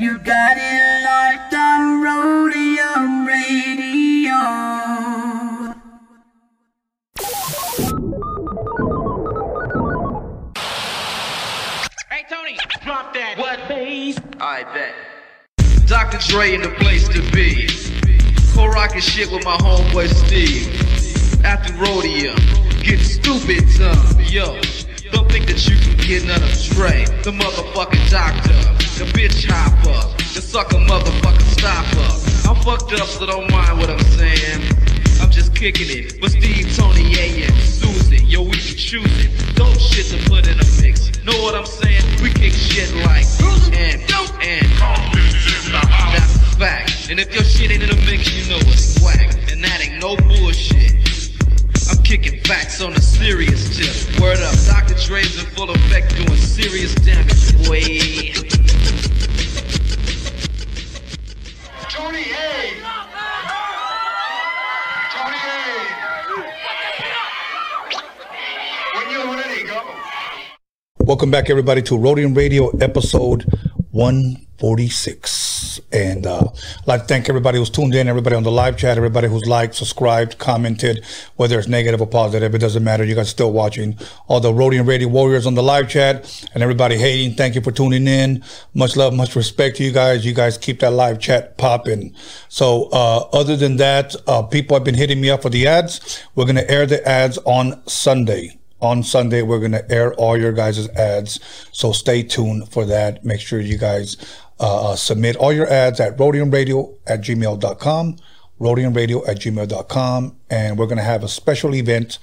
You got it locked on Roadium Radio. Hey Tony, drop that. What bass? I bet. Dr. Dre in the place to be. Co rockin' shit with my homeboy Steve. After rodeo, get stupid son. Yo, don't think that you can get none of Dre. The motherfucking doctor, the bitch hopper, the sucker motherfucking stopper. I'm fucked up, so don't mind what I'm saying. I'm just kicking it with Steve, Tony, A, and Susan. Yo, we be choosing dope shit to put in a mix. Know what I'm saying? We kick shit like and and that's a fact. And if your shit ain't in the mix, you know it's whack. And that ain't no bullshit. I'm kicking facts on a serious tip. Word up, Dr. Dre's in full effect doing serious damage, boy. Tony A. Tony A. When you're ready, go. Welcome back, everybody, to Roadium Radio episode 146. And uh, I'd like to thank everybody who's tuned in, everybody on the live chat, everybody who's liked, subscribed, commented, whether it's negative or positive, it doesn't matter. You guys are still watching. All the Roadium Radio Warriors on the live chat and everybody hating, thank you for tuning in. Much love, much respect to you guys. You guys keep that live chat popping. So, uh, other than that, uh, people have been hitting me up for the ads. We're going to air the ads on Sunday on Sunday, we're going to air all your guys' ads. So stay tuned for that. Make sure you guys uh, uh, submit all your ads at roadiumradio at gmail.com, roadiumradio at gmail.com. And we're going to have a special event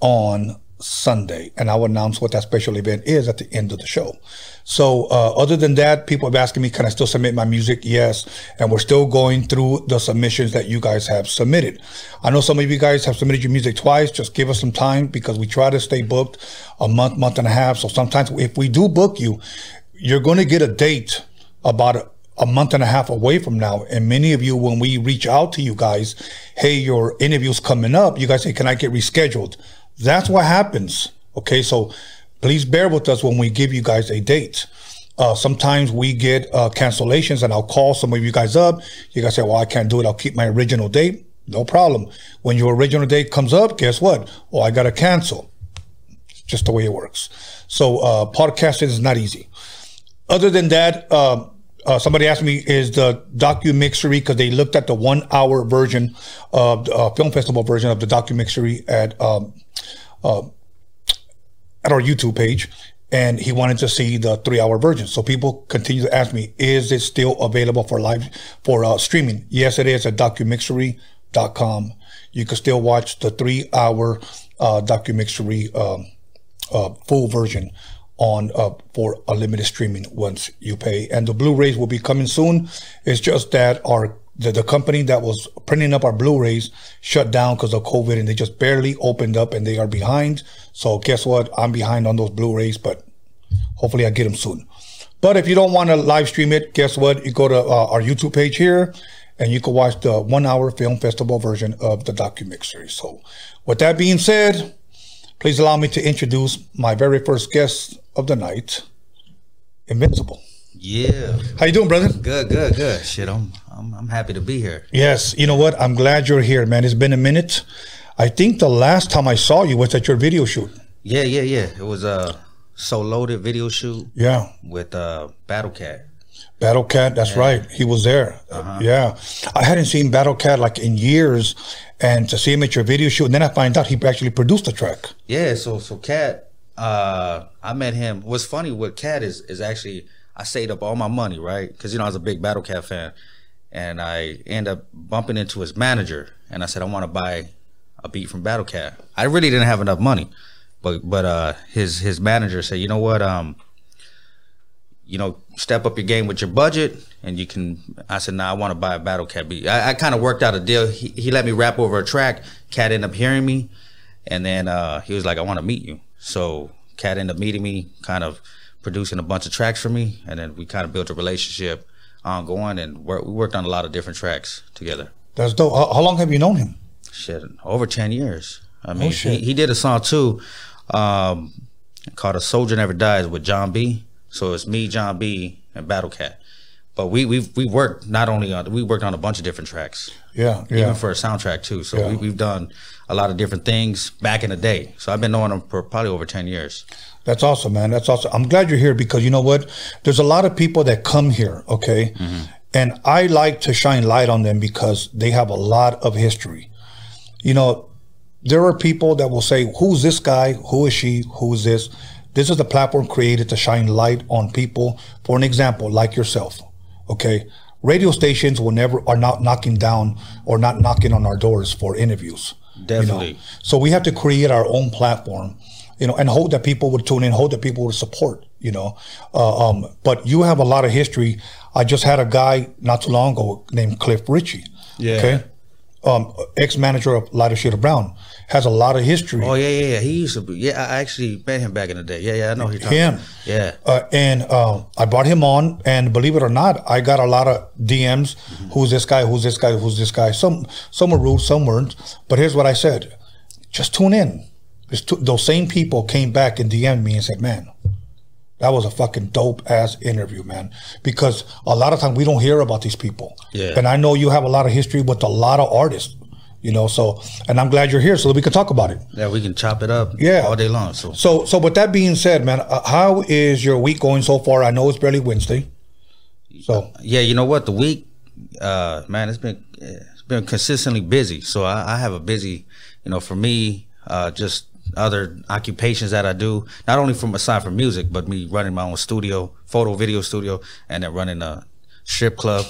on Sunday. And I'll announce what that special event is at the end of the show. So, uh, other than that, people have asking me, can I still submit my music? Yes. And we're still going through the submissions that you guys have submitted. I know some of you guys have submitted your music twice. Just give us some time because we try to stay booked a month, month and a half. So sometimes if we do book you, you're going to get a date about a, a month and a half away from now. And many of you, when we reach out to you guys, hey, your interview's coming up, you guys say, can I get rescheduled? That's what happens. Okay. So please bear with us when we give you guys a date. Uh, sometimes we get uh, cancellations and I'll call some of you guys up. You guys say, well, I can't do it. I'll keep my original date. No problem. When your original date comes up, guess what? Oh, I got to cancel. Just the way it works. So, uh, podcasting is not easy. Other than that, uh, uh, somebody asked me, is the documixtery, because they looked at the one hour version of the uh, film festival version of the documixtery at, um, uh, at our YouTube page, and he wanted to see the three hour version. So people continue to ask me, is it still available for live, for uh, streaming? Yes, it is at documixtery.com. You can still watch the three hour uh, documixery um, uh, full version on uh, for unlimited streaming once you pay. And the Blu-rays will be coming soon. It's just that our the, the company that was printing up our Blu-rays shut down because of COVID, and they just barely opened up, and they are behind. So guess what? I'm behind on those Blu-rays, but hopefully I get them soon. But if you don't want to live stream it, guess what? You go to uh, our YouTube page here, and you can watch the one-hour film festival version of the documixtery. So, with that being said, please allow me to introduce my very first guest of the night, Invincible. Yeah. How you doing, brother? Good, good, good. Shit, I'm I'm I'm happy to be here. Yes. You know what? I'm glad you're here, man. It's been a minute. I think the last time I saw you was at your video shoot. Yeah, yeah, yeah. It was a so loaded video shoot Yeah. with uh Battle Cat. Battle Cat, that's right. He was there. Yeah. I hadn't seen Battle Cat like in years. And to see him at your video shoot, and then I find out he actually produced the track. Yeah, so so Cat, uh I met him. What's funny with Cat is is actually I saved up all my money, right? Because you know I was a big Battle Cat fan, and I end up bumping into his manager, and I said I want to buy a beat from Battle Cat. I really didn't have enough money, but but uh his his manager said, you know what, um, you know, step up your game with your budget, and you can. I said, nah, I want to buy a Battle Cat beat. I, I kind of worked out a deal. He, he let me rap over a track. Cat ended up hearing me, and then uh, he was like, I want to meet you. So Cat ended up meeting me, kind of producing a bunch of tracks for me, and then we kind of built a relationship ongoing, and we worked on a lot of different tracks together. That's dope. How, how long have you known him? Shit, over ten years. I mean, shit. He, he did a song too, um, called "A Soldier Never Dies" with John B. So it's me, John B, and Battle Cat. but we we've we worked not only on we worked on a bunch of different tracks, Yeah, yeah. even for a soundtrack too. So Yeah. we, we've done a lot of different things back in the day. So I've been knowing them for probably over ten years. That's awesome, man. That's awesome. I'm glad you're here because you know what? There's a lot of people that come here, okay? Mm-hmm. And I like to shine light on them because they have a lot of history. You know, there are people that will say, Who's this guy? Who is she? Who is this? This is a platform created to shine light on people. For an example, like yourself, okay? Radio stations will never are not knocking down or not knocking on our doors for interviews. you know? Definitely. So we have to create our own platform, you know, and hope that people would tune in, hope that people would support, you know. Uh, um, but you have a lot of history. I just had a guy not too long ago named Cliff Ritchie. Yeah. Okay. Um, ex-manager of Lighter Shade of Brown has a lot of history. Oh yeah, yeah, yeah. He used to be. Yeah, I actually met him back in the day. Yeah, yeah. I know who him. about. Yeah. Uh, and uh, I brought him on, and believe it or not, I got a lot of DMs. Who's this guy? Who's this guy? Who's this guy? Some some were rude, some weren't. But here's what I said: just tune in. Two, those same people came back and DM'd me and said, "Man, that was a fucking dope ass interview, man." Because a lot of times we don't hear about these people. Yeah. And I know you have a lot of history with a lot of artists. You know, so and I'm glad you're here so that we can talk about it. Yeah, we can chop it up. Yeah. all day long. So So, so with that being said, man, uh, how is your week going so far? I know it's barely Wednesday. So, yeah, you know what? The week, uh, man, it's been it's been consistently busy. So I, I have a busy, you know, for me, uh, just other occupations that I do. Not only from aside from music, but me running my own studio, photo video studio, and then running a strip club.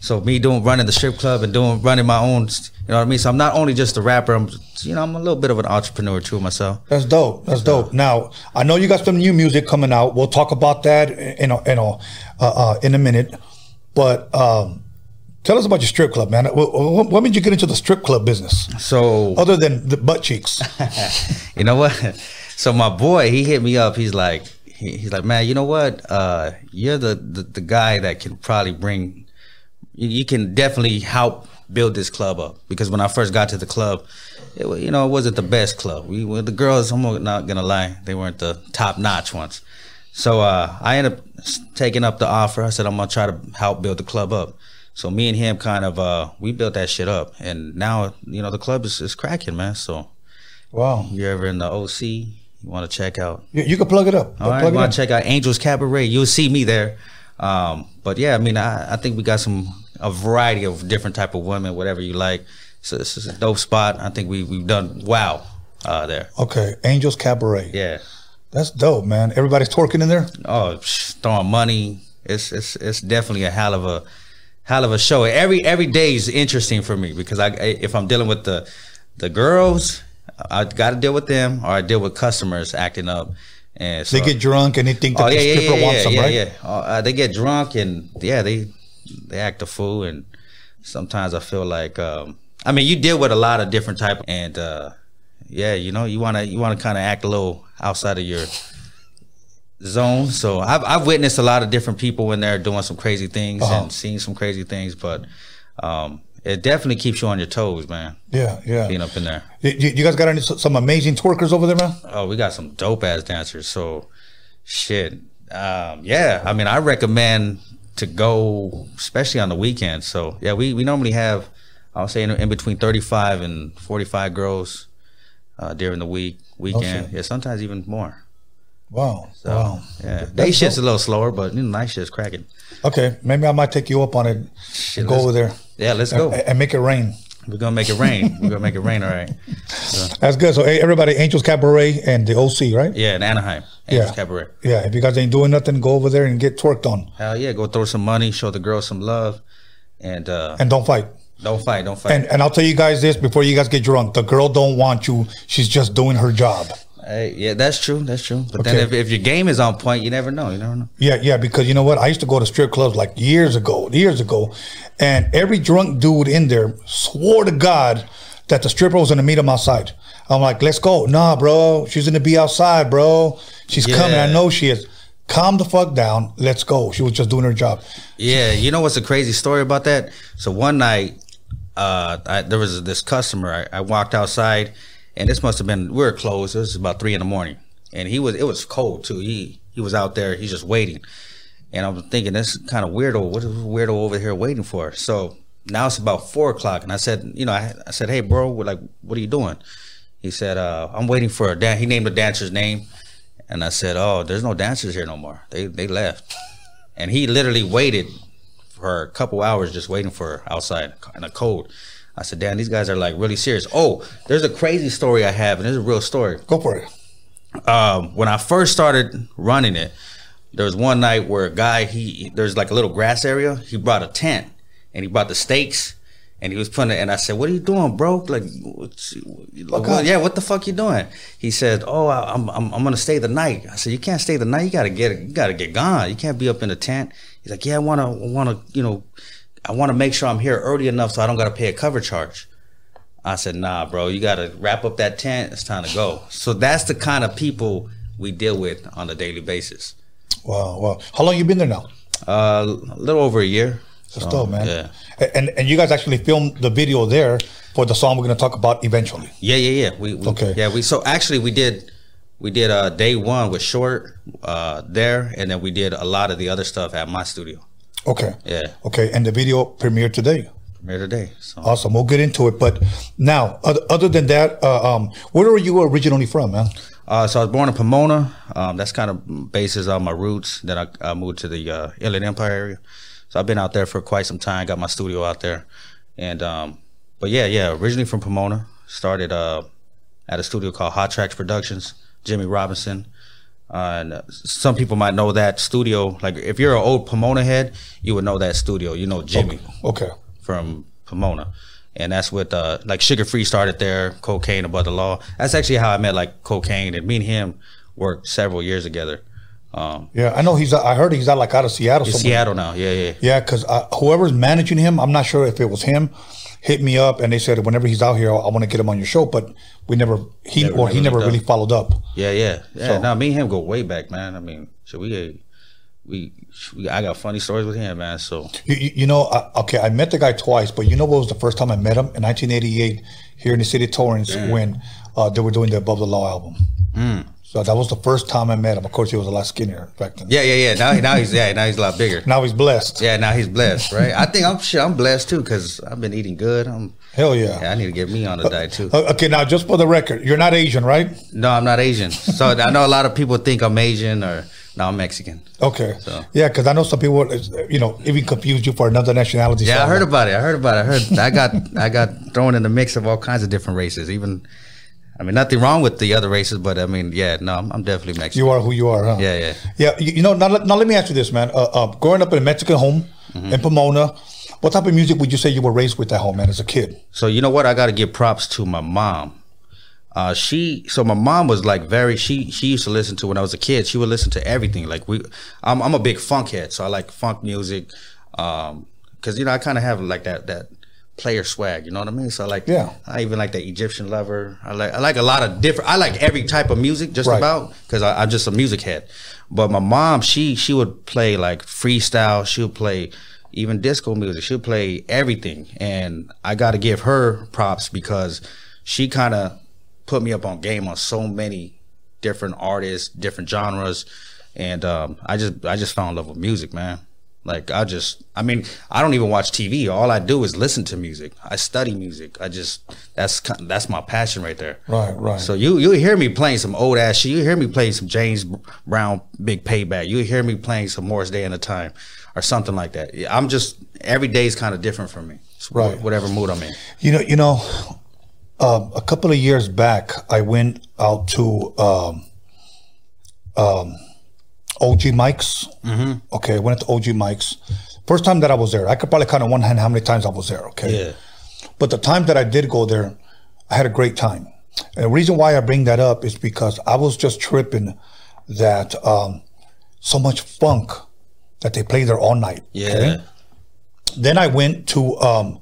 So me doing running the strip club and doing running my own, you know what I mean. So I'm not only just a rapper. I'm, you know, I'm a little bit of an entrepreneur too myself. that's dope. That's dope. Now, I know you got some new music coming out. We'll talk about that in a, in a, uh, uh, in a minute. But um, tell us about your strip club, man. What, made you get into the strip club business, So other than the butt cheeks? you know what? So my boy, he hit me up. He's like, he, he's like, man, you know what? Uh, you're the, the the guy that can probably bring. You, you can definitely help build this club up because when I first got to the club, it, you know, it wasn't the best club. We well, the girls. I'm not gonna lie, they weren't the top notch ones. So uh, I ended up taking up the offer. I said I'm gonna try to help build the club up. So me and him kind of uh, we built that shit up, and now you know the club is, is cracking, man. So Wow, you're ever in the OC, you want to check out. you, you can plug it up. All right, you want to check out Angels Cabaret. You'll see me there. Um, but yeah, I mean, I, I think we got some a variety of different type of women, whatever you like. So this is a dope spot. I think we we've done wow uh, there. Okay, Angels Cabaret. Yeah. That's dope, man. Everybody's twerking in there. Oh, throwing money. It's it's it's definitely a hell of a hell of a show. Every every day is interesting for me because I if I'm dealing with the the girls, I got to deal with them, or I deal with customers acting up. And so, They get drunk and they think that oh the yeah, yeah, stripper yeah, wants them, right? yeah. Uh, they get drunk and yeah, they they act a fool, and sometimes I feel like um, I mean you deal with a lot of different type, and uh, yeah, you know you wanna you wanna kind of act a little outside of your zone. So I've I've witnessed a lot of different people in there doing some crazy things Uh-huh. and seeing some crazy things, but um, it definitely keeps you on your toes, man. Yeah, yeah. Being up in there. You, you guys got any some amazing twerkers over there, man? Oh, we got some dope ass dancers. So, shit. Um, yeah, I mean, I recommend to go, especially on the weekends. So, yeah, we, we normally have, I'll say, in, in between 35 and 45 girls uh, during the week, weekend. Okay. Yeah, sometimes even more. Wow, So, wow. yeah. Day shift's a little slower, but you know, night shift's cracking. Okay, maybe I might take you up on it. Shit, go over there Yeah, let's and, go. and make it rain. We're to make it rain. We're to make it rain, all right. That's good. So, hey, everybody, Angels Cabaret and the OC, right? Yeah, in Anaheim. Angels Yeah. Cabaret. Yeah. If you guys ain't doing nothing, go over there and get twerked on, Hell yeah, go throw some money, show the girls some love, and uh, and don't fight. don't fight, don't fight. And and I'll tell you guys this before you guys get drunk: the girl don't want you. She's just doing her job. Hey, yeah, that's true. That's true. But then if, if your game is on point, you never know. You never know. Yeah, yeah, because you know what? I used to go to strip clubs like years ago, years ago, and every drunk dude in there swore to God that the stripper was gonna meet him outside. I'm like, let's go. Nah, bro, she's gonna be outside, bro. She's coming. I know she is. Calm the fuck down. Let's go. She was just doing her job. Yeah, you know what's a crazy story about that? So one night, uh, I, there was this customer. I, I walked outside, and this must have been we were closed. It was about three in the morning, and he was it was cold too. He he was out there. He's just waiting, And I'm thinking, this kind of weirdo. What is weirdo over here waiting for? So now it's about four o'clock, and I said, you know, I, I said, hey, bro, like, what are you doing? He said, uh, I'm waiting for a dan. He named the dancer's name, and I said, oh, there's no dancers here no more. They they left, and he literally waited for a couple hours just waiting for her outside in the cold. I said, damn, these guys are like really serious. Oh, there's a crazy story I have, and it's a real story Go for it. um, when I first started running it, there was one night where a guy he there's like a little grass area. He brought a tent and he brought the stakes and he was putting it. And I said, "What are you doing, bro? Like, well, up. yeah, what the fuck you doing?" He said, "Oh, I- I'm, I'm I'm gonna stay the night." I said, "You can't stay the night. You gotta get you gotta get gone. You can't be up in the tent." He's like, "Yeah, I wanna wanna you know, I wanna make sure I'm here early enough so I don't gotta pay a cover charge." I said, nah, bro, you gotta wrap up that tent. It's time to go. So that's the kind of people we deal with on a daily basis. Wow, wow. How long you been there now? Uh, a little over a year. That's So, dope, man. Yeah. And and you guys actually filmed the video there for the song we're gonna talk about eventually. Yeah, yeah, yeah. We, we Okay. Yeah, we so actually we did we did uh day one with short uh there and then we did a lot of the other stuff at my studio. Okay. Yeah. Okay, and the video premiered today. Premiere today. So Awesome. We'll get into it. But now, other, other than that, uh, um, where are you originally from, man? Uh, so I was born in Pomona. Um, that's kind of bases on my roots. Then I, I moved to the uh, Inland Empire area. So I've been out there for quite some time. Got my studio out there, and um, but yeah, yeah. Originally from Pomona. Started uh, at a studio called Hot Tracks Productions. Jimmy Robinson. Uh, and some people might know that studio. Like if you're an old Pomona head, you would know that studio. You know Jimmy Okay. from Pomona. And that's what uh like Suga Free started there, Kokane above the law. That's actually how I met like Kokane and me and him worked several years together. Um Yeah, I know he's. I heard he's out like out of Seattle. in. Seattle now, yeah, yeah. Yeah, because uh, whoever's managing him, I'm not sure if it was him, hit me up and they said whenever he's out here, I want to get him on your show. But we never, he Never or he never really followed up. Yeah, yeah. Yeah. So- now me and him go way back, man. I mean, should we we, we I got funny stories with him, man. So You, you, know, I, okay, I met the guy twice, but you know what was the first time I met him in 1988 here in the city of Torrance when uh, they were doing the Above the Law album. Mm. So that was the first time I met him. Of course, he was a lot skinnier back then. Yeah, yeah, yeah. Now now he's yeah, now he's a lot bigger. Now he's blessed. Yeah, now he's blessed, right? I think I'm shit, I'm blessed too because I've been eating good. I'm Hell yeah. yeah, I need to get me on a diet too. Uh, Okay, now just for the record, you're not Asian, right? No, I'm not Asian. So I know a lot of people think I'm Asian or no, I'm Mexican. Okay. So- Yeah, because I know some people, uh, you know, even confuse you for another nationality. Yeah, So I heard I'm- about it. I heard about it. I heard I got I got thrown in the mix of all kinds of different races. Even I mean, nothing wrong with the other races, but I mean, yeah, no, I'm, I'm definitely Mexican. You are who you are, huh? Yeah, yeah. Yeah, you, you know, now, let- now let me ask you this, man. Uh, uh, growing up in a Mexican home Mm-hmm. in Pomona, what type of music would you say you were raised with at home, man, as a kid? So you know what? I got to give props to my mom. Uh, she so my mom was like very she she used to listen to when I was a kid. She would listen to everything. Like we, I'm I'm a big funk head, so I like funk music. Um, because you know I kind of have like that that player swag. You know what I mean? So I like Yeah. I even like the Egyptian lover. I like I like a lot of different. I like every type of music just Right. about because I'm just a music head. But my mom, she she would play like freestyle. She would play even disco music. She would play everything, and I got to give her props because she kind of put me up on game on so many different artists, different genres, and um, I just I just fell in love with music, man. Like I just, I mean, I don't even watch TV. All I do is listen to music. I study music. I just that's that's my passion right there. Right, right. So you you hear me playing some old ass shit. You hear me playing some James Brown Big Payback. You hear me playing some Morris Day and a Time or something like that. I'm just every day is kind of different for me. It's Right. Whatever mood I'm in. You know, you know, um, a couple of years back, I went out to um, um, OG Mike's. Mm-hmm. Okay, I went to OG Mike's. First time that I was there, I could probably count on one hand how many times I was there. Okay, Yeah. but the time that I did go there, I had a great time. And the reason why I bring that up is because I was just tripping that um, so much funk that they play there all night. Yeah. okay? Then I went to um,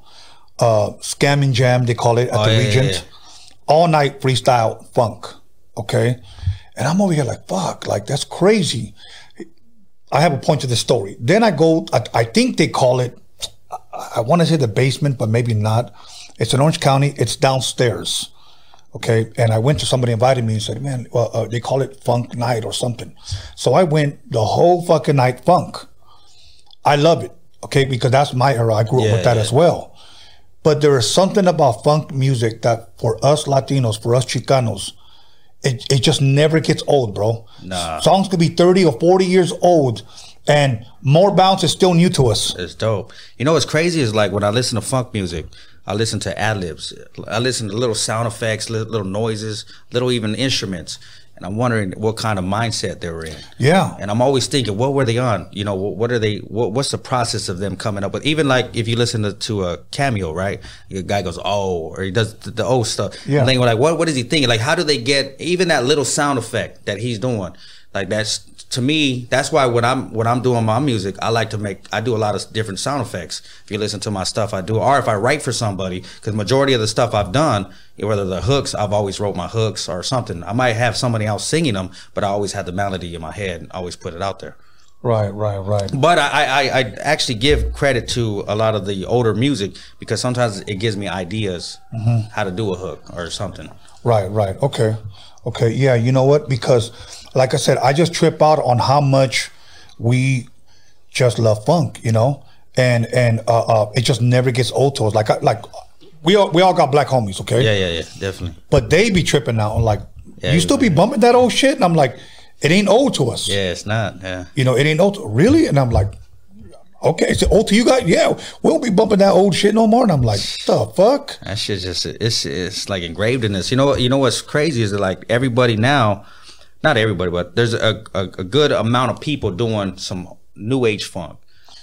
uh, Scamming Jam, they call it at Oh, the yeah, yeah, Regent. yeah. All night freestyle funk. Okay. And I'm over here like, fuck, like that's crazy. I have a point to this story. Then I go, I, I think they call it, I, I want to say the basement, but maybe not. It's in Orange County, it's downstairs. Okay. And I went to somebody invited me and said, man, well, uh, they call it funk night or something. So I went the whole fucking night funk. I love it. Okay, because that's my era. I grew up with that yeah. as well. But there is something about funk music that for us Latinos, for us Chicanos, it, it just never gets old, bro. Nah. Songs could be 30 or 40 years old and more bounce is still new to us. It's dope. You know what's crazy is like when I listen to funk music, I listen to ad libs. I listen to little sound effects, little noises, little even instruments. And I'm wondering what kind of mindset they're in. Yeah. And I'm always thinking, what were they on? You know, what, are they? What, what's the process of them coming up with? Even like if you listen to, to a cameo, right? The guy goes, "Oh," or he does the, the old stuff. Yeah. Thinking like, what what is he thinking? Like, how do they get even that little sound effect that he's doing? Like that's to me. That's why when I'm when I'm doing my music, I like to make. I do a lot of different sound effects. If you listen to my stuff, I do, or if I write for somebody, because majority of the stuff I've done, whether the hooks, I've always wrote my hooks or something. I might have somebody else singing them, but I always had the melody in my head and always put it out there. Right, right, right. But I, I, I actually give credit to a lot of the older music because sometimes it gives me ideas mm-hmm. how to do a hook or something. Right, right. Okay. Okay. Yeah, you know what? Because like I said, I just trip out on how much we just love funk, you know? And and uh, uh it just never gets old to us. Like I, like we all we all got black homies, okay? Yeah, yeah, yeah, definitely. But they be tripping out on like Yeah, you still be bumping that old shit? And I'm like, it ain't old to us. Yeah, it's not. Yeah. You know, it ain't old to, really? And I'm like, okay, it's old to you guys? Yeah, we don't be bumping that old shit no more. And I'm like, the fuck? That shit just it's it's like engraved in us. You know what? You know what's crazy is that like everybody now, not everybody, but there's a, a, a good amount of people doing some new age funk,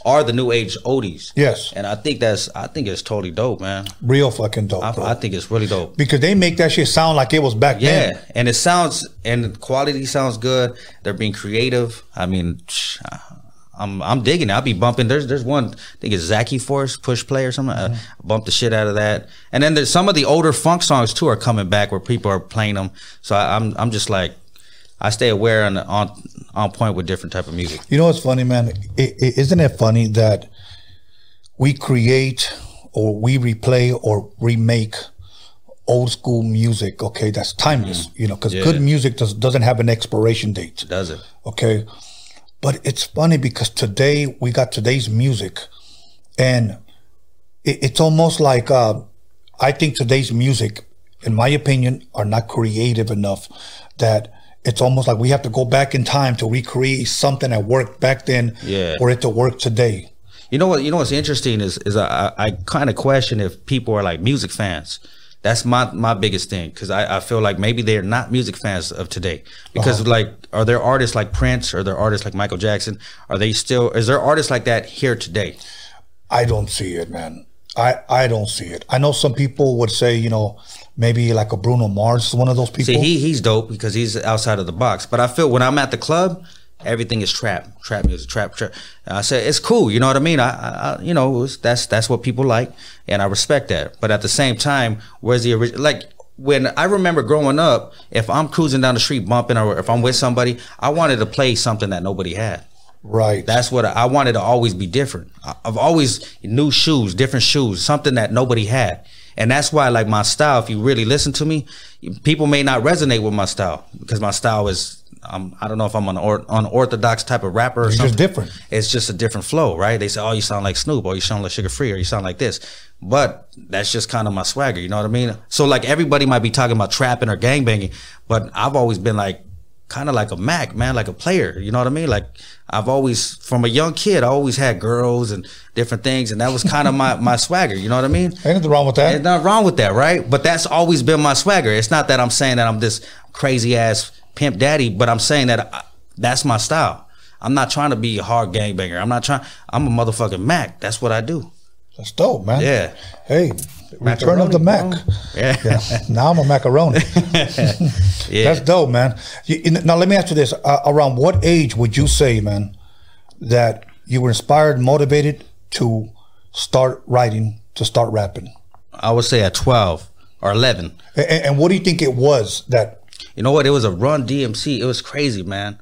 or the new age oldies. Yes. And I think that's I think it's totally dope, man. Real fucking dope. I. I think it's really dope. because they make that shit sound like it was back Yeah, then. Yeah. And it sounds and the quality sounds good. They're being creative. I mean, I'm I'm digging. it. I'll be bumping. There's there's one. I think it's Zackey Force push play or something. I mm-hmm. bump the shit out of that. And then there's some of the older funk songs too are coming back where people are playing them. So I, I'm I'm just like I stay aware and on on point with different type of music. You know what's funny, man? is isn't it funny that we create or we replay or remake old school music? Okay, that's timeless. You know, because Yeah. good music does, doesn't have an expiration date. Does it? Okay, but it's funny because today we got today's music, and it, it's almost like uh, I think today's music, in my opinion, are not creative enough. That it's almost like we have to go back in time to recreate something that worked back then Yeah. for it to work today. You know what? You know what's interesting is is I I kind of question if people are like music fans. That's my my biggest thing because I, I feel like maybe they're not music fans of today because Uh-huh. like are there artists like Prince or there artists like Michael Jackson are they still is there artists like that here today? I don't see it, man. I, I don't see it. I know some people would say, you know, maybe like a Bruno Mars one of those people. See, he he's dope because he's outside of the box. But I feel when I'm at the club, everything is trap, trap music, trap, trap. And I say it's cool. You know what I mean? I, I you know it's- that's that's what people like, and I respect that. But at the same time, where's the original? Like when I remember growing up, if I'm cruising down the street bumping, or if I'm with somebody, I wanted to play something that nobody had. right. That's what I, I wanted to always be different. I- I've always new shoes, different shoes, something that nobody had. And that's why, like my style, if you really listen to me, people may not resonate with my style because my style is, um, I don't know if I'm an or, unorthodox type of rapper or It's something. just different. It's just a different flow, right? They say, oh, you sound like Snoop, or you sound like Suga Free, or you sound like this. But that's just kind of my swagger, you know what I mean? So, like, everybody might be talking about trapping or gangbanging, but I've always been like, kind of like a Mac, man, like a player. You know what I mean? Like I've always, from a young kid, I always had girls and different things, and that was kind of my my swagger. You know what I mean? Ain't nothing wrong with that. There's nothing wrong with that, right? But that's always been my swagger. It's not that I'm saying that I'm this crazy ass pimp daddy, but I'm saying that I, that's my style. I'm not trying to be a hard gangbanger. I'm not trying. I'm a motherfucking Mac. That's what I do. That's dope, man. Yeah. Hey, return of the Mac. Yeah. Yeah. Now I'm a macaroni. Yeah. That's dope, man. You- now let me ask you this: uh, Around what age would you say, man, that you were inspired, motivated to start writing, to start rapping? I would say at 12 or 11. And, and what do you think it was that? You know what? It was a Run DMC. It was crazy, man.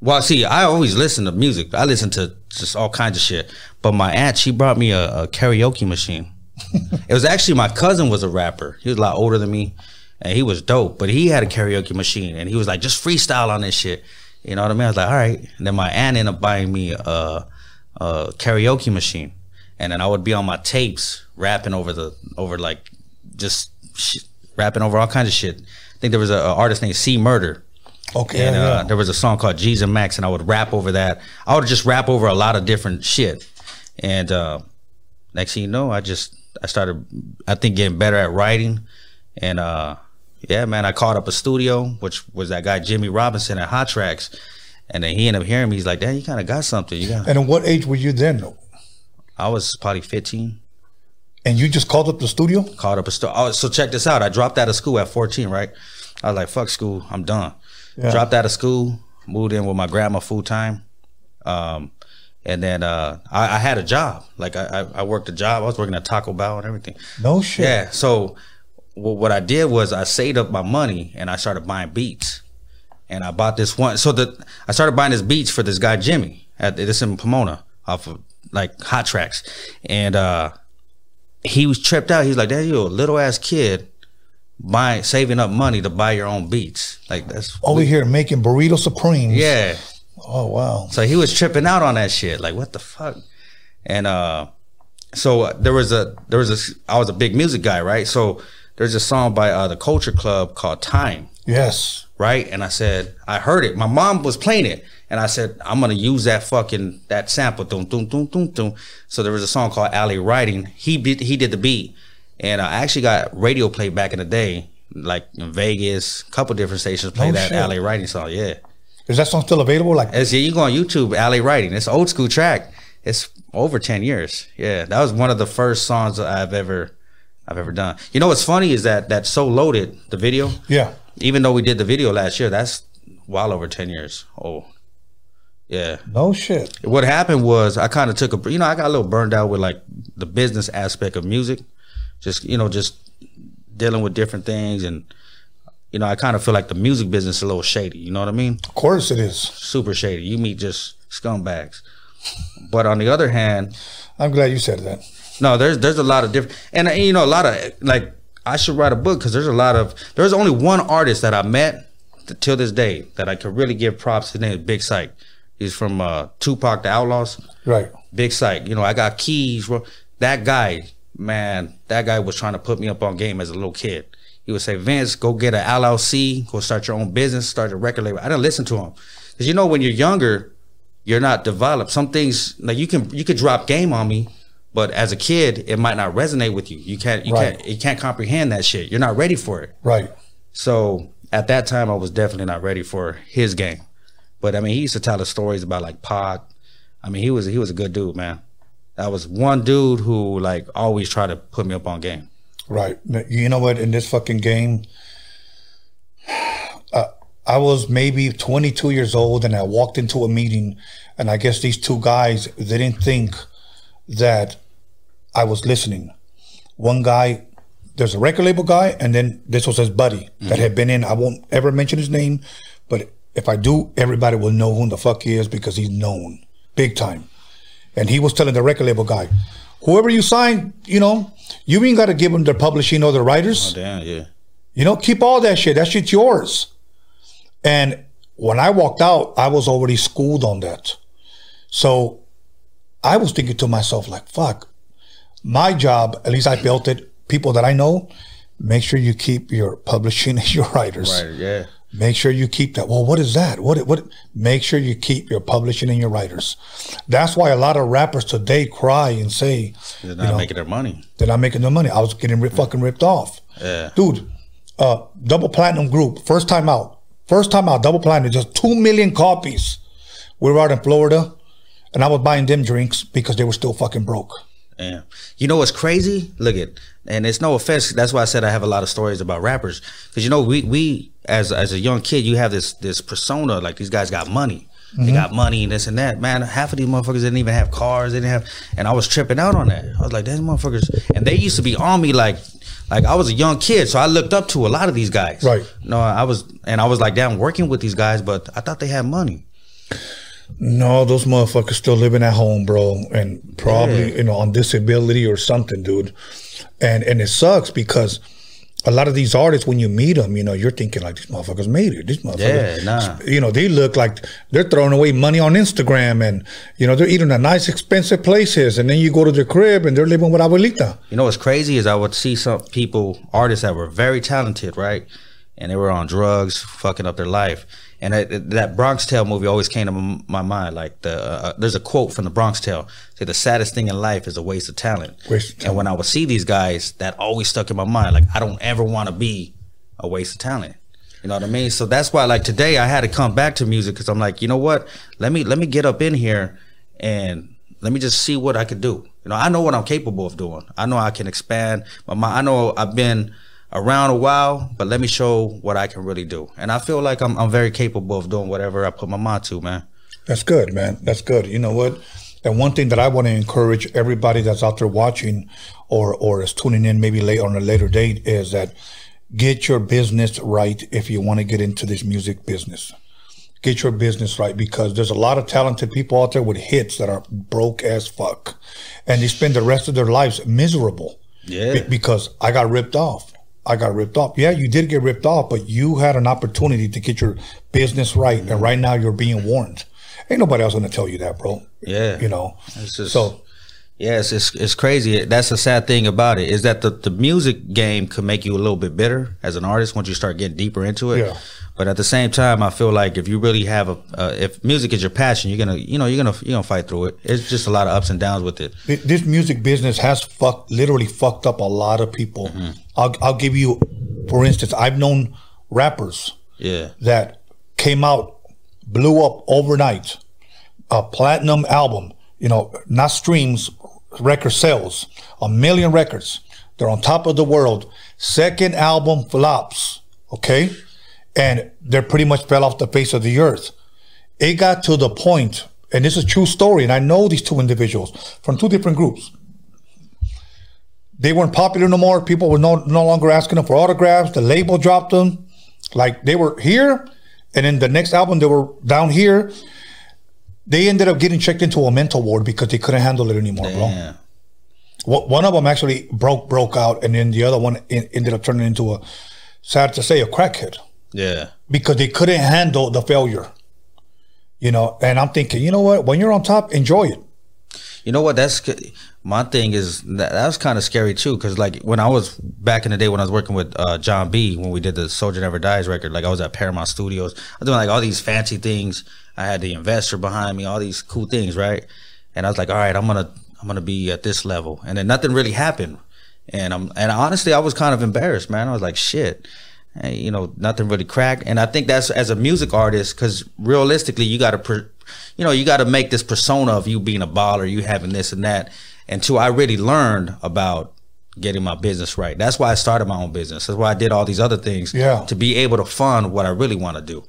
Well, see, I always listen to music. I listen to just all kinds of shit. But my aunt, she brought me a, a karaoke machine. It was actually my cousin was a rapper. He was a lot older than me, and he was dope. But he had a karaoke machine, and he was like, just freestyle on this shit. You know what I mean? I was like, all right. And then my aunt ended up buying me a, a karaoke machine, and then I would be on my tapes rapping over the over like just sh- rapping over all kinds of shit. I think there was a, a artist named C Murder. Okay. And uh, yeah. there was a song called G's and Max, and I would rap over that. I would just rap over a lot of different shit. And uh, next thing you know, I just I started I think getting better at writing. And uh, yeah, man, I called up a studio, which was that guy Jimmy Robinson at Hot Tracks. And then he ended up hearing me. He's like, "Damn, you kind of got something. You got." And at what age were you then? I was probably 15. And you just called up the studio? Called up a store. Oh, so check this out. I dropped out of school at 14, right? I was like, "Fuck school. I'm done." Yeah. Dropped out of school, moved in with my grandma full time, um, and then uh, I, I had a job. Like I, I, worked a job. I was working at Taco Bell and everything. No shit. Yeah. So wh- what I did was I saved up my money and I started buying beats. And I bought this one. So the I started buying this beats for this guy Jimmy at this in Pomona off of like Hot Tracks, and uh, he was tripped out. He's like, "Dad, you a little ass kid." Buying, saving up money to buy your own beats, like that's Over here making burrito supremes. yeah. Oh wow. So he was tripping out on that shit. Like, what the fuck? And uh, so uh, there was a there was a I was a big music guy, right? So there's a song by uh, the Culture Club called Time, Yes. right? And I said I heard it. My mom was playing it, and I said I'm gonna use that fucking that sample. Dum dum dum dum. So there was a song called Alley Writing. He beat, he did the beat, and I actually got radio play back in the day, like in Vegas, a couple different stations play No that shit. Alley Writing song. Yeah. Is that song still available? Like As you go on YouTube, Alley Writing. It's old school track. It's over ten years. Yeah, that was one of the first songs I've ever, I've ever done. You know what's funny is that that so loaded the video. yeah. Even though we did the video last year, that's well over ten years old. Yeah. No shit. What happened was I kind of took a, you know, I got a little burned out with like the business aspect of music, just you know, just dealing with different things and. You know, I kind of feel like the music business is a little shady. You know what I mean? Of course it is. super shady. You meet just scumbags. But on the other hand, I'm glad you said that. no, there's there's a lot of different, and uh, you know, a lot of like I should write a book because there's a lot of there's only one artist that I met t- till this day that I could really give props. His name is Big Syke. He's from uh, Tupac the Outlawz. Right. Big Syke. You know, I got keys. bro. That guy, man, that guy was trying to put me up on game as a little kid. He would say, Vince, go get an LLC, go start your own business, start a record label. I didn't listen to him. Because you know, when you're younger, you're not developed. Some things like you can you could drop game on me, but as a kid, it might not resonate with you. You can't you Right. can't you can't comprehend that shit. You're not ready for it. Right. So at that time, I was definitely not ready for his game. But I mean, he used to tell us stories about like Pod. I mean, he was he was a good dude, man. That was one dude who like always tried to put me up on game. Right. You know what? In this fucking game, uh, I was maybe 22 years old and I walked into a meeting, and I guess these two guys they didn't think that I was listening. One guy, there's a record label guy, and then this was his buddy that had been in. I won't ever mention his name, but if I do, everybody will know who the fuck he is because he's known big time. And he was telling the record label guy, whoever you sign, you know, you ain't got to give them the publishing or the writers. Oh, Damn, yeah. You know, keep all that shit. That shit's yours. And when I walked out, I was already schooled on that. So I was thinking to myself, like, fuck, my job, at least I built it, people that I know, make sure you keep your publishing and your writers. Right, yeah. Make sure you keep that. Well, what is that? What what make sure you keep your publishing and your writers. That's why a lot of rappers today cry and say They're not making their money. they're not making no money. I was getting fucking ripped off. Yeah. Dude, uh, double platinum group, first time out. First time out, double platinum, just two million copies. We were out in Florida, and I was buying them drinks because they were still fucking broke. Yeah. You know what's crazy? Look at, and it's no offense. That's why I said I have a lot of stories about rappers. Because you know, we we as as a young kid, you have this this persona like these guys got money. They mm-hmm. got money and this and that. Man, half of these motherfuckers didn't even have cars. They didn't have, and I was tripping out on that. I was like, these motherfuckers, and they used to be on me like, like I was a young kid, so I looked up to a lot of these guys. Right. No, I was, and I was like, damn, working with these guys, but I thought they had money. No, those motherfuckers still living at home, bro, and probably Yeah. you know on disability or something, dude. And and it sucks because a lot of these artists, when you meet them, you know, you're thinking like these motherfuckers made it. These motherfuckers, Yeah, nah. you know, they look like they're throwing away money on Instagram, and you know, they're eating at nice, expensive places, and then you go to their crib and they're living with abuelita. You know what's crazy is I would see some people, artists that were very talented, right? And they were on drugs, fucking up their life. And that, that Bronx Tale movie always came to my mind. Like the uh, there's a quote from the Bronx Tale: "Say the saddest thing in life is a waste of talent." Waste of And when I would see these guys, that always stuck in my mind. Like I don't ever want to be a waste of talent. You know what I mean? So that's why, like today, I had to come back to music because I'm like, you know what? Let me let me get up in here and let me just see what I could do. You know, I know what I'm capable of doing. I know I can expand. My, mi- I know I've been around a while, but let me show what I can really do. And I feel like I'm I'm very capable of doing whatever I put my mind to, man. That's good, man. That's good. You know what? And one thing that I want to encourage everybody that's out there watching or or is tuning in maybe late on a later date is that get your business right if you want to get into this music business. Get your business right because there's a lot of talented people out there with hits that are broke as fuck. And they spend the rest of their lives miserable. Yeah. Because I got ripped off. I got ripped off. Yeah, you did get ripped off, but you had an opportunity to get your business right, and right now you're being warned. Ain't nobody else gonna tell you that, bro. Yeah. You know. Just- so Yes, it's it's crazy. That's the sad thing about it is that the, the music game could make you a little bit bitter as an artist once you start getting deeper into it. Yeah. But at the same time, I feel like if you really have a uh, if music is your passion, you're gonna you know you're gonna you're gonna fight through it. It's just a lot of ups and downs with it. this music business has fucked, literally fucked up a lot of people. I'll I'll give you, for instance, I've known rappers Yeah, that came out, blew up overnight, a platinum album, you know, not streams, record sales, a million records. They're on top of the world. Second album flops, okay? And they pretty much fell off the face of the earth. It got to the point, and this is a true story, and I know these two individuals from two different groups. They weren't popular no more. People were no, no longer asking them for autographs. The label dropped them. Like they were here, and then the next album they were down here. They ended up getting checked into a mental ward because they couldn't handle it anymore, bro. One of them actually broke broke out, and then the other one en- ended up turning into a sad to say a crackhead yeah, because they couldn't handle the failure. You know, and I'm thinking, you know what? When you're on top, enjoy it. You know what? That's my thing. Is that, that was kind of scary too? Because like when I was back in the day when I was working with uh, John B. when we did the Soldier Never Dies record, like I was at Paramount Studios. I was doing like all these fancy things. I had the investor behind me, all these cool things, right? And I was like, all right, I'm gonna I'm gonna be at this level, and then nothing really happened. And I'm and honestly, I was kind of embarrassed, man. I was like, shit. You know, nothing really cracked. And I think that's as a music artist, because realistically, you got to, you know, you got to make this persona of you being a baller, you having this and that. Until I really learned about getting my business right. That's why I started my own business. That's why I did all these other things. Yeah. To be able to fund what I really want to do.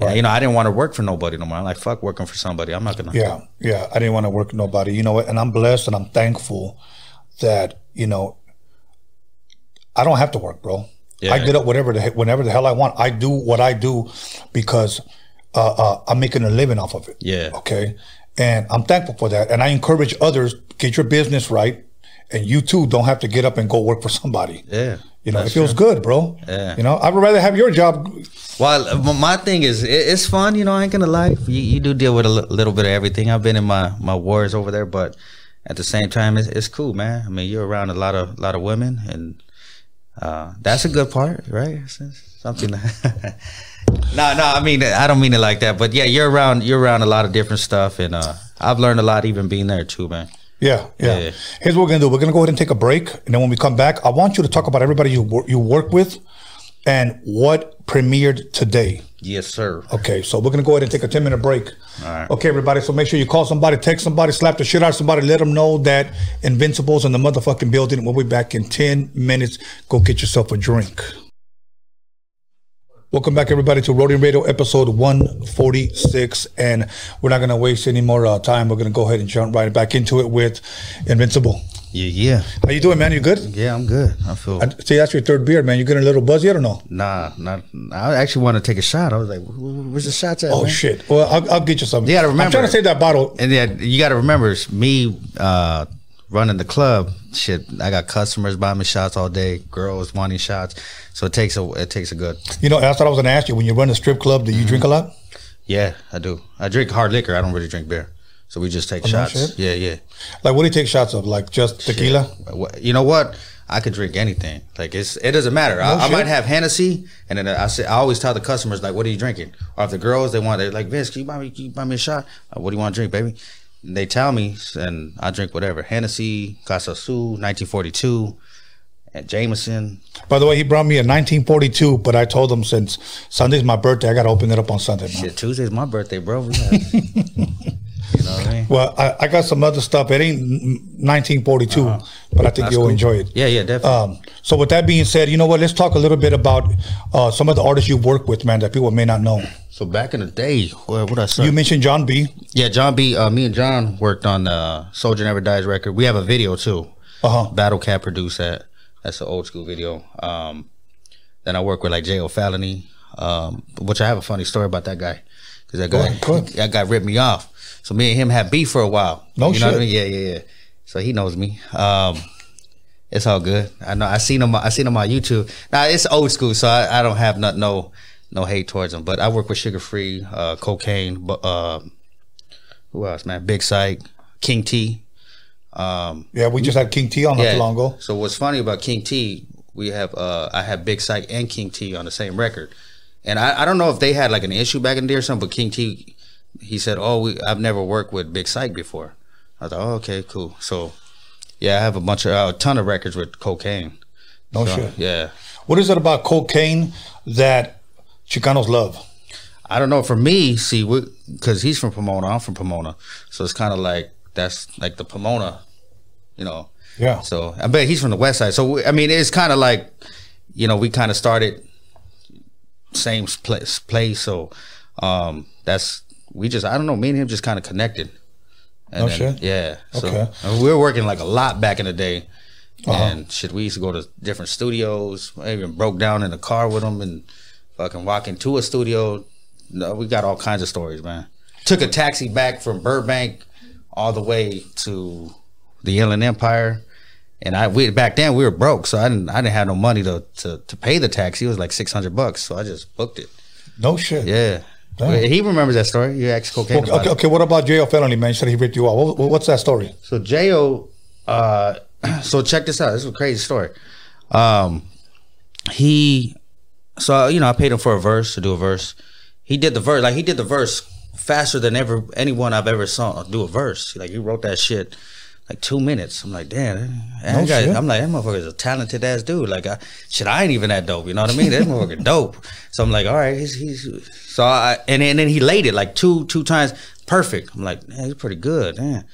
And, you know, I didn't want to work for nobody no more. I'm like, fuck working for somebody. I'm not gonna. Yeah, yeah. I didn't want to work with nobody. You know what? And I'm blessed and I'm thankful that you know I don't have to work, bro. I get up whatever the whenever the hell I want. I do what I do because uh, uh, I'm making a living off of it. Yeah. Okay. And I'm thankful for that. And I encourage others get your business right, and you too don't have to get up and go work for somebody. Yeah. You know, it feels true. good, bro. Yeah. You know, I'd rather have your job. Well, my thing is, it's fun. You know, I ain't gonna lie. You, you do deal with a little bit of everything. I've been in my my wars over there, but at the same time, it's, it's cool, man. I mean, you're around a lot of lot of women, and uh, that's a good part, right? Something. no, no. I mean, I don't mean it like that, but yeah, you're around you're around a lot of different stuff, and uh, I've learned a lot even being there too, man. Yeah, yeah, Yeah. Here's what we're gonna do. We're gonna go ahead and take a break, and then when we come back, I want you to talk about everybody you wor- you work with, and what premiered today. Yes, sir. Okay, so we're gonna go ahead and take a ten minute break. All right. Okay, everybody. So make sure you call somebody, text somebody, slap the shit out of somebody, let them know that Invincible's in the motherfucking building. We'll be back in ten minutes. Go get yourself a drink. Welcome back, everybody, to Roadium Radio episode 146. And we're not going to waste any more uh, time. We're going to go ahead and jump right back into it with Invincible. Yeah, yeah, How you doing, man? You good? yeah. I'm good. I feel. I, see, that's your third beer, man. You getting a little buzzy yet or no? Nah, not. I actually want to take a shot. I was like, "Wh- wh- "Where's the shots at?" Oh, man? shit. Well, I'll, I'll get you some. You gotta I'm trying to save that bottle. And yeah, you got to remember, it's me, uh, running the club, shit, I got customers buying me shots all day, girls wanting shots. So it takes a it takes a good. You know, that's what I was gonna ask you. When you run a strip club, do you drink a lot? Yeah, I do. I drink hard liquor. I don't really drink beer. So we just take Oh, shots. shit? Yeah, yeah. Like, what do you take shots of? Like just tequila? What- You know what? I could drink anything. Like it's it doesn't matter. I, No I might have Hennessy, and then I say I always tell the customers like, "What are you drinking?" Or if the girls they want, they're like, "Vince, can you buy me? Can you buy me a shot? Uh, what do you want to drink, baby?" And they tell me, and I drink whatever. Hennessy, Casa Sul, 1942, and Jameson. By the way, he brought me a 1942, but I told him since Sunday's my birthday, I gotta open it up on Sunday, man. Shit, Tuesday's my birthday, bro. You know what I mean? Well, I, I got some other stuff. It ain't 1942, but I think Uh-huh. That's you'll cool. enjoy it. Yeah, yeah, definitely. Um, so with that being said, you know what? Let's talk a little bit about uh, some of the artists you work with, man, that people may not know. so back in the day, what, what I said? You mentioned John B. Yeah, John B. Uh, me and John worked on uh, Soldier Never Dies record. We have a video too. Uh huh. Battle Cat produced that. That's an old school video. Um, then I work with like J.O. Felony, um, which I have a funny story about that guy. Because that guy, ahead, go ahead. that guy ripped me off. So me and him had beef for a while. No you know what I shit. mean? Yeah, yeah, yeah. So he knows me. Um, it's all good. I know. I seen him. I seen him on YouTube. Now it's old school, so I, I don't have not, no no hate towards him. But I work with Suga Free, uh, Kokane, but uh, who else, man? Big Syke, King T. Um, Yeah, we just had King T on not too long ago. so what's funny about King T, we have uh I have Big Syke and King T on the same record. And I, I don't know if they had like an issue back in there or something, but King T he said, Oh, we, I've never worked with Big Syke before. I thought, oh, okay, cool. So yeah, I have a bunch of a ton of records with Kokane. No So, shit. Yeah. What is it about Kokane that Chicanos love? I don't know. For me, see, because he's from Pomona, I'm from Pomona, so it's kind of like that's like the Pomona, you know. Yeah. So I bet he's from the West Side. So we, I mean, it's kind of like, you know, we kind of started same place. Place. So um, that's we just I don't know. Me and him just kind of connected. And No shit? Yeah. So Okay. and we were working like a lot back in the day. Uh-huh. And shit, we used to go to different studios. I even broke down in the car with him and fucking walk into a studio. No, we got all kinds of stories, man. Took a taxi back from Burbank all the way to the Inland Empire. And I we back then we were broke, so I didn't I didn't have no money to to, to pay the taxi. It was like six hundred bucks, so I just booked it. No shit. Yeah, Damn. he remembers that story. You asked Kokane Okay, okay, okay, what about J.O. Felony, man? You said he ripped you off. What, what's that story? So Jo, uh, so check this out. This is a crazy story. Um, he, so you know, I paid him for a verse to do a verse. He did the verse like he did the verse faster than ever anyone I've ever saw do a verse. Like he wrote that shit like two minutes. I'm like, damn, No guy, shit. I'm like, that motherfucker's a talented ass dude. Like, I, shit, I ain't even that dope. You know what I mean? That motherfucker dope. So I'm like, all right, he's, he's so I and then, and then he laid it like two two times perfect. I'm like, man, he's pretty good, man.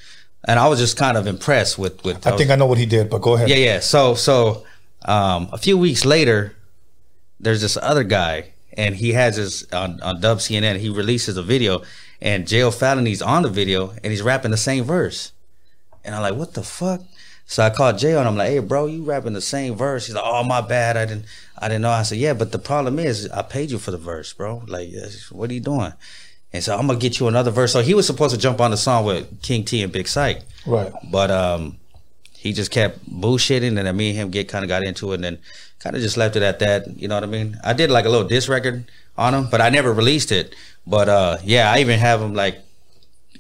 And I was just kind of impressed with with. I think I know what he did, but go ahead. Yeah, yeah. So, so um, a few weeks later, there's this other guy, and he has his on, on Dub CNN. He releases a video, and J.O. Felony's on the video, and he's rapping the same verse. And I'm like, what the fuck? So I called Jay and I'm like, hey, bro, you rapping the same verse? He's like, oh, my bad. I didn't, I didn't know. I said, yeah, but the problem is, I paid you for the verse, bro. Like, what are you doing? And so I'm gonna get you another verse. So he was supposed to jump on the song with King T and Big Syke. Right. But um, he just kept bullshitting, and then me and him get kind of got into it, and then kind of just left it at that. You know what I mean? I did like a little diss record on him, but I never released it. But uh, yeah, I even have him like,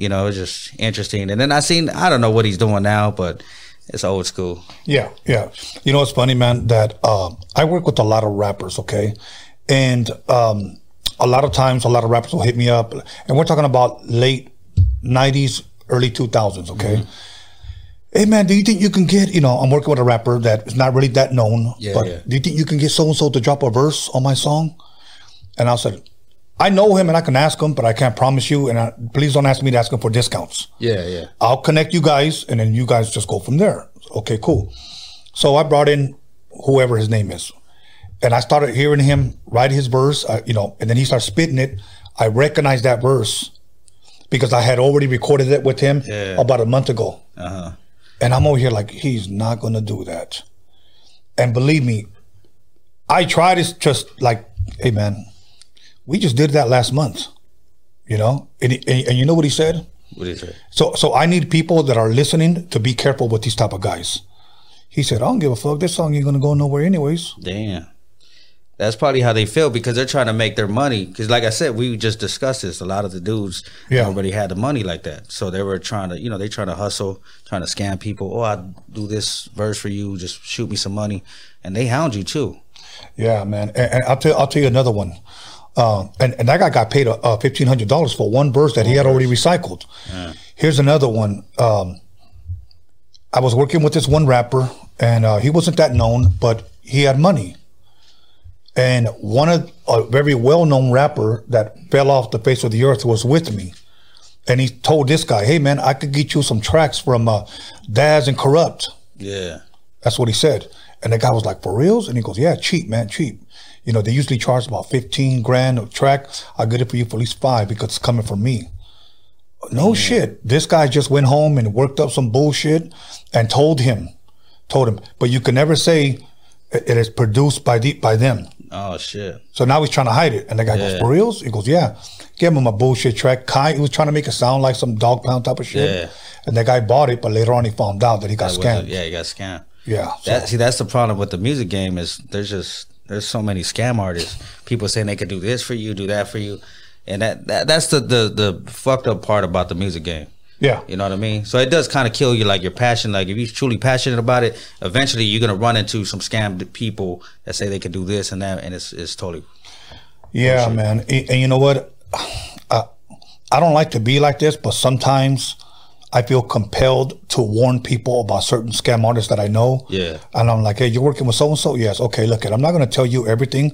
you know, it's just interesting. And then I seen, I don't know what he's doing now, but it's old school. Yeah, yeah. You know, it's funny, man, that um, I work with a lot of rappers, okay? And um, a lot of times, a lot of rappers will hit me up, and we're talking about late 90s, early 2000s, okay? Mm-hmm. Hey, man, do you think you can get, you know, I'm working with a rapper that is not really that known, Yeah, but yeah. do you think you can get so and so to drop a verse on my song? And I said, I know him and I can ask him, but I can't promise you. And I, please don't ask me to ask him for discounts. Yeah, yeah. I'll connect you guys, and then you guys just go from there. Okay, cool. So I brought in whoever his name is, and I started hearing him write his verse. I, you know, and then he started spitting it. I recognized that verse because I had already recorded it with him Yeah. about a month ago, Uh huh. and I'm over here like he's not gonna do that. And believe me, I tried to just like, hey man, we just did that last month, you know. And, and, and you know what he said? What is it? So so I need people that are listening to be careful with these type of guys. He said, I don't give a fuck. This song ain't gonna go nowhere anyways. Damn. That's probably how they feel because they're trying to make their money. Because, like I said, we just discussed this. A lot of the dudes, Yeah. nobody had the money like that, so they were trying to, you know, they trying to hustle, trying to scam people. Oh, I do this verse for you. Just shoot me some money, and they hound you too. Yeah, man. And, and I'll tell I'll tell you another one. Uh, and, and that guy got paid uh, fifteen hundred dollars for one verse that he had already recycled. Here's another one. Um, I was working with this one rapper, and uh, he wasn't that known, but he had money. And one of a very well-known rapper that fell off the face of the earth was with me, and he told this guy, "Hey, man, I could get you some tracks from uh, Daz and Kurupt." Yeah. That's what he said. And the guy was like, for reals? And he goes, yeah, cheap, man, cheap. You know, they usually charge about 15 grand a track. I'll get it for you for at least five because it's coming from me. No mm. shit. This guy just went home and worked up some bullshit and told him, told him, but you can never say it is produced by the, by them. Oh shit. So now he's trying to hide it. And the guy goes, Yeah. for reals? He goes, yeah. Give him a bullshit track. Kai, he was trying to make it sound like some Dogg Pound type of shit. Yeah. And the guy bought it, but later on he found out that he got That scammed. it. yeah, he got scammed. Yeah. so- see, that's the problem with the music game is there's just there's so many scam artists. People saying they could do this for you, do that for you, and that, that that's the, the the fucked up part about the music game. yeah. You know what I mean? So it does kind of kill you, like your passion. Like if you're truly passionate about it, eventually you're gonna run into some scammed people that say they could do this and that, and it's it's totally Yeah, man. And, and you know what? I, I don't like to be like this, but sometimes I feel compelled to warn people about certain scam artists that I know. Yeah. And I'm like, hey, you're working with so and so? Yes. Okay, look, it. I'm not going to tell you everything,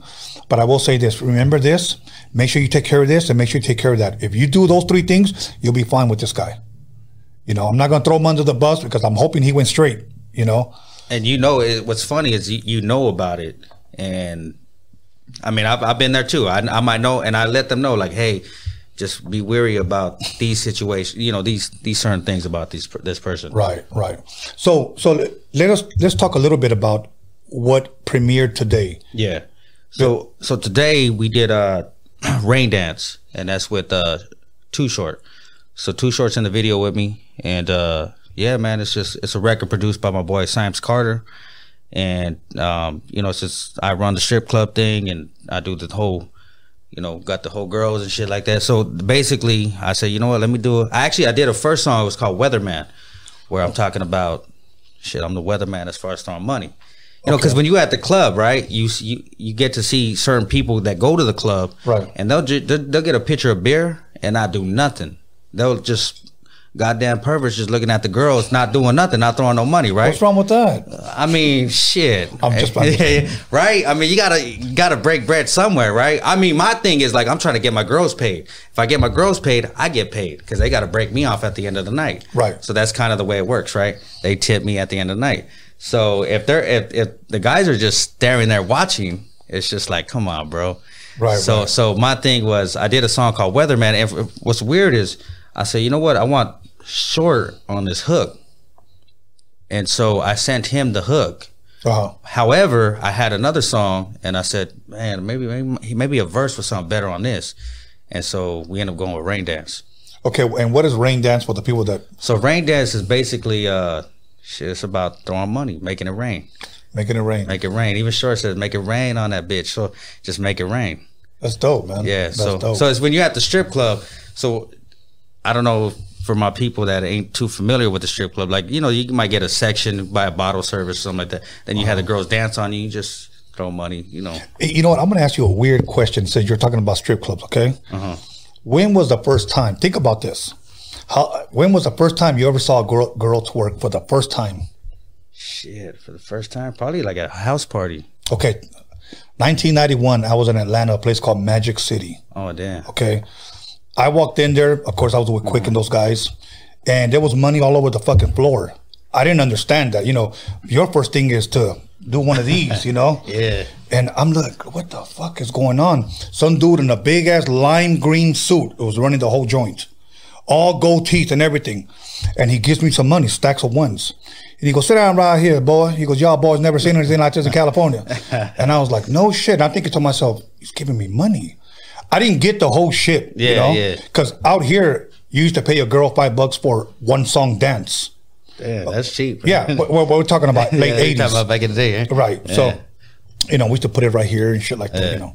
but I will say this. Remember this. Make sure you take care of this and make sure you take care of that. If you do those three things, you'll be fine with this guy. You know, I'm not going to throw him under the bus because I'm hoping he went straight, you know? and you know it, what's funny is you, you know about it and i mean I've, I've been there too I, I might know and i let them know like hey just be wary about these situations you know these these certain things about these this person. Right, right. So, so let- us let's talk a little bit about what premiered today. yeah. So so today we did a rain dance and that's with uh Too Short. So Too Short's in the video with me and uh yeah man it's just it's a record produced by my boy Symes Carter. And um, you know, it's just I run the strip club thing and I do the whole, you know, got the whole girls and shit like that. So basically, I said, you know what, let me do it. I actually I did a first song. It was called Weatherman, where I'm talking about shit. I'm the weatherman as far as throwing money. You know, because when you at the club, right, you you you get to see certain people that go to the club, Right. and they'll ju- they'll, they'll get a pitcher of beer and I do nothing. They'll just goddamn perverts just looking at the girls, not doing nothing, not throwing no money, right? What's wrong with that? I mean, shit. I'm just- I'm just- right. I mean, you gotta you gotta break bread somewhere, right? I mean, my thing is like I'm trying to get my girls paid. If I get my girls paid, I get paid because they gotta break me off at the end of the night. Right. So that's kind of the way it works, right? They tip me at the end of the night. So if they're if if the guys are just staring there watching, it's just like, come on, bro. Right, So right. so my thing was I did a song called Weatherman. And what's weird is I said, you know what? I want short on this hook. And so I sent him the hook. Uh-huh. However, I had another song, and I said, "Man, maybe maybe maybe a verse was something better on this." And so we ended up going with Rain Dance. Okay, and what is rain dance for the people that So Rain Dance is basically uh, shit. It's about throwing money, making it rain, making it rain? make it rain. Even Short says, "Make it rain on that bitch." So just make it rain. That's dope, man. Yeah. That's so dope. so it's when you're at the strip club. So I don't know for my people that ain't too familiar with the strip club. Like you know, you might get a section by a bottle service or something like that. Then you have the Uh-huh. girls dance on you. You just throw money. You know. You know what? I'm going to ask you a weird question since you're talking about strip clubs. Okay. Uh-huh. When was the first time? Think about this. How? When was the first time you ever saw a girl girl twerk for the first time? Shit, for the first time, probably like a house party. Okay. 1991. I was in Atlanta, a place called Magic City. Oh damn. Okay. I walked in there. Of course, I was with Quik and mm-hmm. those guys, and there was money all over the fucking floor. I didn't understand that. You know, your first thing is to do one of these. You know. Yeah. And I'm like, what the fuck is going on? Some dude in a big ass lime green suit was running the whole joint, all gold teeth and everything. And he gives me some money, stacks of ones. And he goes, sit down right here, boy. He goes, y'all boys never seen anything like this in California. and I was like, no shit. And I'm thinking to myself, he's giving me money. I didn't get the whole shit. you know? yeah. Because out here, you used to pay a girl five bucks for one song dance. Yeah, that's cheap. Yeah, but we're, we're talking about late Yeah, eighties, about back in the day, eh? right? Yeah. So, you know, we used to put it right here and shit like that, you know.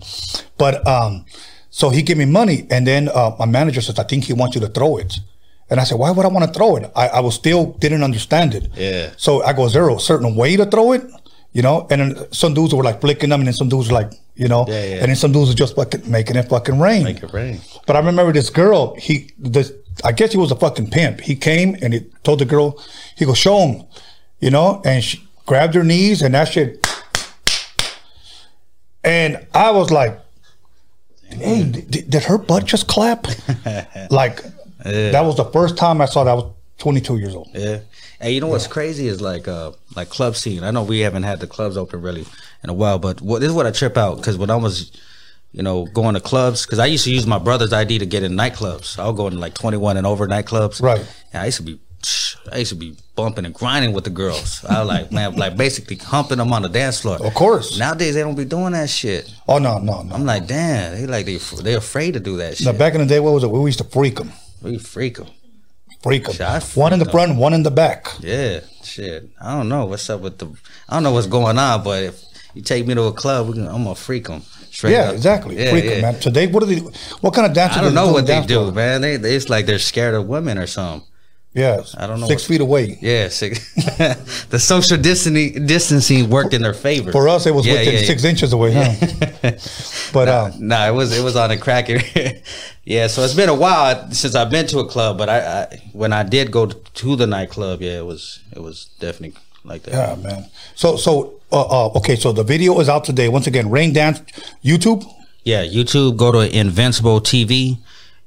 But um, so he gave me money, and then uh, my manager says, "I think he wants you to throw it." And I said, "Why would I want to throw it?" I, I was still didn't understand it. Yeah. So I go, "Is there a certain way to throw it?" You know, and then some dudes were like flicking them, and then some dudes were like, you know, Yeah, yeah. and then some dudes are just fucking making it fucking rain. Make it rain. But I remember this girl. He, this, I guess he was a fucking pimp. He came and he told the girl, he go show him, you know, and she grabbed her knees and that shit. And I was like, hey, did, did her butt just clap? like, that was the first time I saw that. I was 22 years old. Yeah. And you know what's crazy is like uh like club scene. I know we haven't had the clubs open really in a while, but what this is what I trip out because when I was you know going to clubs because I used to use my brother's ID to get in nightclubs. I'll go in like 21 and over nightclubs. Right. And I used to be I used to be bumping and grinding with the girls. I was like, man, like basically humping them on the dance floor. Of course. Nowadays they don't be doing that shit. Oh, no, no, no. I'm like, damn, they like they they afraid to do that shit. Now, back in the day, what was it? We used to freak them. we freak 'em. Freak them. Shit, One in the front, one in the back. Yeah, shit. I don't know what's up with the. I don't know what's going on, but if you take me to a club, can, I'm gonna freak them. Straight Yeah, up. exactly. Yeah, freak yeah. 'em, man. Today, what are they? What kind of dances? I do don't know what they do, man. They, they it's like they're scared of women or something. Yes. I don't know Six what- feet away. Yeah, six. the social distancing distancing worked in their favor. For us, it was Yeah, within yeah, yeah. six inches away, huh? but uh, Nah, it was it was on a cracker. yeah, so it's been a while since I've been to a club, but I, I when I did go to the nightclub, yeah, it was it was definitely like that. yeah, man. So, so uh, uh, okay. So the video is out today. Once again, Rain Dance, YouTube. Yeah, YouTube, go to Invincible TV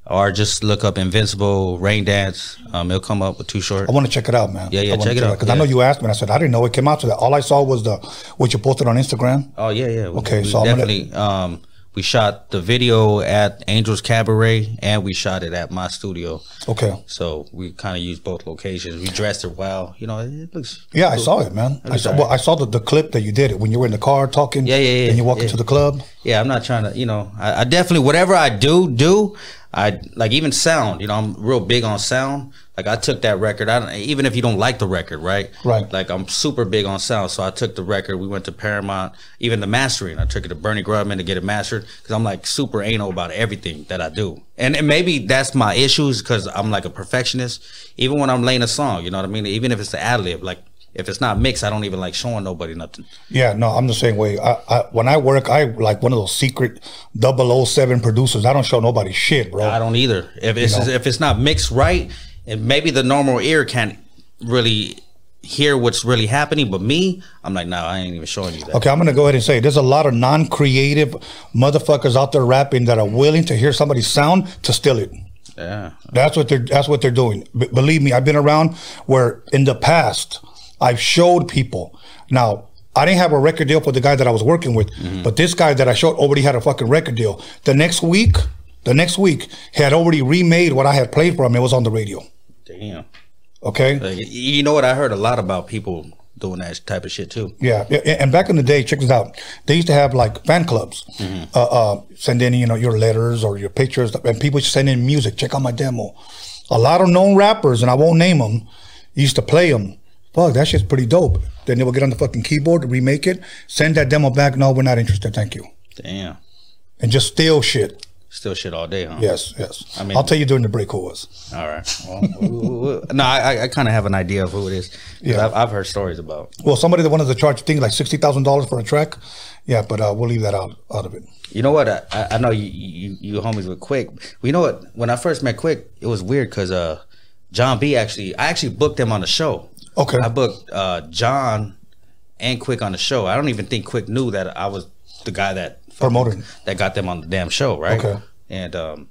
or just look up Invincible Rain Dance. Um, it'll come up with Too Short. I want to check it out, man. Yeah, yeah, wanna check it out, Because I know you asked me. and I said I didn't know it came out today. All I saw was the what you posted on Instagram. Oh yeah, yeah. We- Okay, we so I'm gonna- definitely um we shot the video at Angels Cabaret and we shot it at my studio. Okay. So we kind of used both locations. We dressed it well. You know, it looks Yeah, I saw it, man. I saw, alright. well, I saw the, the clip that you did it when you were in the car talking. Yeah, yeah, yeah, And you walk yeah. into the club. yeah, I'm not trying to, you know, I, I definitely whatever I do, do. I like even sound. You know, I'm real big on sound. Like I took that record. I don't, even if you don't like the record, right? Right. Like I'm super big on sound, so I took the record. We went to Paramount, even the mastering. I took it to Bernie Grundman to get it mastered because I'm like super anal about everything that I do. And, and maybe that's my issues because I'm like a perfectionist. Even when I'm laying a song, you know what I mean. Even if it's the ad lib, like if it's not mixed, I don't even like showing nobody nothing. Yeah, no, I'm the same way. I, I when I work, I like one of those secret 007 producers. I don't show nobody shit, bro. I don't either. If it's know? if it's not mixed right, and maybe the normal ear can't really hear what's really happening, but me, I'm like, no, I ain't even showing you that. Okay, I'm gonna go ahead and say there's a lot of non-creative motherfuckers out there rapping that are willing to hear somebody's sound to steal it. Yeah, That's what they're that's what they're doing. B- believe me, I've been around where in the past I've showed people. Now I didn't have a record deal for the guy that I was working with, mm-hmm. but this guy that I showed already had a fucking record deal. The next week, the next week, he had already remade what I had played for him. It was on the radio. damn. Okay. Like, you know what? I heard a lot about people doing that type of shit too. Yeah, and back in the day, check this out. They used to have like fan clubs. Uh, uh, send in, you know, your letters or your pictures, and people would send in music. Check out my demo. A lot of known rappers, and I won't name them, used to play them. Fuck, that shit's pretty dope. Then they would get on the fucking keyboard, remake it, send that demo back. No, we're not interested. Thank you. Damn, And just steal shit. Still shit all day, huh? Yes, yes. I mean- I'll tell you during the break who it was. All right. Well, we- we- we- no, I, I kind of have an idea of who it is. Yeah. I've, I've heard stories about. Well, somebody that wanted to charge things like sixty thousand dollars for a track. Yeah, but uh, we'll leave that out out of it. You know what? I, I- know you, you you homies were Quik. Well, you know what? When I first met Quik, it was weird because uh, John B actually I actually booked him on the show. Okay. I booked uh, John and Quik on the show. I don't even think Quik knew that I was the guy that Promoted. that got them on the damn show, right? Okay. And um,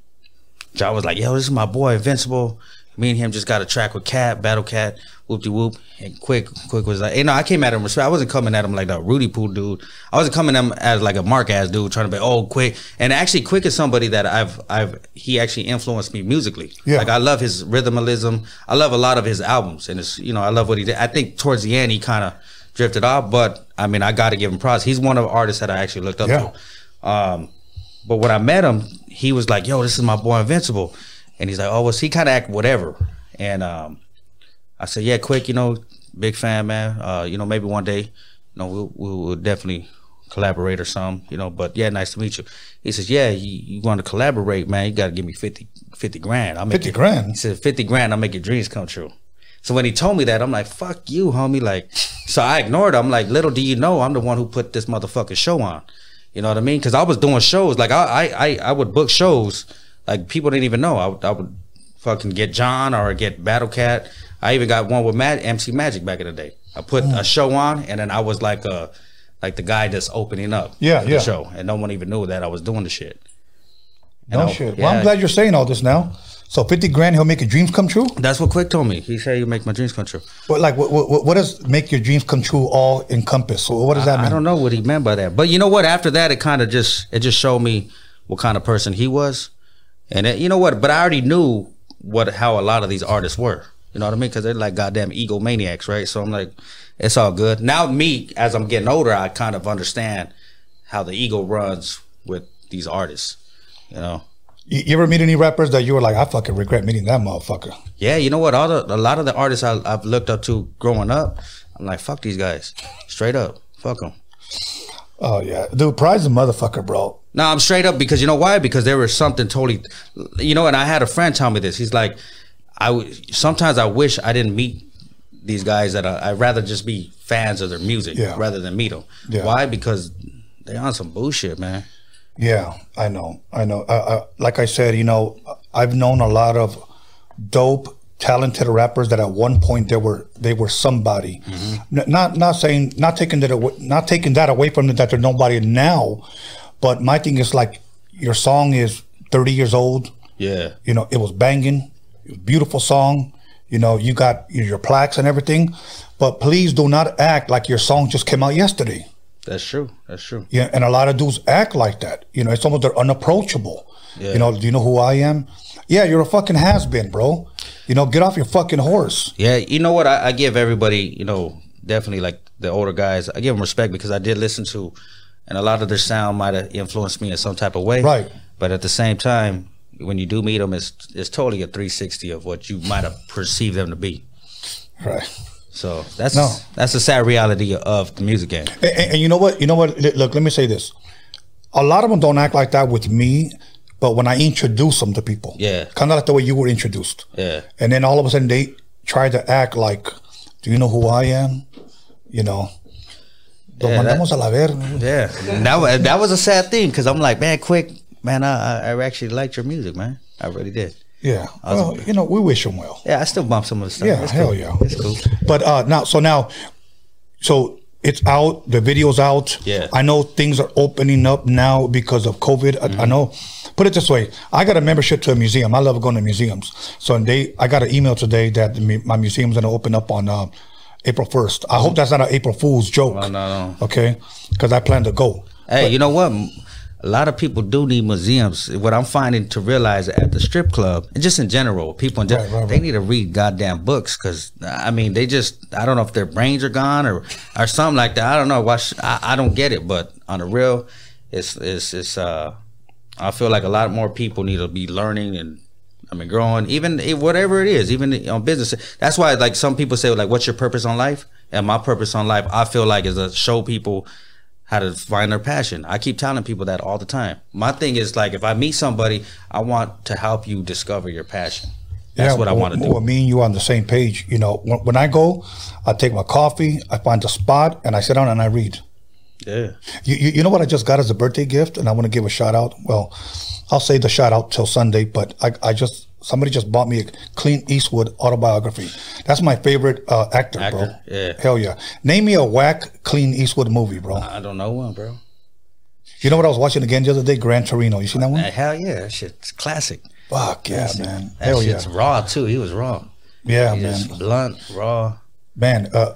John was like, "Yo, this is my boy Invincible." Me and him just got a track with Cat, Battle Cat, whoop de whoop. And Quik, Quik was like, you know, I came at him respect. I wasn't coming at him like that Rudy Poo dude. I wasn't coming at him as like a Mark ass dude trying to be, oh, Quik. And actually, Quik is somebody that I've, I've, he actually influenced me musically. Yeah. Like I love his Rhythm-al-ism. I love a lot of his albums, and it's, you know, I love what he did. I think towards the end he kind of drifted off, but I mean, I got to give him props. He's one of the artists that I actually looked up Yeah. to. Um, but when I met him, he was like, "Yo, this is my boy Invincible," And he's like, "Oh, well, he kind of act whatever." And um, I said, "Yeah, Quik, you know, big fan, man. Uh, you know, maybe one day, you know, we'll we'll, we'll definitely collaborate or something, you know. But yeah, nice to meet you." He says, "Yeah, you, you want to collaborate, man? You got to give me 50, 50 grand. I'll make 50 it- grand? He said, 50 grand, I'll make your dreams come true." So when he told me that, I'm like, "Fuck you, homie!" Like, so I ignored. him. I'm like, "Little do you know, I'm the one who put this motherfucking show on." You know what I mean? Because I was doing shows. Like I, I, I, would book shows. Like people didn't even know. I, would- I would fucking get John or get Battle Cat. I even got one with Mag- MC Magic back in the day. I put Mm. a show on, and then I was like a, like the guy that's opening up. Yeah, for the yeah. show, and no one even knew that I was doing the shit. And No I- shit. Well, I'm glad you're saying all this now. So 50 grand, he'll make your dreams come true? That's what Quik told me. He said you make my dreams come true. What, like, what, what, what does make your dreams come true all encompass? So what does that mean? I don't know what he meant by that, but you know what? After that, it kind of just it just showed me what kind of person he was, and it, you know what? But I already knew what how a lot of these artists were. You know what I mean? Because they're like goddamn egomaniacs, right? So I'm like, it's all good. Now me, as I'm getting older, I kind of understand how the ego runs with these artists. You know? You, ever meet any rappers that you were like, I fucking regret meeting that motherfucker? Yeah, you know what? All the a lot of the artists I, I've looked up to growing up, I'm like, fuck these guys, straight up, fuck them. Oh, yeah. Dude, Pride's a motherfucker, bro. No, I'm straight up because you know why? Because there was something totally, you know. And I had a friend tell me this. He's like, I sometimes I wish I didn't meet these guys that I, I'd rather just be fans of their music Yeah. rather than meet them. Yeah. Why? Because they on some bullshit, man. Yeah, I know. I know. Uh, uh, like I said, you know, I've known a lot of dope, talented rappers that at one point they were they were somebody. N- not not saying not taking that away, not taking that away from them that they're nobody now, but my thing is like your song is thirty years old. Yeah, You know, it was banging, it was a beautiful song. You know, you got your plaques and everything, but please do not act like your song just came out yesterday. That's true. That's true. Yeah, and a lot of dudes act like that. You know, it's almost they're unapproachable. Yeah. You know, do you know who I am? Yeah, you're a fucking has been, bro. You know, get off your fucking horse. Yeah, you know what? I, I give everybody, you know, definitely like the older guys. I give them respect because I did listen to, and a lot of their sound might have influenced me in some type of way. Right. But at the same time, when you do meet them, it's it's totally a 360 of what you might have perceived them to be. Right. So that's No. that's the sad reality of the music game. And, and- you know what? You know what? Look, let me say this. A lot of them don't act like that with me, but when I introduce them to people, Yeah. kind of like the way you were introduced. Yeah. And then all of a sudden they try to act like, do you know who I am? You know. Yeah, that- a la verga. Yeah, that was that was a sad thing because I'm like, man, Quik, man, I I actually liked your music, man. I really did. Yeah. Well, you know, we wish them well. Yeah, I still bump some of the stuff. Yeah, It's hell cool. yeah. It's cool. But uh now so now so it's out, the video's out. Yeah. I know things are opening up now because of COVID. I, Mm-hmm. I know put it this way, I got a membership to a museum. I love going to museums. So they I got an email today that my museum's gonna open up on uh, April first. I hope that's not an April Fool's joke. Oh, no, no. Okay? Because I plan to go. Hey, you know what? A lot of people do need museums. What I'm finding to realize at the strip club, and just in general, people in general, Right, right, they need to read goddamn books because I mean, they just I don't know if their brains are gone or or something like that. I don't know. Watch, I, I don't get it, but on the real, it's it's it's uh, I feel like a lot more people need to be learning and. I mean, growing, even whatever it is, even on business. That's why, like, some people say, like, what's your purpose on life? And my purpose on life, I feel like, is to show people how to find their passion. I keep telling people that all the time. My thing is like if I meet somebody, I want to help you discover your passion. That's what I want to do. Well, me and you on the same page. You know, when, when I go, I take my coffee, I find a spot, and I sit down and I read. yeah. You, you, you know what I just got as a birthday gift, and I want to give a shout out. Well, I'll say the shout out till Sunday, but I, I just somebody just bought me a Clint Eastwood autobiography. That's my favorite uh, actor, bro. Yeah. Hell yeah. Name me a whack Clint Eastwood movie, bro. I don't know one, bro. You know what I was watching again the other day? Gran Torino. You seen that one? Hell yeah, that shit's classic. Fuck yeah, man. That Hell yeah. shit's raw too. He was raw. Yeah, man. blunt, raw. Man, uh,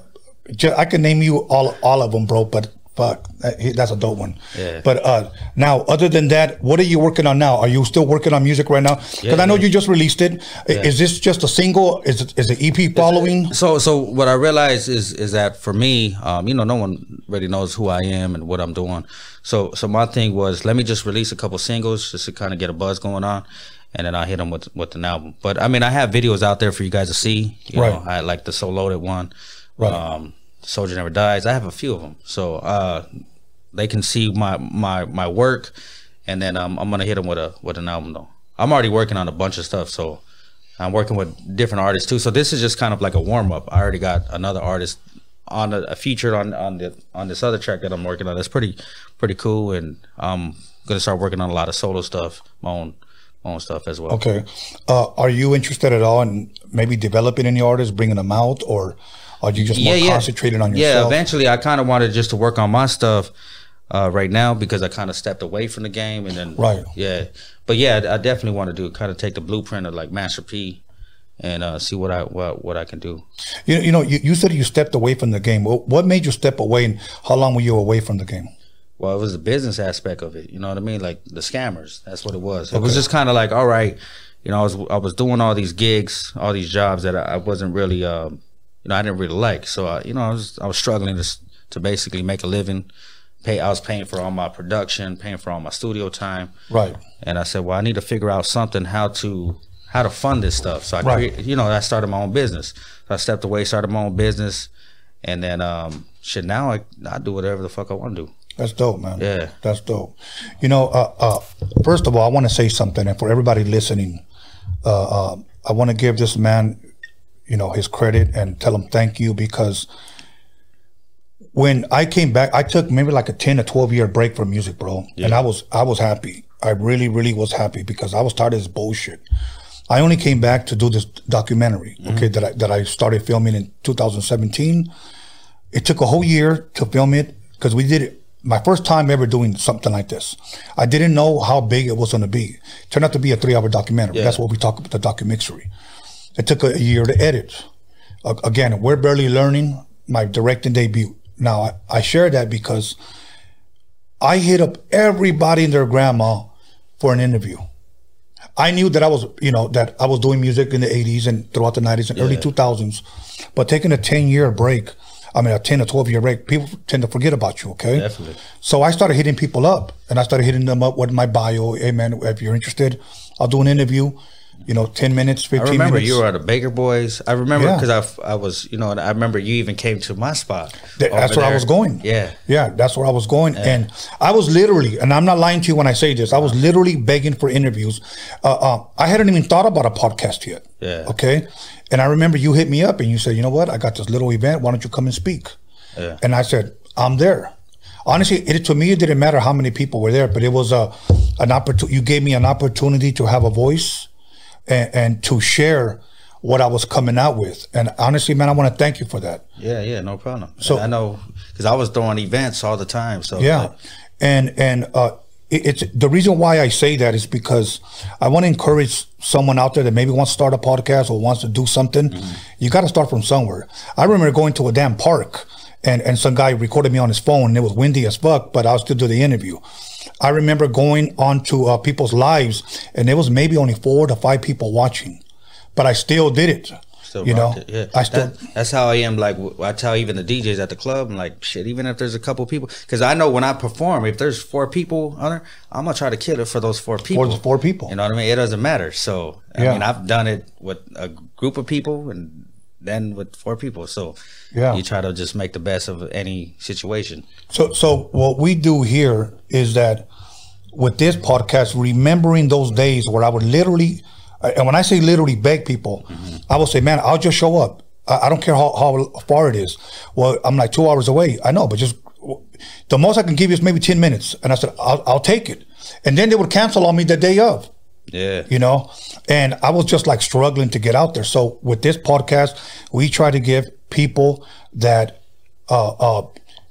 I can name you all all of them, bro. But fuck, that, he- that's a dope one. Yeah. But uh, now, other than that, what are you working on now? Are you still working on music right now? Because Yeah, I know yeah. you just released it. Is this just a single? Is it is the EP following? So, so what I realized is is that for me, um, you know, no one really knows who I am and what I'm doing. So, so my thing was, let me just release a couple singles just to kind of get a buzz going on, and then I hit them with with an album. But I mean, I have videos out there for you guys to see. You Right. know, I like the So Loaded one. Right. Um, Soldier Never Dies. I have a few of them, so uh, they can see my my my work, and then um, I'm gonna hit them with a with an album though. I'm already working on a bunch of stuff, so I'm working with different artists too. So this is just kind of like a warm up. I already got another artist on a, a featured on on the on this other track that I'm working on. That's pretty pretty cool, and I'm gonna start working on a lot of solo stuff, my own own stuff as well. Okay. Uh, are you interested at all in maybe developing any artists, bringing them out, or are you just more concentrated on Yeah, eventually I kind of wanted just to work on my stuff uh, right now because I kind of stepped away from the game and then Right. Yeah, but yeah, I definitely want to do kind of take the blueprint of like Master P and uh, see what I what what I can do. You, you know, you, you said you stepped away from the game. What made you step away, and how long were you away from the game? Well, it was the business aspect of it. You know what I mean? Like the scammers. That's what it was. It was just kind of like, all right, you know, I was I was doing all these gigs, all these jobs that I, I wasn't really, um, you know, I didn't really like. So I, you know, I was I was struggling to to basically make a living. Pay. I was paying for all my production, paying for all my studio time, Right. and I said, well, I need to figure out something how to how to fund this stuff. So I, Right. create, you know, I started my own business. So I stepped away, started my own business, and then um, shit. Now I I do whatever the fuck I want to do. That's dope, man. Yeah. That's dope. You know, uh, uh, first of all, I want to say something, and for everybody listening, uh, uh, I want to give this man, you know, his credit and tell him thank you because when I came back, I took maybe like a ten or twelve year break from music, bro, Yeah. and I was I was happy. I really, really was happy because I was tired of this bullshit. I only came back to do this documentary, mm-hmm. okay, that I that I started filming in 2017 it took a whole year to film it because we did it my first time ever doing something like this i didn't know how big it was going to be it turned out to be a three hour documentary Yeah. that's what we talk about the documentary it took a year to edit uh, again we're barely learning my directing debut now I, I share that because i hit up everybody and their grandma for an interview I knew that I was, you know, that I was doing music in the 80s and throughout the 90s and early 2000s, but taking a 10 year break, I mean, a 10 or 12 year break, people tend to forget about you, okay? Definitely. So I started hitting people up and I started hitting them up with my bio. Hey, man, if you're interested, I'll do an interview, you know, 10 minutes, 15 I remember minutes. you were at the Baker Boys. I remember Yeah. because I, I was, you know, I remember you even came to my spot. Th- that's where I was going. Yeah. Yeah, that's where I was going. And I was literally, and I'm not lying to you when I say this, I was literally begging for interviews. Uh, uh, I hadn't even thought about a podcast yet. Yeah. Okay. And I remember you hit me up and you said, you know what? I got this little event. Why don't you come and speak? Yeah. And I said, I'm there. Honestly, it, to me, it didn't matter how many people were there, but it was a, an opportunity. You gave me an opportunity to have a voice and, and to share what I was coming out with. And honestly, man, I want to thank you for that. Yeah, yeah, no problem. So- I know because I was throwing events all the time. So Yeah, and and uh, it, it's the reason why I say that is because I want to encourage someone out there that maybe wants to start a podcast or wants to do something. You got to start from somewhere. I remember going to a damn park, and and some guy recorded me on his phone. and It was windy as fuck, but I was still do the interview. I remember going onto uh, people's lives, and there was maybe only four to five people watching, but I still did it. Still you know, it, yeah. I still. That- that's how I am. Like I tell even the DJs at the club, I'm like, shit. Even if there's a couple people, because I know when I perform, if there's four people on there, I'm gonna try to kill it for those four people. the four people. You know what I mean? It doesn't matter. So I Yeah. mean, I've done it with a group of people and then with four people. So Yeah. you try to just make the best of any situation. So, so what we do here is that with this podcast, remembering those days where I would literally, and when I say literally beg people, mm-hmm. I will say, man, I'll just show up. I, I don't care how, how far it is. Well, I'm like two hours away. I know, but just the most I can give you is maybe 10 minutes. And I said, I'll, I'll take it. And then they would cancel on me the day of Yeah. you know and i was just like struggling to get out there so with this podcast we try to give people that uh, uh,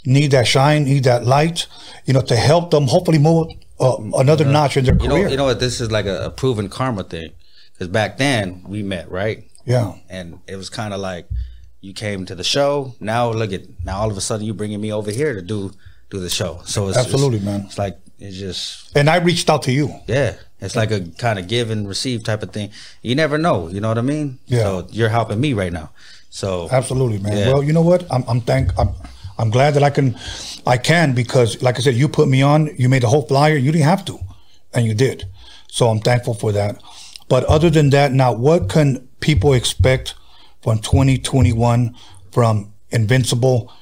need that shine need that light you know to help them hopefully move uh, another notch in their You know, career you know what? This is like a, a proven karma thing. Because back then we met, right? yeah and it was kind of like you came to the show. Now look at now all of a sudden you're bringing me over here to do do the show. So it's Absolutely, it's, man. It's like it's just and i reached out to you yeah. It's like a kind of give and receive type of thing. You never know. You know what I mean? Yeah. So you're helping me right now. So absolutely man Yeah. well you know what i'm, I'm thank I'm, I'm glad that i can i can because like i said you put me on you made the whole flyer you didn't have to and you did so i'm thankful for that But other than that, now what can people expect from 2021 from Invincible?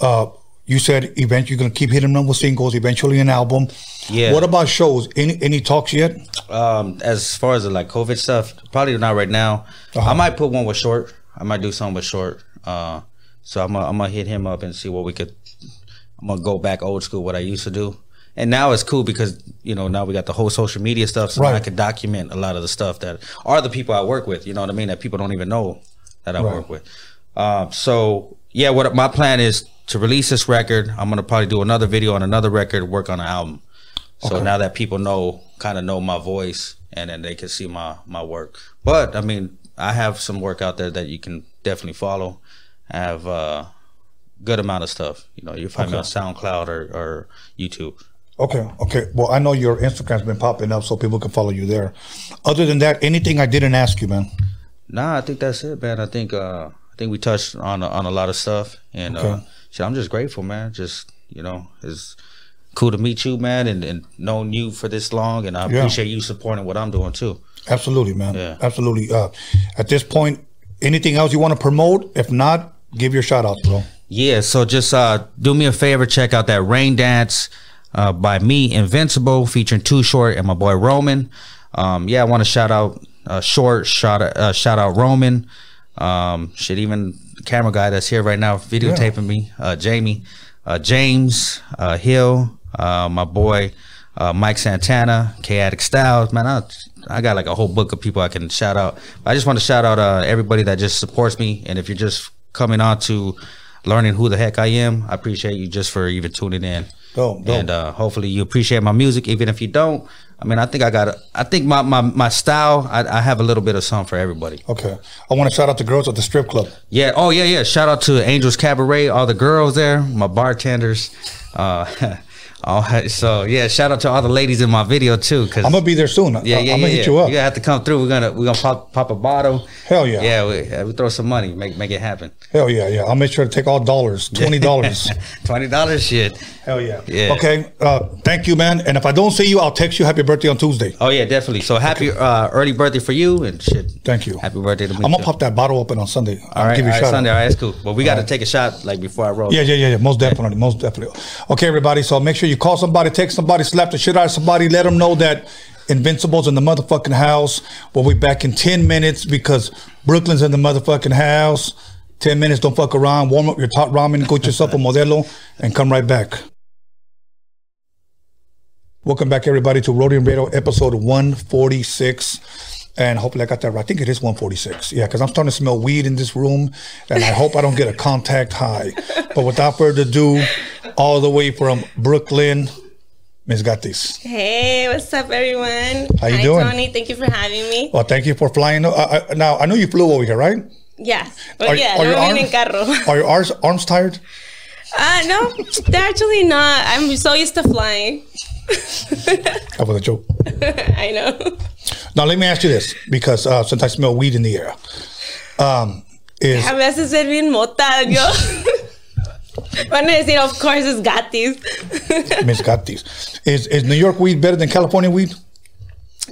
Uh, you said eventually you're gonna keep hitting them with singles, eventually an album. Yeah. What about shows? Any any talks yet? Um, as far as the like COVID stuff, probably not right now. Uh-huh. I might put one with short. I might do something with short. Uh, so I'm gonna, I'm gonna hit him up and see what we could. I'm gonna go back old school what I used to do. And now it's cool because you know now we got the whole social media stuff, so now I can document a lot of the stuff that are the people I work with. You know what I mean? That people don't even know that I Right. work with. Um, so yeah, what my plan is to release this record. I'm gonna probably do another video on another record, work on an album. So now that people know, kind of know my voice, and then they can see my my work. But I mean, I have some work out there that you can definitely follow. I have a good amount of stuff. You know, you find me on SoundCloud or, or YouTube. Okay, okay. Well, I know your Instagram's been popping up, so people can follow you there. Other than that, anything I didn't ask you, man? Nah, I think that's it, man. I think uh, I think we touched on on a lot of stuff, and uh, Okay. Shit, I'm just grateful, man. Just you know, it's cool to meet you, man, and, and known you for this long, and I Yeah. appreciate you supporting what I'm doing too. Absolutely, man. Yeah. Absolutely. Uh, at this point, anything else you want to promote? If not, give your shout out, bro. Yeah, so just uh, do me a favor, check out that Rain Dance uh, by me, Invincible, featuring Too Short and my boy Roman. Um, yeah, I want to shout out uh, Short, shout out, uh, shout out Roman. Um, shit, even camera guy that's here right now videotaping me, uh, Jamie, uh, James uh, Hill, uh, my boy uh, Mike Santana, Chaotic Styles. Man, I, I got like a whole book of people I can shout out. I just want to shout out uh, everybody that just supports me, and if you're just coming on to learning who the heck I am, I appreciate you just for even tuning in. Dope, dope. And uh, hopefully you appreciate my music, even if you don't. I mean, I think I got. a- I think my my my style. I, I have a little bit of something for everybody. Okay. I want to shout out the girls at the strip club. Yeah. Oh yeah, yeah. Shout out to Angels Cabaret, all the girls there, my bartenders. Uh, all, so yeah, shout out to all the ladies in my video too. Cause I'm gonna be there soon. yeah, yeah, I'm yeah, gonna yeah. hit you up. Gonna have to come through. We're gonna we're gonna pop pop a bottle. Hell yeah. Yeah, we, we throw some money, make make it happen. Hell yeah, yeah. I'll make sure to take all dollars, twenty dollars. Twenty dollars, shit. Hell yeah. Yeah. Okay. Uh, thank you, man. And if I don't see you, I'll text you happy birthday on Tuesday. Oh yeah, definitely. So happy uh, early birthday for you and shit. Thank you. Happy birthday to me. I'm gonna too. pop that bottle open on Sunday. I'll All right, give you all a right, Sunday. All right, that's cool. But we got to take a shot like before I roll. Yeah, yeah, yeah, yeah. Most definitely, most definitely. Okay, everybody. So make sure you call somebody, text somebody, slap the shit out of somebody, let them know that Invincible's in the motherfucking house. We'll be back in ten minutes because Brooklyn's in the motherfucking house. Ten minutes, don't fuck around. Warm up your top ramen, go get yourself a modelo, and come right back. Welcome back, everybody, to Roadium Radio episode 146. And hopefully I got that right. I think it is 146. Yeah, because I'm starting to smell weed in this room, and I hope I don't get a contact high. But without further ado, all the way from Brooklyn, Ms. Gatis. Hey, what's up, everyone? How you Hi, doing? Tony. Thank you for having me. Well, thank you for flying. Uh, I, now, I know you flew over here, right? Yes. But Are- yeah, are your no arms- carro. Are your arms, arms tired? Uh, no, they're actually not. I'm so used to flying. That was a joke. I know. Now, let me ask you this, because uh, since I smell weed in the air, um, is A veces ser bien mota, yo. Van a decir, of course, it's gatis. Ms. Gatis, is, is New York weed better than California weed?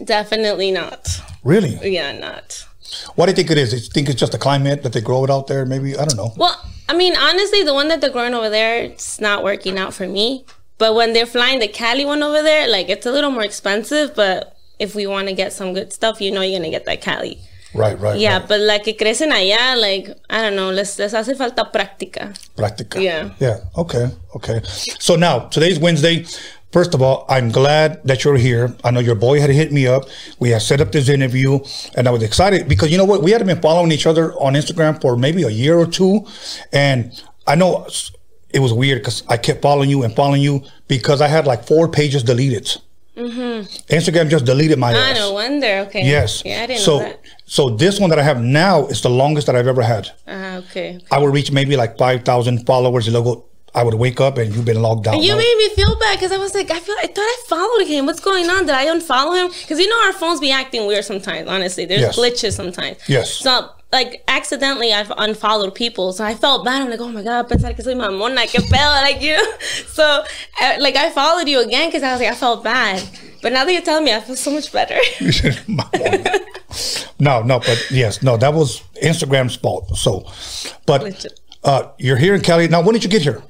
Definitely not. Really? Yeah, not. What do you think it is? Do you think it's just the climate that they grow it out there? Maybe I don't know. Well, I mean, honestly, the one that they're growing over there, it's not working out for me. But when they're flying the Cali one over there, like it's a little more expensive. But if we want to get some good stuff, you know, you're gonna get that Cali. Right, right. Yeah, right. but like que crecen allá, like I don't know, les les hace falta práctica. Practica. Yeah. Yeah. Okay. Okay. So now today's Wednesday. First of all, I'm glad that you're here. I know your boy had hit me up. We had set up this interview, and I was excited because you know what? We had been following each other on Instagram for maybe a year or two, and I know it was weird because I kept following you and following you because I had like four pages deleted. Instagram just deleted my Ah, ass. no wonder. Okay. Yes. Yeah, I didn't so, know that. so this one that I have now is the longest that I've ever had. Ah, okay. I will reach maybe like 5,000 followers. And logo, I would wake up and you've been logged out. You made me feel bad because I was like, I feel I thought I followed him. What's going on? Did I unfollow him? Because you know our phones be acting weird sometimes. Honestly, there's Yes. glitches sometimes. Yes. So like accidentally I've unfollowed people, so I felt bad. I'm like, oh my god, pensar que soy mamona, que pedo, like you know. So like I followed you again because I was like, I felt bad. But now that you're telling me, I feel so much better. No, no, but yes, no, that was Instagram's fault. So, but uh, you're here in Cali now. When did you get here?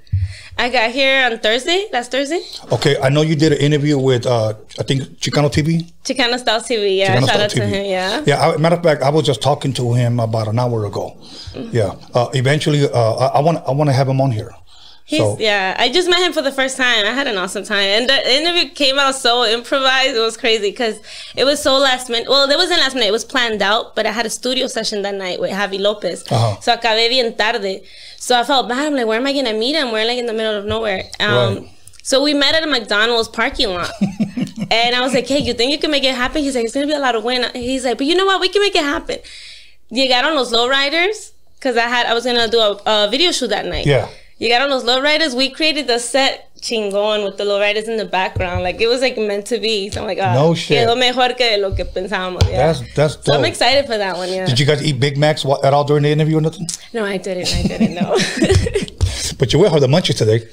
I got here on Thursday, last Thursday. Okay, I know you did an interview with uh, I think Chicano TV. Chicano Style TV. Yeah, Chicano shout Style out to him. Yeah. Yeah. I, matter of fact, I was just talking to him about an hour ago. Mm-hmm. Yeah. Uh, eventually, uh, I want I want to have him on here. He's, So- yeah, I just met him for the first time. I had an awesome time, and the interview came out so improvised. It was crazy because it was so last minute. Well, it wasn't last minute; it was planned out. But I had a studio session that night with Javi Lopez, Uh-huh. so acabé bien tarde. So I felt bad. I'm like, where am I gonna meet him? We're like in the middle of nowhere. Um, Right. So we met at a McDonald's parking lot. and I was like, hey, you think you can make it happen? He's like, it's going to be a lot of wind. He's like, but you know what? We can make it happen. You got Llegaron los lowriders because I had I was going to do a, a video shoot that night. Yeah. you got Llegaron los lowriders. We created the set chingón with the lowriders in the background. Like it was like meant to be. So I'm like, ah, No shit. quedó mejor que lo que pensábamos. Yeah. That's that's so I'm excited for that one. Yeah. Did you guys eat Big Macs at all during the interview or nothing? no, I didn't. I didn't know. But you will have the munchies today.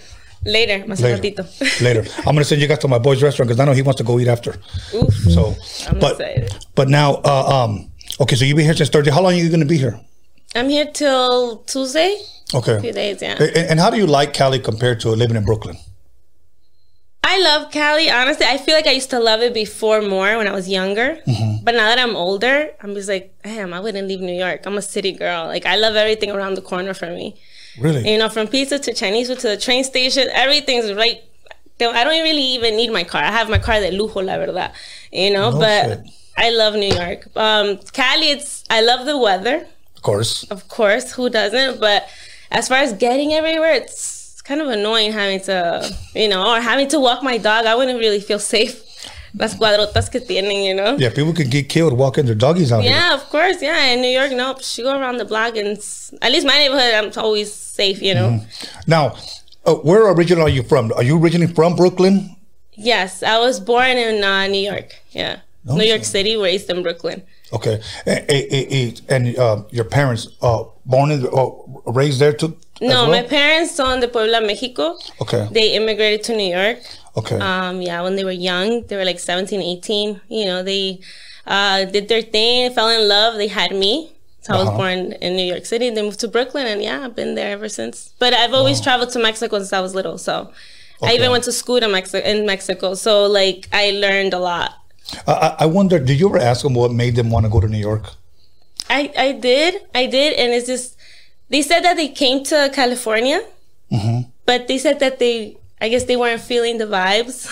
Later, más Later. ratito. Later. I'm gonna send you guys to my boy's restaurant because I know he wants to go eat after. Oof. So, I'm but excited. but now, uh, um, okay. So you've been here since Thursday. How long are you gonna be here? I'm here till Tuesday. Okay. Few days, yeah. And, and how do you like Cali compared to living in Brooklyn? I love Cali. Honestly, I feel like I used to love it before more when I was younger. Mm-hmm. But now that I'm older, I'm just like, damn, I wouldn't leave New York. I'm a city girl. Like, I love everything around the corner for me. Really? You know, from pizza to Chinese food to the train station, everything's right. I don't really even need my car. I have my car de lujo, la verdad. You know, No but shit. I love New York. Um, Cali, it's I love the weather, Of course. of course. Who doesn't? But as far as getting everywhere, it's kind of annoying having to, you know, or having to walk my dog. I wouldn't really feel safe. Las cuadrotas que tienen, you know. Yeah, people can get killed walking their doggies out here. Yeah, of course. Yeah, in New York, nope. She go around the block, and s- at least my neighborhood, I'm always safe. You know. Now, uh, where originally are you from? Are you originally from Brooklyn? Yes, I was born in uh, New York. Yeah, New York City, raised in Brooklyn. Okay, and, and, and uh, your parents uh, born in, uh, raised there too? No, well? my parents son de Puebla, Mexico. Okay, They immigrated to New York. okay, Um, yeah, when they were young, they were like 17, 18. You know, they uh, did their thing, fell in love. They had me. So I was Uh-huh. born in New York City. They moved to Brooklyn, and yeah, I've been there ever since. But I've always traveled to Mexico since I was little. So I even went to school in Mexico. In Mexico, so like I learned a lot. I, I- I wonder, did you ever ask them what made them want to go to New York? I I did, I did, and it's just they said that they came to California, but they said that they, I guess they weren't feeling the vibes.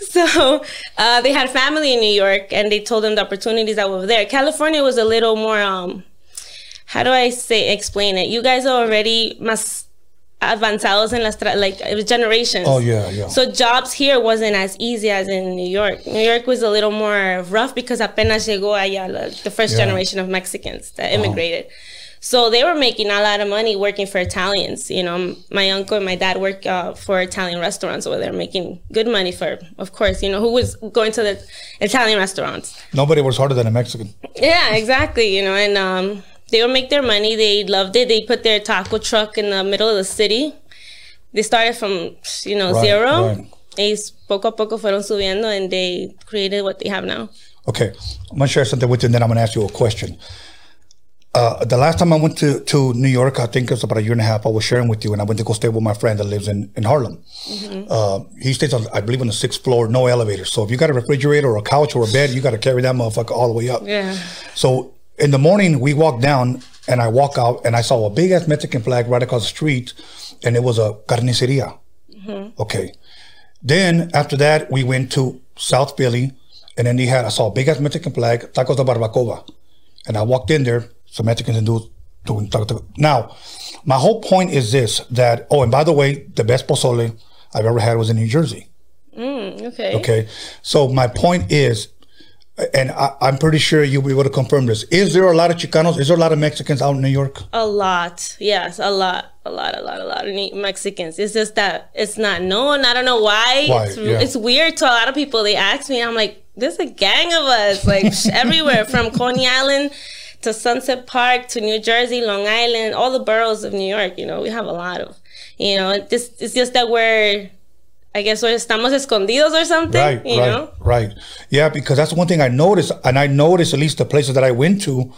so uh, they had family in New York, and they told them the opportunities that were there. California was a little more, um, how do I say explain it? You guys are already más avanzados en las tra- like it was generations. Oh, yeah, yeah. So jobs here wasn't as easy as in New York. New York was a little more rough because apenas llegó allá the first Yeah. Uh-huh. generation of Mexicans that immigrated. So they were making a lot of money working for Italians. You know, my uncle and my dad work uh, for Italian restaurants over there, making good money for, of course, you know, who was going to the Italian restaurants. Nobody was harder than a Mexican. Yeah, exactly. You know, and um, they would make their money. They loved it. They put their taco truck in the middle of the city. They started from you know Right, zero. right. Y poco a poco fueron subiendo, and they created what they have now. Okay, I'm gonna share something with you, and then I'm gonna ask you a question. Uh, the last time I went to, to New York, I think it was about a year and a half. I was sharing with you, and I went to go stay with my friend that lives in in Harlem. Uh, he stays on, I believe, on the sixth floor, no elevator. So if you got a refrigerator or a couch or a bed, you got to carry that motherfucker all the way up. Yeah. So in the morning, we walked down, and I walk out, and I saw a big ass Mexican flag right across the street, and it was a carniceria. Okay. Then after that, we went to South Philly, and then they had I saw a big ass Mexican flag, tacos de barbacoa, and I walked in there. Some Mexicans and do doing. Now, my whole point is this: that oh, and by the way, the best pozole I've ever had was in New Jersey. Mm, okay. Okay. So my point is, and I, I'm pretty sure you'll be able to confirm this. Is there a lot of Chicanos? Is there a lot of Mexicans out in New York? A lot. Yes, a lot. A lot, a lot, a lot of Mexicans. It's just that it's not known. I don't know why. Why, It's, yeah. it's weird to a lot of people. They ask me, I'm like, there's a gang of us, like everywhere from Coney Island to Sunset Park to New Jersey, Long Island, all the boroughs of New York. You know, we have a lot of, you know, it it's just that we're I guess we're estamos escondidos or something. Right, you right, know? right. Yeah, because that's one thing I noticed, and I noticed at least the places that I went to,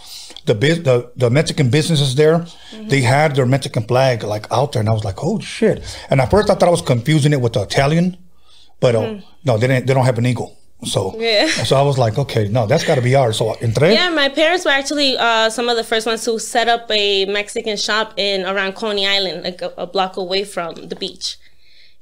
the the, the Mexican businesses there, Mm-hmm. they had their Mexican flag like out there, and I was like, oh shit! And at first I thought I was confusing it with the Italian, but uh, no, they didn't. They don't have an eagle. So. Yeah. so I was like, okay, no, that's got to be ours. So, entre, Yeah, my parents were actually uh, some of the first ones who set up a Mexican shop in around Coney Island, like a, a block away from the beach.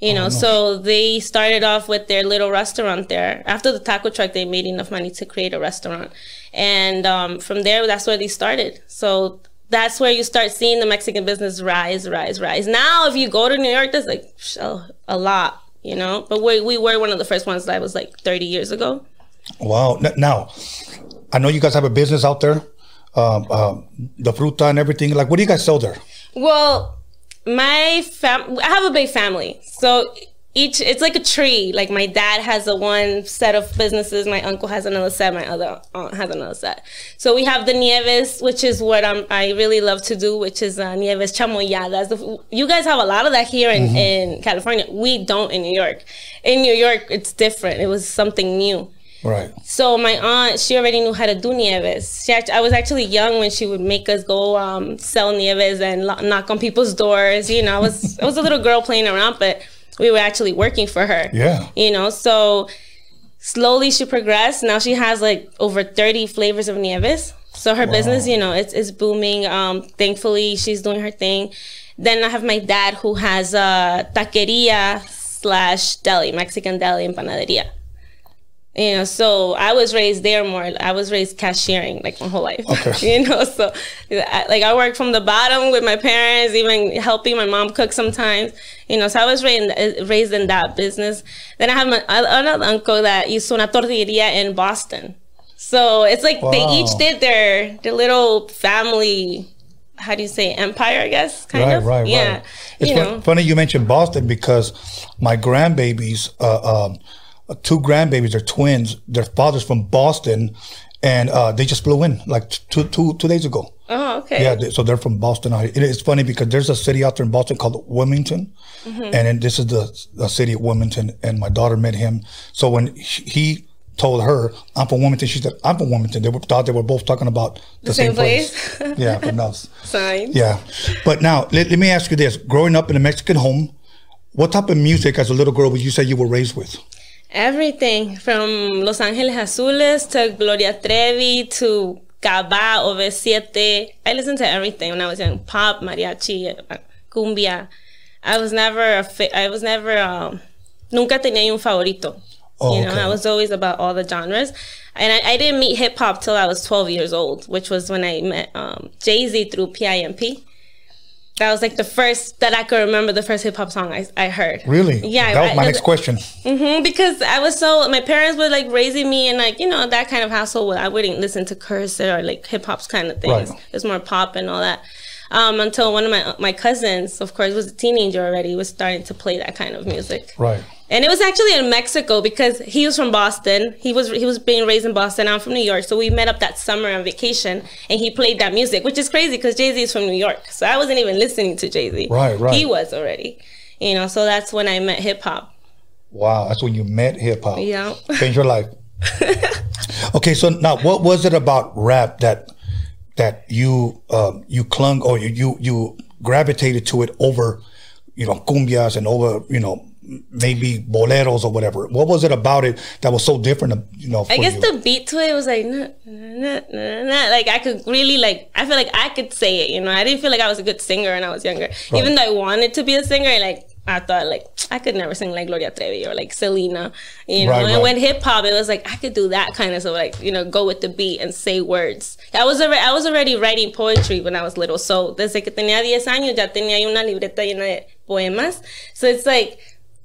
You know, so they started off with their little restaurant there. After the taco truck, they made enough money to create a restaurant, and um, from there, that's where they started. So that's where you start seeing the Mexican business rise, rise, rise. Now, if you go to New York, there's like a a lot, you know. But we we were one of the first ones that was like 30 years ago. Wow. Now, I know you guys have a business out there, um, um, the fruta and everything. Like, what do you guys sell there? Well, my fam, I have a big family, so each it's like a tree. Like my dad has a one set of businesses, my uncle has another set, my other aunt has another set. So we have the Nieves, which is what I'm, I really love to do, which is uh, Nieves chamoyadas. You guys have a lot of that here in, in California. We don't in New York. In New York, it's different. It was something new. Right. So my aunt, she already knew how to do nieves. She act- I was actually young when she would make us go um, sell nieves and lo- knock on people's doors. You know, I was I was a little girl playing around, but we were actually working for her. Yeah. You know, so slowly she progressed. Now she has like over thirty flavors of nieves. So her business, you know, it's it's booming. Um, thankfully, she's doing her thing. Then I have my dad who has a taqueria slash deli, Mexican deli and panaderia. You know, so I was raised there more. I was raised cashiering like my whole life. Okay. you know, so I, like I worked from the bottom with my parents, even helping my mom cook sometimes. You know, so I was raised in, raised in that business. Then I have my, another uncle that hizo una tortilleria in Boston. So it's like they each did their their little family. How do you say empire? I guess kind right, of. right, yeah. right. It's you fun- know. funny you mentioned Boston because my grandbabies, uh, um, uh, two grandbabies, they're twins. Their father's from Boston, and uh, they just flew in like two, two, two days ago. Oh, okay. Yeah, they, so they're from Boston. It's funny because there's a city out there in Boston called Wilmington, Mm-hmm. and then this is the, the city of Wilmington. And my daughter met him. So when he told her, "I'm from Wilmington," she said, "I'm from Wilmington." They were, thought they were both talking about the, The same, same place. place? yeah, but no. Sign. Yeah, but now let, let me ask you this: Growing up in a Mexican home, what type of music as a little girl would you say you were raised with? Everything from Los Angeles Azules to Gloria Trevi to Kabah, OV7. I listened to everything when I was young. Pop, mariachi, cumbia. I was never a fa- I was never um, nunca tenía un favorito. Oh, you know, okay. I was always about all the genres. And I, I didn't meet hip hop till I was 12 years old, which was when I met um, Jay Z through PIMP. That was like the first that I could remember the first hip hop song I, I heard. Really? Yeah. That was my next question. Mm-hmm, because I was so my parents were like raising me in like you know that kind of household where I wouldn't listen to curse or like hip hop's kind of things. Right. It was more pop and all that. Um, until one of my my cousins, of course, was a teenager already, was starting to play that kind of music. Right. And it was actually in Mexico because he was from Boston. He was he was being raised in Boston. I'm from New York, so we met up that summer on vacation, and he played that music, which is crazy because Jay Z is from New York. So I wasn't even listening to Jay Z. Right, right. He was already, you know. So that's when I met hip hop. Wow, that's when you met hip hop. Yeah. Changed your life. okay, so now what was it about rap that that you um, you clung or you, you you gravitated to it over, you know, cumbias and over, you know, maybe boleros or whatever. What was it about it that was so different, you know, for I guess you? the beat to it was like, nah, nah, nah, nah, like I could really like. I feel like I could say it. You know, I didn't feel like I was a good singer when I was younger. Even though I wanted to be a singer, like I thought like I could never sing like Gloria Trevi or like Selena. You know, Right, and right. when hip hop, it was like I could do that kind of so like you know go with the beat and say words. I was already I was already writing poetry when I was little. So desde que tenía 10 años ya tenía una libreta llena de poemas. So it's like.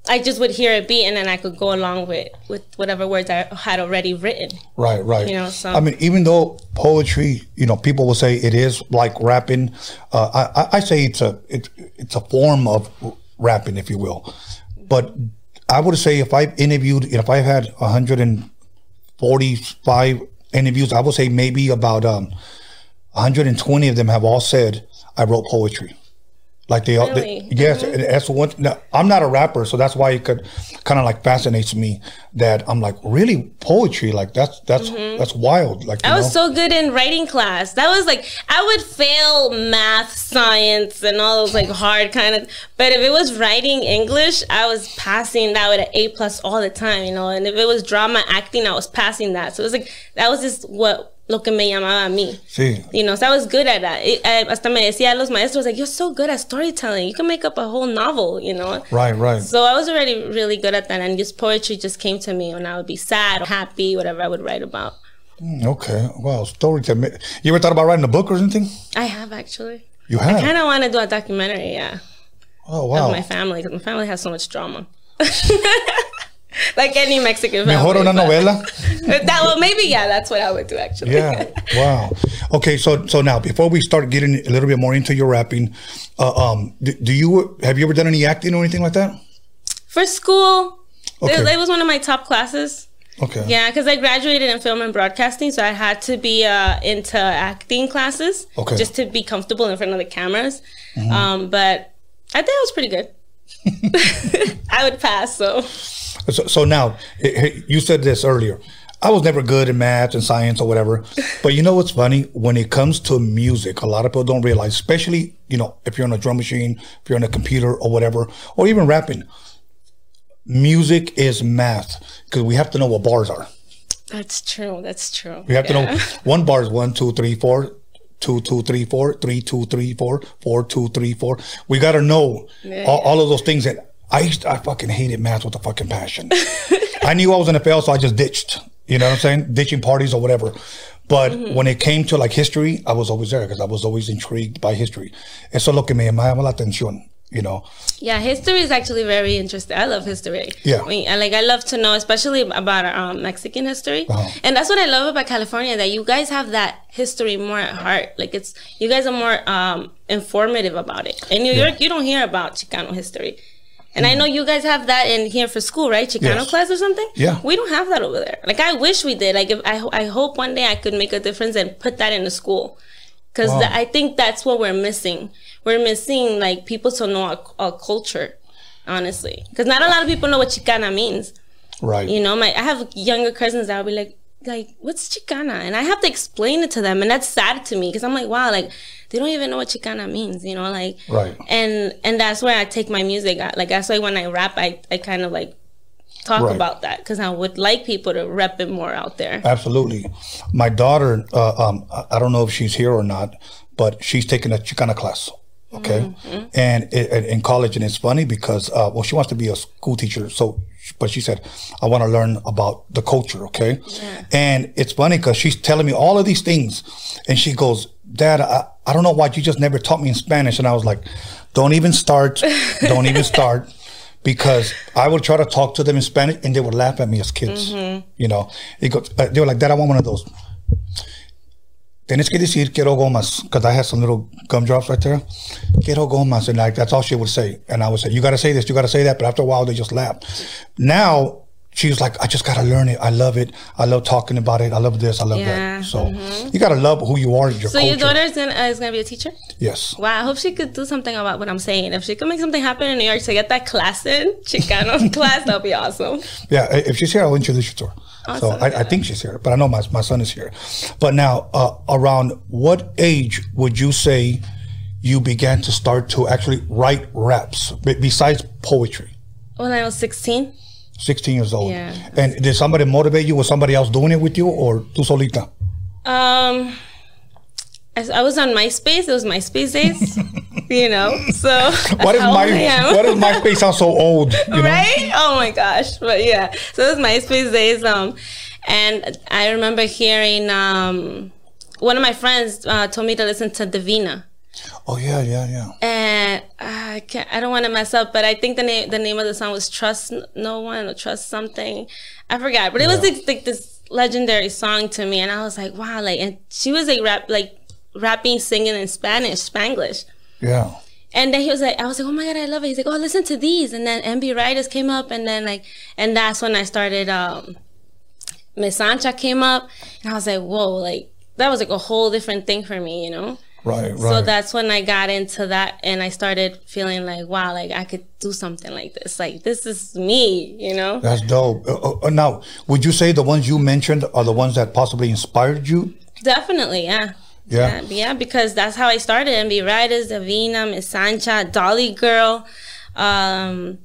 I just would hear a beat and then I could go along with with whatever words I had already written. Right, right. You know, so- I mean, even though poetry, you know, people will say it is like rapping. Uh, I, I- say it's a it, it's a form of rapping, if you will. But I would say if I interviewed, if I've had 145 interviews, I would say maybe about um, 120 of them have all said I wrote poetry. Like they, all Really? they yes, and that's one. No, I'm not a rapper, so that's why it could kind of like fascinates me that I'm like really poetry. Like that's that's that's wild. Like Mm-hmm. I was know? so good in writing class. That was like I would fail math, science, and all those like hard kind of. But if it was writing English, I was passing that with an A plus all the time, you know. And if it was drama acting, I was passing that. So it was like that was just what lo que me llamaba a mí. See, You know, so I was good at that. It, I, hasta me decía los maestros like, "You're so good at storytelling. You can make up a whole novel." You know. right, right. So I was already really good at that, and just poetry just came to me when I would be sad or happy, whatever I would write about. Mm, okay, wow, storytelling. You ever thought about writing a book or anything? I have actually. You have? I kind of want to do a documentary, yeah, oh of wow. my family because my family has so much drama. like any Mexican family. Mejor una novela. That well, maybe yeah, that's what I would do actually. Yeah. Wow. Okay. So so now before we start getting a little bit more into your rapping, uh, um, do, do you have you ever done any acting or anything like that? For school, Okay. it, it was one of my top classes. Okay. Yeah, because I graduated in film and broadcasting, so I had to be uh, into acting classes Okay. just to be comfortable in front of the cameras. Mm-hmm. Um, but I think I was pretty good. I would pass, so So, so now you said this earlier. I was never good in math and science or whatever, but you know what's funny? When it comes to music, a lot of people don't realize, especially you know, if you're on a drum machine, if you're on a computer or whatever, or even rapping. Music is math because we have to know what bars are. that's true. That's true. We have to know one bar is one, two, three, four, two, two, three, four, three, two, three, four, four, two, three, four. We got to know all, all of those things. that I used I fucking hated math with a fucking passion. I knew I was gonna fail, so I just ditched. You know what I'm saying? Ditching parties or whatever. But Mm-hmm. when it came to like history, I was always there because I was always intrigued by history. Eso es lo que me llamaba la atención. You know, Yeah, history is actually very interesting. I love history. Yeah. I mean, I, like I love to know, especially about um, Mexican history, Uh-huh. and that's what I love about California. That you guys have that history more at heart. Like it's you guys are more um, informative about it. In New York, you don't hear about Chicano history. And I know you guys have that in here for school, right? Chicano Mm. Yes. class or something. Yeah. we don't have that over there. Like I wish we did. Like if I, I hope one day I could make a difference and put that in the school, because Wow. I think that's what we're missing. We're missing like people to know our, our culture, honestly, because not a lot of people know what Chicana means. right? You know, my I have younger cousins that will be like, like, what's Chicana? And I have to explain it to them, and that's sad to me because I'm like, wow, like they don't even know what Chicana means. You know, like, Right. And and that's where I take my music. Like that's why when I rap, I I kind of like talk Right. about that because I would like people to rep it more out there. Absolutely. My daughter, uh, um, I don't know if she's here or not, but she's taking a Chicana class. Okay. Mm-hmm. And in college, and it's funny because, uh, well, she wants to be a school teacher. So, but she said, I want to learn about the culture. Okay. And it's funny because she's telling me all of these things. And she goes, Dad, I, I don't know why you just never taught me in Spanish. And I was like, don't even start. don't even start. Because I would try to talk to them in Spanish and they would laugh at me as kids. You know, it goes, uh, they were like, Dad, I want one of those. Tienes que decir quiero gomas because I had some little gumdrops right there. Quiero gomas, and like that's all she would say. And I would say, you got to say this, you got to say that. But after a while, they just laugh. Now she was like, I just got to learn it. I love it. I love talking about it. I love this. I love Yeah, that. So you got to love who you are. Your So culture. your daughter's gonna uh, is gonna be a teacher. Yes. Wow, I hope she could do something about what I'm saying. If she could make something happen in New York to get that class in, Chicano class, that'd be awesome. Yeah, if she's here, I'll introduce you to her. So I, I think she's here, but I know my, my son is here. But now, uh, around what age would you say you began to start to actually write raps be- besides poetry? When I was 16, 16 years old. Yeah. And did somebody motivate you? Was somebody else doing it with you or tú solita? um, I, was on MySpace. It was MySpace days, you know. So What is my what MySpace sound so old? You know? right? Oh my gosh! But yeah, so it was MySpace days. Um, and I remember hearing um, one of my friends uh, told me to listen to Davina. Oh yeah, yeah, yeah. and I can't, I don't want to mess up, but I think the name the name of the song was "Trust No One" or "Trust Something." I forgot, but it was like, like this legendary song to me, and I was like, wow, like, and she was like rap like rapping, singing in Spanish, Spanglish. Yeah. And then he was like, I was like, oh my god, I love it. He's like, oh, listen to these. And then NB Ridaz came up, and then like, and that's when I started. um Miss Sancha came up, and I was like, whoa, like that was like a whole different thing for me, you know. Right, right. So that's when I got into that and I started feeling like, wow, like I could do something like this. Like this is me, you know? That's dope. Uh, uh, now, would you say the ones you mentioned are the ones that possibly inspired you? Definitely, yeah. Yeah. Yeah, yeah, because that's how I started. NB Ridaz, Davina, Miss Sancha, Dolly Girl. Um,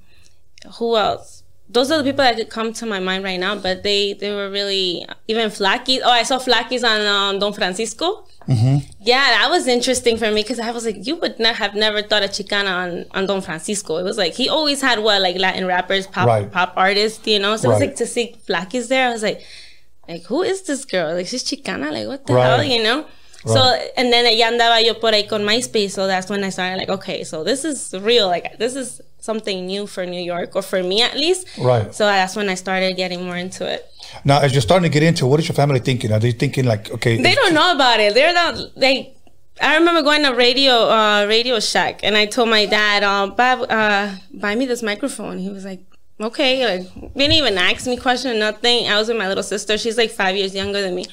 who else? Those are the people that could come to my mind right now, but they they were really even Flakiss. Oh, I saw Flakiss on um, Don Francisco. Mm-hmm. Yeah, that was interesting for me because I was like, you would not have never thought of Chicana on, on Don Francisco. It was like he always had what like Latin rappers, pop Right. pop artists, you know. So it was like to see Flakiss there, I was like, like who is this girl? Like she's Chicana, like what the Right. hell, you know? So and then ya andaba yo por ahí con MySpace, so that's when I started like, okay, so this is real, like this is something new for New York or for me at least. Right. So that's when I started getting more into it. Now, as you're starting to get into, it, what is your family thinking? Are they thinking like, okay, They don't know about it. They're not they. I remember going to radio uh, Radio Shack, and I told my dad, uh, "Bob, uh, buy me this microphone." He was like, "Okay." Like, didn't even ask me question, or nothing. I was with my little sister. She's like five years younger than me,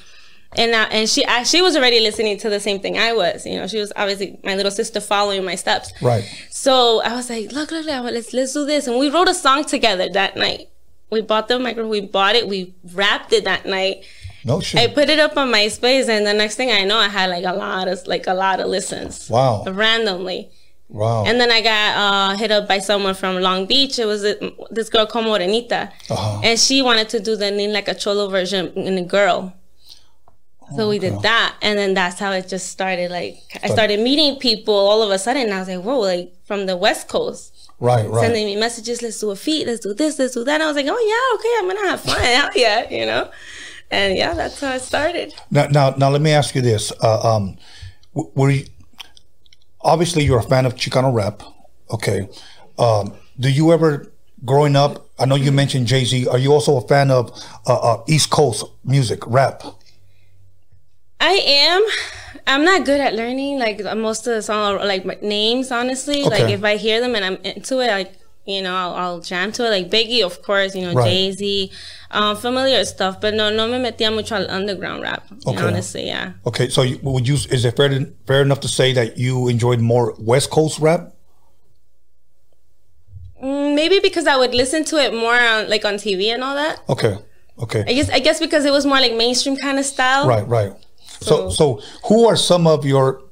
and uh, and she uh, she was already listening to the same thing I was. You know, she was obviously my little sister following my steps. right? So I was like, look, look, look, let's let's do this. And we wrote a song together that night. We bought the microphone, we bought it, we rapped it that night. No shit. I put it up on MySpace, and the next thing I know, I had like a lot of like a lot of listens. Wow. Randomly, Wow. and then I got uh, hit up by someone from Long Beach. It was uh, this girl called Morenita, Uh-huh. and she wanted to do the Nin like a cholo version in a girl. So we did that, and then that's how it just started. Like I started meeting people all of a sudden. And I was like, whoa, like from the West Coast right, right. sending me messages. Let's do a feat. Let's do this. Let's do that. And I was like, oh yeah, okay, I'm gonna have fun. Hell yeah, you know. And yeah, that's how it started. Now, now, now, let me ask you this: uh, um, were you, obviously you're a fan of Chicano rap? Okay. Um, do you ever, growing up? I know you mentioned Jay Z. Are you also a fan of uh, uh, East Coast music, rap? I am. I'm not good at learning like most of the song like my names. Honestly, like if I hear them and I'm into it, like you know, I'll, I'll jam to it. Like Biggie, of course, you know, Right. Jay Z, um, familiar stuff. But no, no me metía mucho al underground rap. Okay. Honestly, yeah. Okay, so you, would you? Is it fair to, fair enough to say that you enjoyed more West Coast rap? Mm, maybe because I would listen to it more on like on TV and all that. Okay, okay. I guess I guess because it was more like mainstream kind of style. Right, right. So, so who are some of your,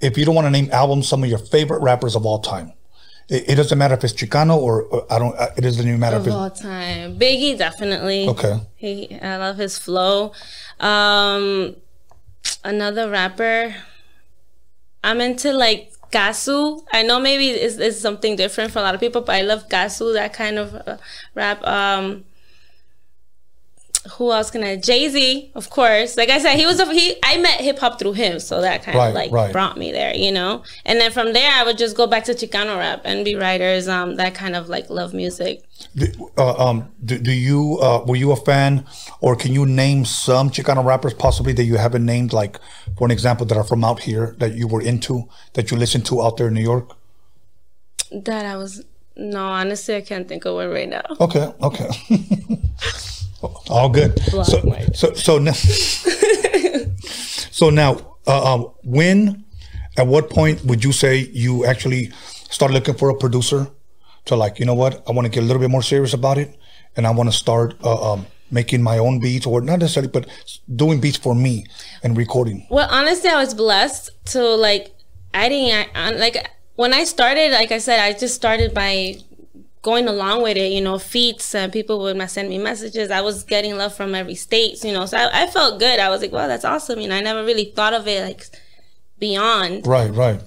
if you don't want to name albums, some of your favorite rappers of all time? It, it doesn't matter if it's Chicano or, or I don't. uh, It doesn't even matter if Of it's all time, Biggie definitely. okay. He, I love his flow. Um, another rapper. I'm into like Gasu. I know maybe it's, it's something different for a lot of people, but I love Gasu. That kind of uh, rap. Um, who else can I? Jay Z, of course. Like I said, he was a he. I met hip hop through him, so that kind Right, of like right. brought me there, you know. And then from there, I would just go back to Chicano rap and be writers. Um, that kind of like love music. Do, uh, um, do, do you uh, were you a fan, or can you name some Chicano rappers possibly that you haven't named, like for an example, that are from out here that you were into, that you listened to out there in New York? That I was no, honestly, I can't think of one right now. Okay, okay. All good. So, so, so now, so now, uh, um, when, at what point would you say you actually start looking for a producer to like, you know what, I want to get a little bit more serious about it, and I want to start uh, um, making my own beats, or not necessarily, but doing beats for me and recording. Well, honestly, I was blessed to like. I didn't I, like when I started. Like I said, I just started by going along with it. You know, feats and people would send me messages. I was getting love from every state. You know, so I, I felt good. I was like, wow, that's awesome. You know, I never really thought of it like beyond. Right, right.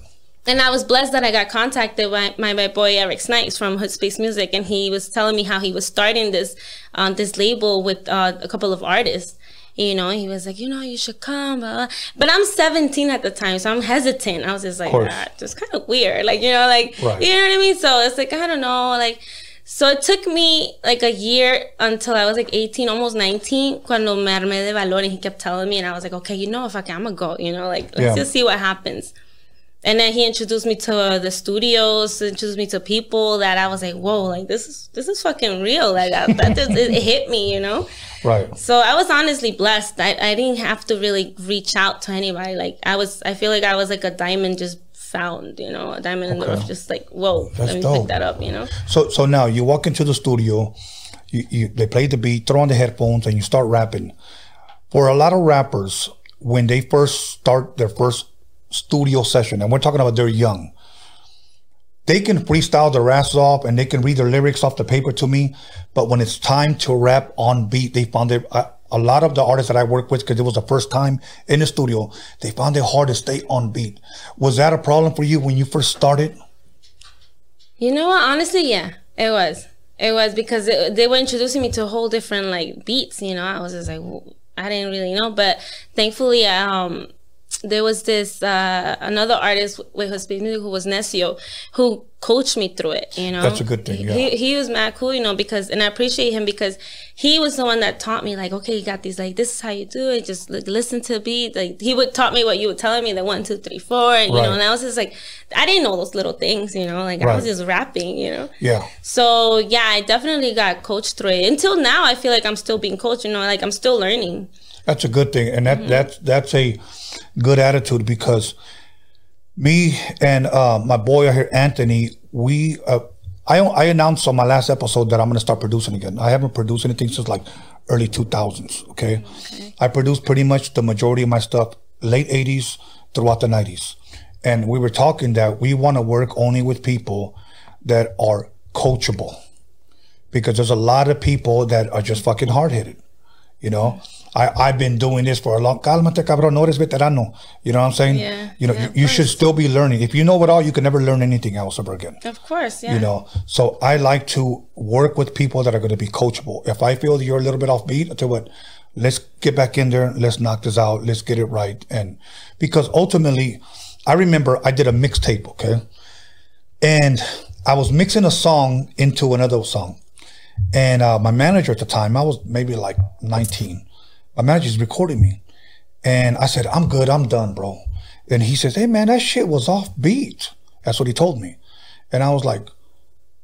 and I was blessed that I got contacted by my, my boy Eric Snipes from Hood Space Music, and he was telling me how he was starting this um, this label with uh, a couple of artists. You know, he was like, you know, you should come, blah, blah. but I'm 17 at the time, so I'm hesitant. I was just like, ah, just kind of weird, like you know, like Right. you know what I mean. So it's like I don't know, like. So it took me like a year until I was like 18, almost 19, cuando me armé de valor and he kept telling me and I was like, okay, you know, if I can, I'm gonna go, you know, like let's Yeah. just see what happens. And then he introduced me to uh, the studios, introduced me to people that I was like, whoa, like this is this is fucking real. Like that, that just, it, it hit me, you know. Right. So I was honestly blessed. I, I didn't have to really reach out to anybody. Like I was, I feel like I was like a diamond just found, you know, a diamond in the rough. Just like, whoa, That's let me dope. pick that up, you know. So so now you walk into the studio, you, you they play the beat, throw on the headphones, and you start rapping. For a lot of rappers, when they first start their first studio session, and we're talking about they're young, they can freestyle their ass off and they can read their lyrics off the paper to me. But when it's time to rap on beat, they found it. A, lot of the artists that I work with, because it was the first time in the studio, they found it hard to stay on beat. Was that a problem for you when you first started? You know what? Honestly, yeah, it was. It was because it, they were introducing me to a whole different like beats. You know, I was just like, I didn't really know, but thankfully, um, there was this uh, another artist with his music who was Necio, who coached me through it. You know, That's a good thing, He- yeah. He, he was mad cool, you know, because and I appreciate him because he was the one that taught me like, okay, you got these like this is how you do it. Just like, listen to the beat. Like he would taught me what you were telling me, the one, two, three, four, and you know, and I was just like, I didn't know those little things, you know, like I was just rapping, you know. Yeah. So yeah, I definitely got coached through it. Until now, I feel like I'm still being coached. You know, like I'm still learning. That's a good thing, and that Mm-hmm. that's that's a good attitude because me and uh, my boy here, Anthony, we uh, I I announced on my last episode that I'm going to start producing again. I haven't produced anything since like early 2000s. Okay, I produced pretty much the majority of my stuff late 80s throughout the 90s, and we were talking that we want to work only with people that are coachable because there's a lot of people that are just fucking hard headed. You know, I, I've been doing this for a long Cálmate, cabrón, no eres veterano. You know what I'm saying? Yeah, You know, yeah, you, you should still be learning. If you know it all, you can never learn anything else ever again. Of course, yeah. You know, so I like to work with people that are going to be coachable. If I feel you're a little bit off beat, I tell you what, let's get back in there. Let's knock this out. Let's get it right. And because ultimately, I remember I did a mixtape, okay? And I was mixing a song into another song. And uh, my manager at the time, I was maybe like 19. My manager's recording me. And I said, I'm good. I'm done, bro. And he says, Hey, man, that shit was off beat. That's what he told me. And I was like,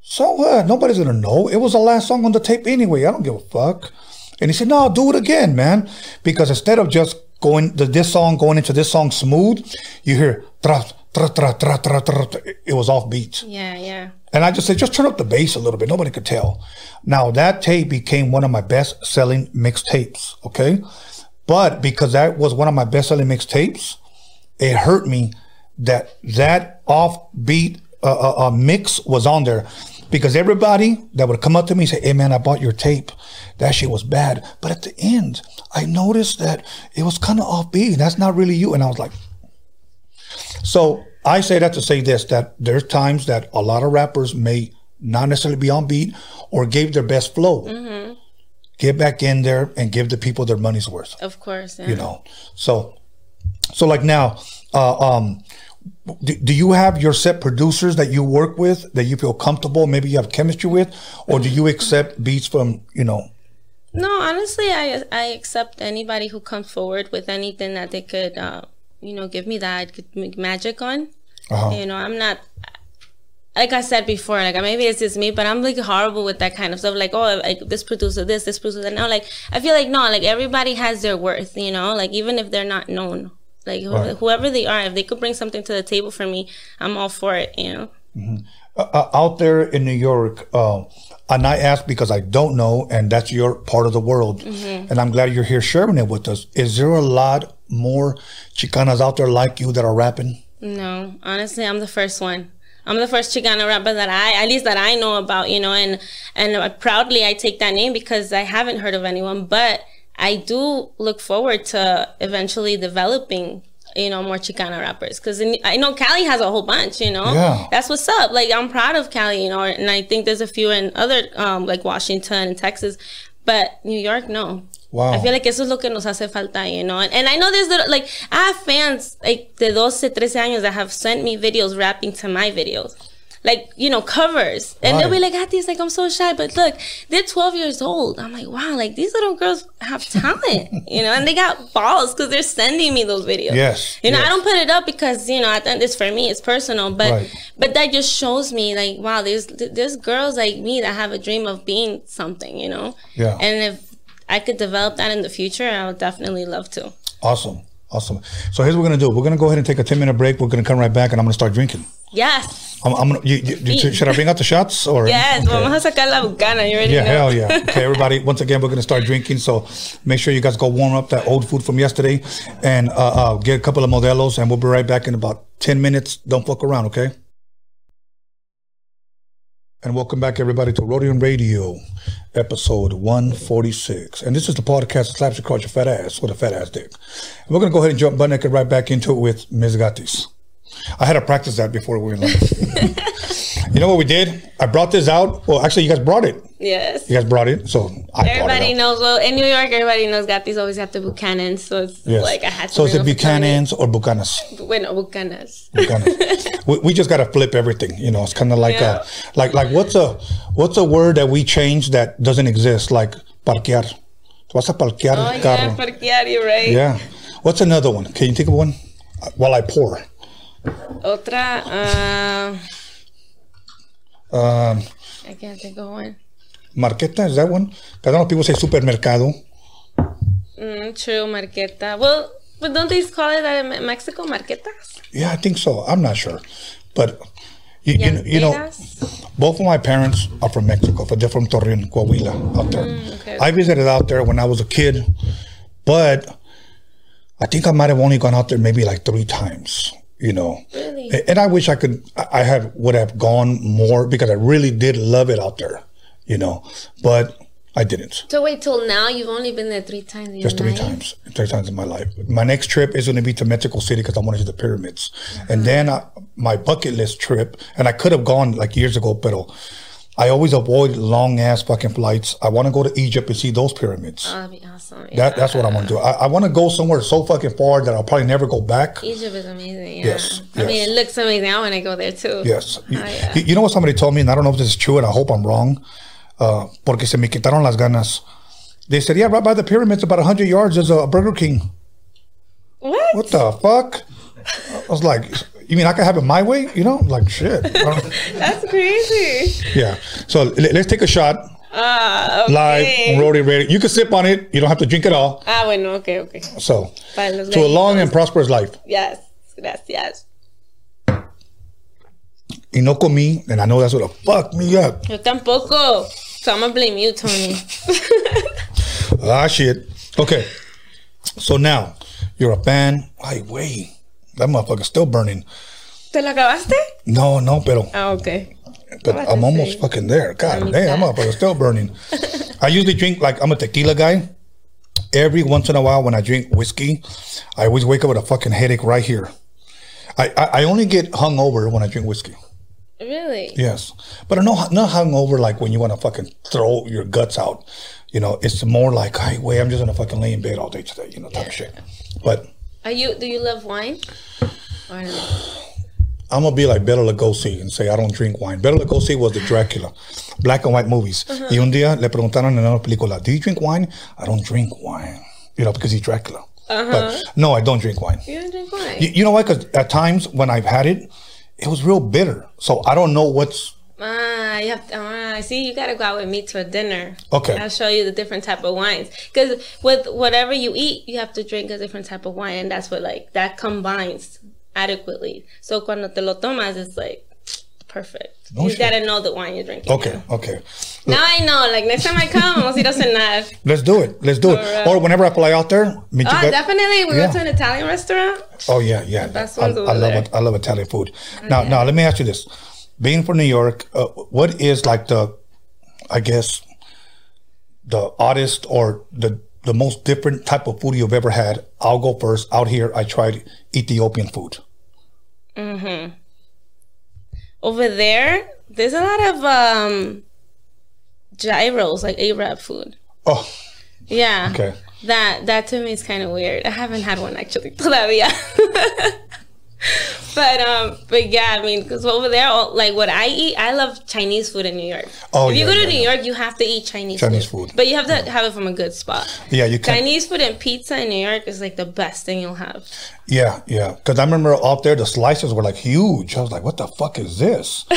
So what? Nobody's to know. It was the last song on the tape anyway. I don't give a fuck. And he said, No, do it again, man. Because instead of just going this song going into this song smooth, you hear tra tra tra tra tra. tra. It was off beat. Yeah, yeah. And I just said, just turn up the bass a little bit. Nobody could tell. Now that tape became one of my best selling mixtapes. Okay. But because that was one of my best selling mixtapes, it hurt me that that offbeat uh, uh, uh, mix was on there because everybody that would come up to me and say, Hey man, I bought your tape. That shit was bad. But at the end, I noticed that it was kind of offbeat. That's not really you. And I was like, so I say that to say this that there's times that a lot of rappers may not necessarily be on beat or gave their best flow. Get back in there and give the people their money's worth. Of course, yeah. You know. So so like now, uh, um do, do you have your set producers that you work with that you feel comfortable, maybe you have chemistry with, or do you accept beats from, you know, No, honestly, I I accept anybody who comes forward with anything that they could, uh, you know, give me that make magic on. uh You know, I'm not. Like I said before, like maybe it's just me, but I'm like horrible with that kind of stuff. Like, oh, like this producer, this, this producer, that. Now, like I feel like no, like everybody has their worth. You know, like even if they're not known, like Right. whoever they are, if they could bring something to the table for me, I'm all for it. You know. uh, out there in New York, uh, and I ask because I don't know, and that's your part of the world, mm-hmm. and I'm glad you're here sharing it with us. Is there a lot more Chicanas out there like you that are rapping? No, honestly, I'm the first one. I'm the first Chicana rapper that I, at least that I know about, you know, and and proudly I take that name because I haven't heard of anyone, but I do look forward to eventually developing, you know, more Chicana rappers because I know Cali has a whole bunch, you know. Yeah. That's what's up. Like I'm proud of Cali, you know, and I think there's a few in other um, like Washington and Texas, but New York, no. Wow. I feel like eso es lo que nos hace falta, you know. And, and I know there's little, like I have fans like de 12, 13 años that have sent me videos rapping to my videos. Like you know covers, and they'll be Right. like, "Auntie, like I'm so shy," but look, they're 12 years old. I'm like, wow, like these little girls have talent, you know, and they got balls because they're sending me those videos. Yes, you know, yes. I don't put it up because you know I think it's for me, it's personal, but Right. but that just shows me like, wow, there's there's girls like me that have a dream of being something, you know, Yeah. and if I could develop that in the future, I would definitely love to. Awesome. Awesome. So here's what we're gonna do. We're gonna go ahead and take a ten minute break. We're gonna come right back, and I'm gonna start drinking. Yes. I'm, I'm gonna. You, you, you- should I bring out the shots or? Yes, Okay. vamos a sacar la bucana. You already Yeah, know. hell yeah. Okay, everybody. Once again, we're gonna start drinking. So make sure you guys go warm up that old food from yesterday, and uh, uh, get a couple of modelos, and we'll be right back in about ten minutes. Don't fuck around, okay? And welcome back, everybody, to Roadium Radio, episode 146. And this is the podcast that slaps across your fat ass with a fat ass dick. And we're going to go ahead and jump butt naked right back into it with Ms. Gatis. I had to practice that before we went live. you know what we did? I brought this out. Well, actually, you guys brought it. Yes. You guys brought it, so I Everybody it knows. Well, in New York, everybody knows Gatis always have the Buchanans, so it's Yes. like I had to. so is it Buchanan's or Buchanas? Buchanan. Bueno, Bucanas. We, we just gotta flip everything. You know, it's kind of like Yeah. a like like what's a what's a word that we change that doesn't exist? Like parquear. Vas a parquear Oh el yeah, carro. parquear, you're right. Yeah. What's another one? Can you think of one? Uh, While I pour. Otra, uh, Um, I can't think of one. Marqueta is that one? 'Cause I don't know. People say supermercado. Mm, true, marqueta. Well, but don't they call it that in Mexico, marquetas? Yeah, I think so. I'm not sure, but you, you, know, you know, both of my parents are from Mexico, but they're from Torreon, Coahuila, out there. Mm, okay. I visited out there when I was a kid, but I think I might have only gone out there maybe like three times. You know, Really? And I wish I could. I had would have gone more because I really did love it out there. You know, but I didn't. So wait till now, you've only been there three times in Just your three life? times, three times in my life. My next trip is going to be to Mexico City because I want to see the pyramids. And then uh, my bucket list trip, and I could have gone like years ago, but I always avoid long ass fucking flights. I want to go to Egypt and see those pyramids. Oh, that'd be awesome. Yeah. that, that's what I want to do. I, I want to go somewhere so fucking far that I'll probably never go back. Egypt is amazing. Yeah. Yes, I mean, yes. it looks amazing. I want to go there too. Yes. Oh, yeah. you- you know what somebody told me, and I don't know if this is true, and I hope I'm wrong, uh, porque se me quitaron las ganas. They said, yeah, right by the pyramids, about 100 yards, there's a Burger King. What? what the fuck? I was like, you mean I can have it my way? You know, like shit. That's crazy. yeah. So let's take a shot Ah, okay. live, roadie ready. You can sip on it. You don't have to drink it all. Ah, bueno, okay, okay. So to a long and prosperous life. Yes, gracias. Y no comí, and I know that's what fucked me up. Yo tampoco. So I'm gonna blame you, Tony. Ah, shit. Okay. So now you're a fan. Ay, wait. That motherfucker's still burning. ¿Te lo acabaste? No, no, pero Ah, okay. but I'm almost say. fucking there. God damn, that that. motherfucker's still burning. I usually drink like I'm a tequila guy. Every once in a while, when I drink whiskey, I always wake up with a fucking headache right here. I, I, I only get hungover when I drink whiskey. Really? Yes, but I'm not not hungover like when you want to fucking throw your guts out. You know, it's more like, hey, wait, I'm just gonna fucking lay in bed all day today. You know, type of shit. But Are you? Do you love wine? Or no? I'm gonna be like Bela Lugosi and say I don't drink wine. Bela Lugosi was the Dracula, black and white movies. Uh-huh. Y un día le preguntaron en una película, "Do you drink wine?" I don't drink wine, you know, because he's Dracula. But uh-huh. no, I don't drink wine. You don't drink wine? You, you know why? Because at times when I've had it, it was real bitter. So I don't know what's Ah, you have to, ah, I see. You gotta go out with me to a dinner. Okay. I'll show you the different type of wines. Because with whatever you eat, you have to drink a different type of wine, and that's what like that combines adequately. So cuando te lo tomas, it's like perfect. You gotta know the wine you're drinking. okay. Okay, Now I know. Like next time I come, a ir a cenar. let's do it. Let's do it. Alright. Or whenever I fly out there, meet you Oh, guys. definitely. We Yeah. went to an Italian restaurant. Oh yeah, yeah. best I, ones I love it. I love Italian food. Now, now let me ask you this: Being from New York, uh, what is like the, I guess, the oddest or the the most different type of food you've ever had? I'll go first. Out here, I tried Ethiopian food. Over there, there's a lot of um gyros, like Arab food. Oh, Yeah. okay. That that to me is kind of weird. I haven't had one actually todavía. But um, but yeah, I mean, because over there, all- like what I eat, I love Chinese food in New York. Oh, if you yeah, go to yeah, New yeah. York, you have to eat Chinese, Chinese food. food. but you have to have it from a good spot. Yeah, you can. Chinese food and pizza in New York is like the best thing you'll have. Yeah, yeah. Because I remember out there, the slices were like huge. I was like, "What the fuck is this?"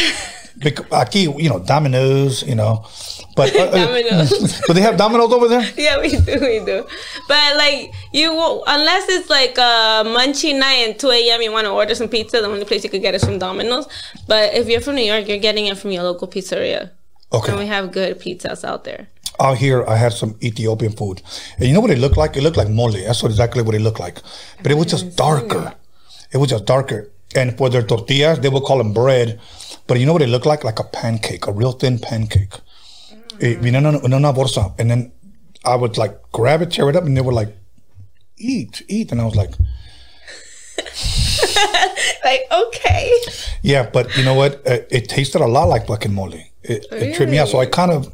Because aquí, you know, Domino's, you know, but uh, uh, Domino's. do they have Domino's over there? Yeah, we do, we do. But like you, won't- unless it's like a munchy night and two a.m. you want to order some pizza, the only place you could get is from Domino's. But if you're from New York, you're getting it from your local pizzeria, Okay. and we have good pizzas out there. Out here, I had some Ethiopian food, and you know what it looked like? It looked like mole. That's what exactly what it looked like, but it was just darker. It was just darker. And for their tortillas, they would call them bread, but you know what it looked like? Like a pancake, a real thin pancake. It, en una- en una bolsa, and then I would like grab it, tear it up, and they were like, "Eat, eat," and I was like. Like okay, Yeah, but you know what? Uh, it tasted a lot like fucking mole. It, it tripped me out. So I kind of,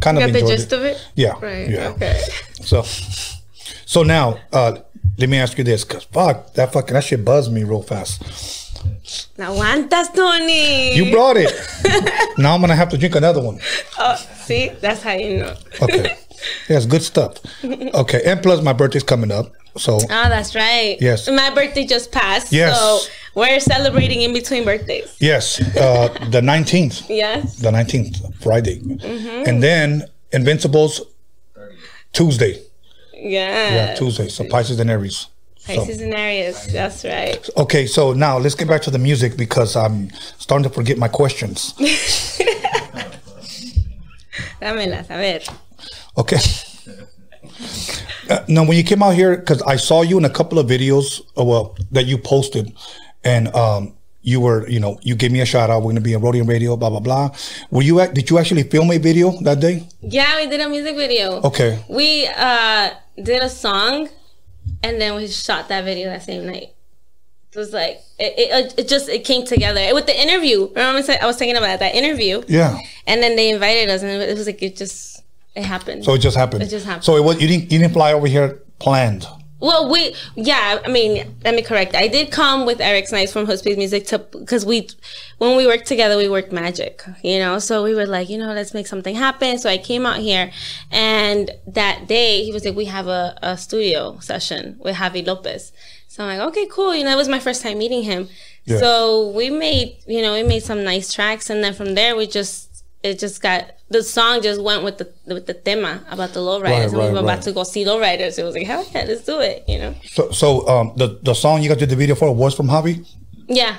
kind of got the enjoyed gist it. of it. Yeah, Right. yeah. Okay. So, so now, uh, let me ask you this, cause fuck that fucking that shit buzzed me real fast. Now aguantas, Tony. You brought it. now I'm gonna have to drink another one. Oh, see, that's how you know. Okay. Yeah, good stuff. Okay, and plus my birthday's coming up, so Oh, that's right. Yes. My birthday just passed. Yes. So we're celebrating in between birthdays. yes, uh, the 19th, Yes. the 19th, Friday, Mm-hmm. and then Invincibles Tuesday. Yeah. Yeah, Tuesday. So Pisces and Aries. So- Pisces and Aries. That's right. Okay, so now let's get back to the music because I'm starting to forget my questions. Dámelas, a ver. Okay. Uh, now, when you came out here, because I saw you in a couple of videos, uh, well, that you posted, and um, you were, you know, you gave me a shout out. We're gonna be on Roadium Radio, blah blah blah. Were you? At, did you actually film a video that day? Yeah, we did a music video. Okay. We uh did a song, and then we shot that video that same night. It was like it, it, it just it came together with the interview. Remember I was thinking about that interview, Yeah. and then they invited us, and it was like it just it happened. So it just happened. It just happened. So it was you didn't you didn't fly over here planned. Well, we yeah. I mean, let me correct. I did come with Eric Snipes from Hood Space Music to because we, when we worked together, we worked magic. You know, so we were like, you know, let's make something happen. So I came out here, and that day he was like, we have a, a studio session with Javi Lopez. So I'm like, okay, cool. You know, it was my first time meeting him. Yeah. So we made, you know, we made some nice tracks, and then from there we just. It just got the song just went with the with the tema about the lowriders, Right, and we right, were about to go see lowriders. It was like, hell yeah, let's do it, you know. So so um the the song you got to do the video for was from Javi. Yeah.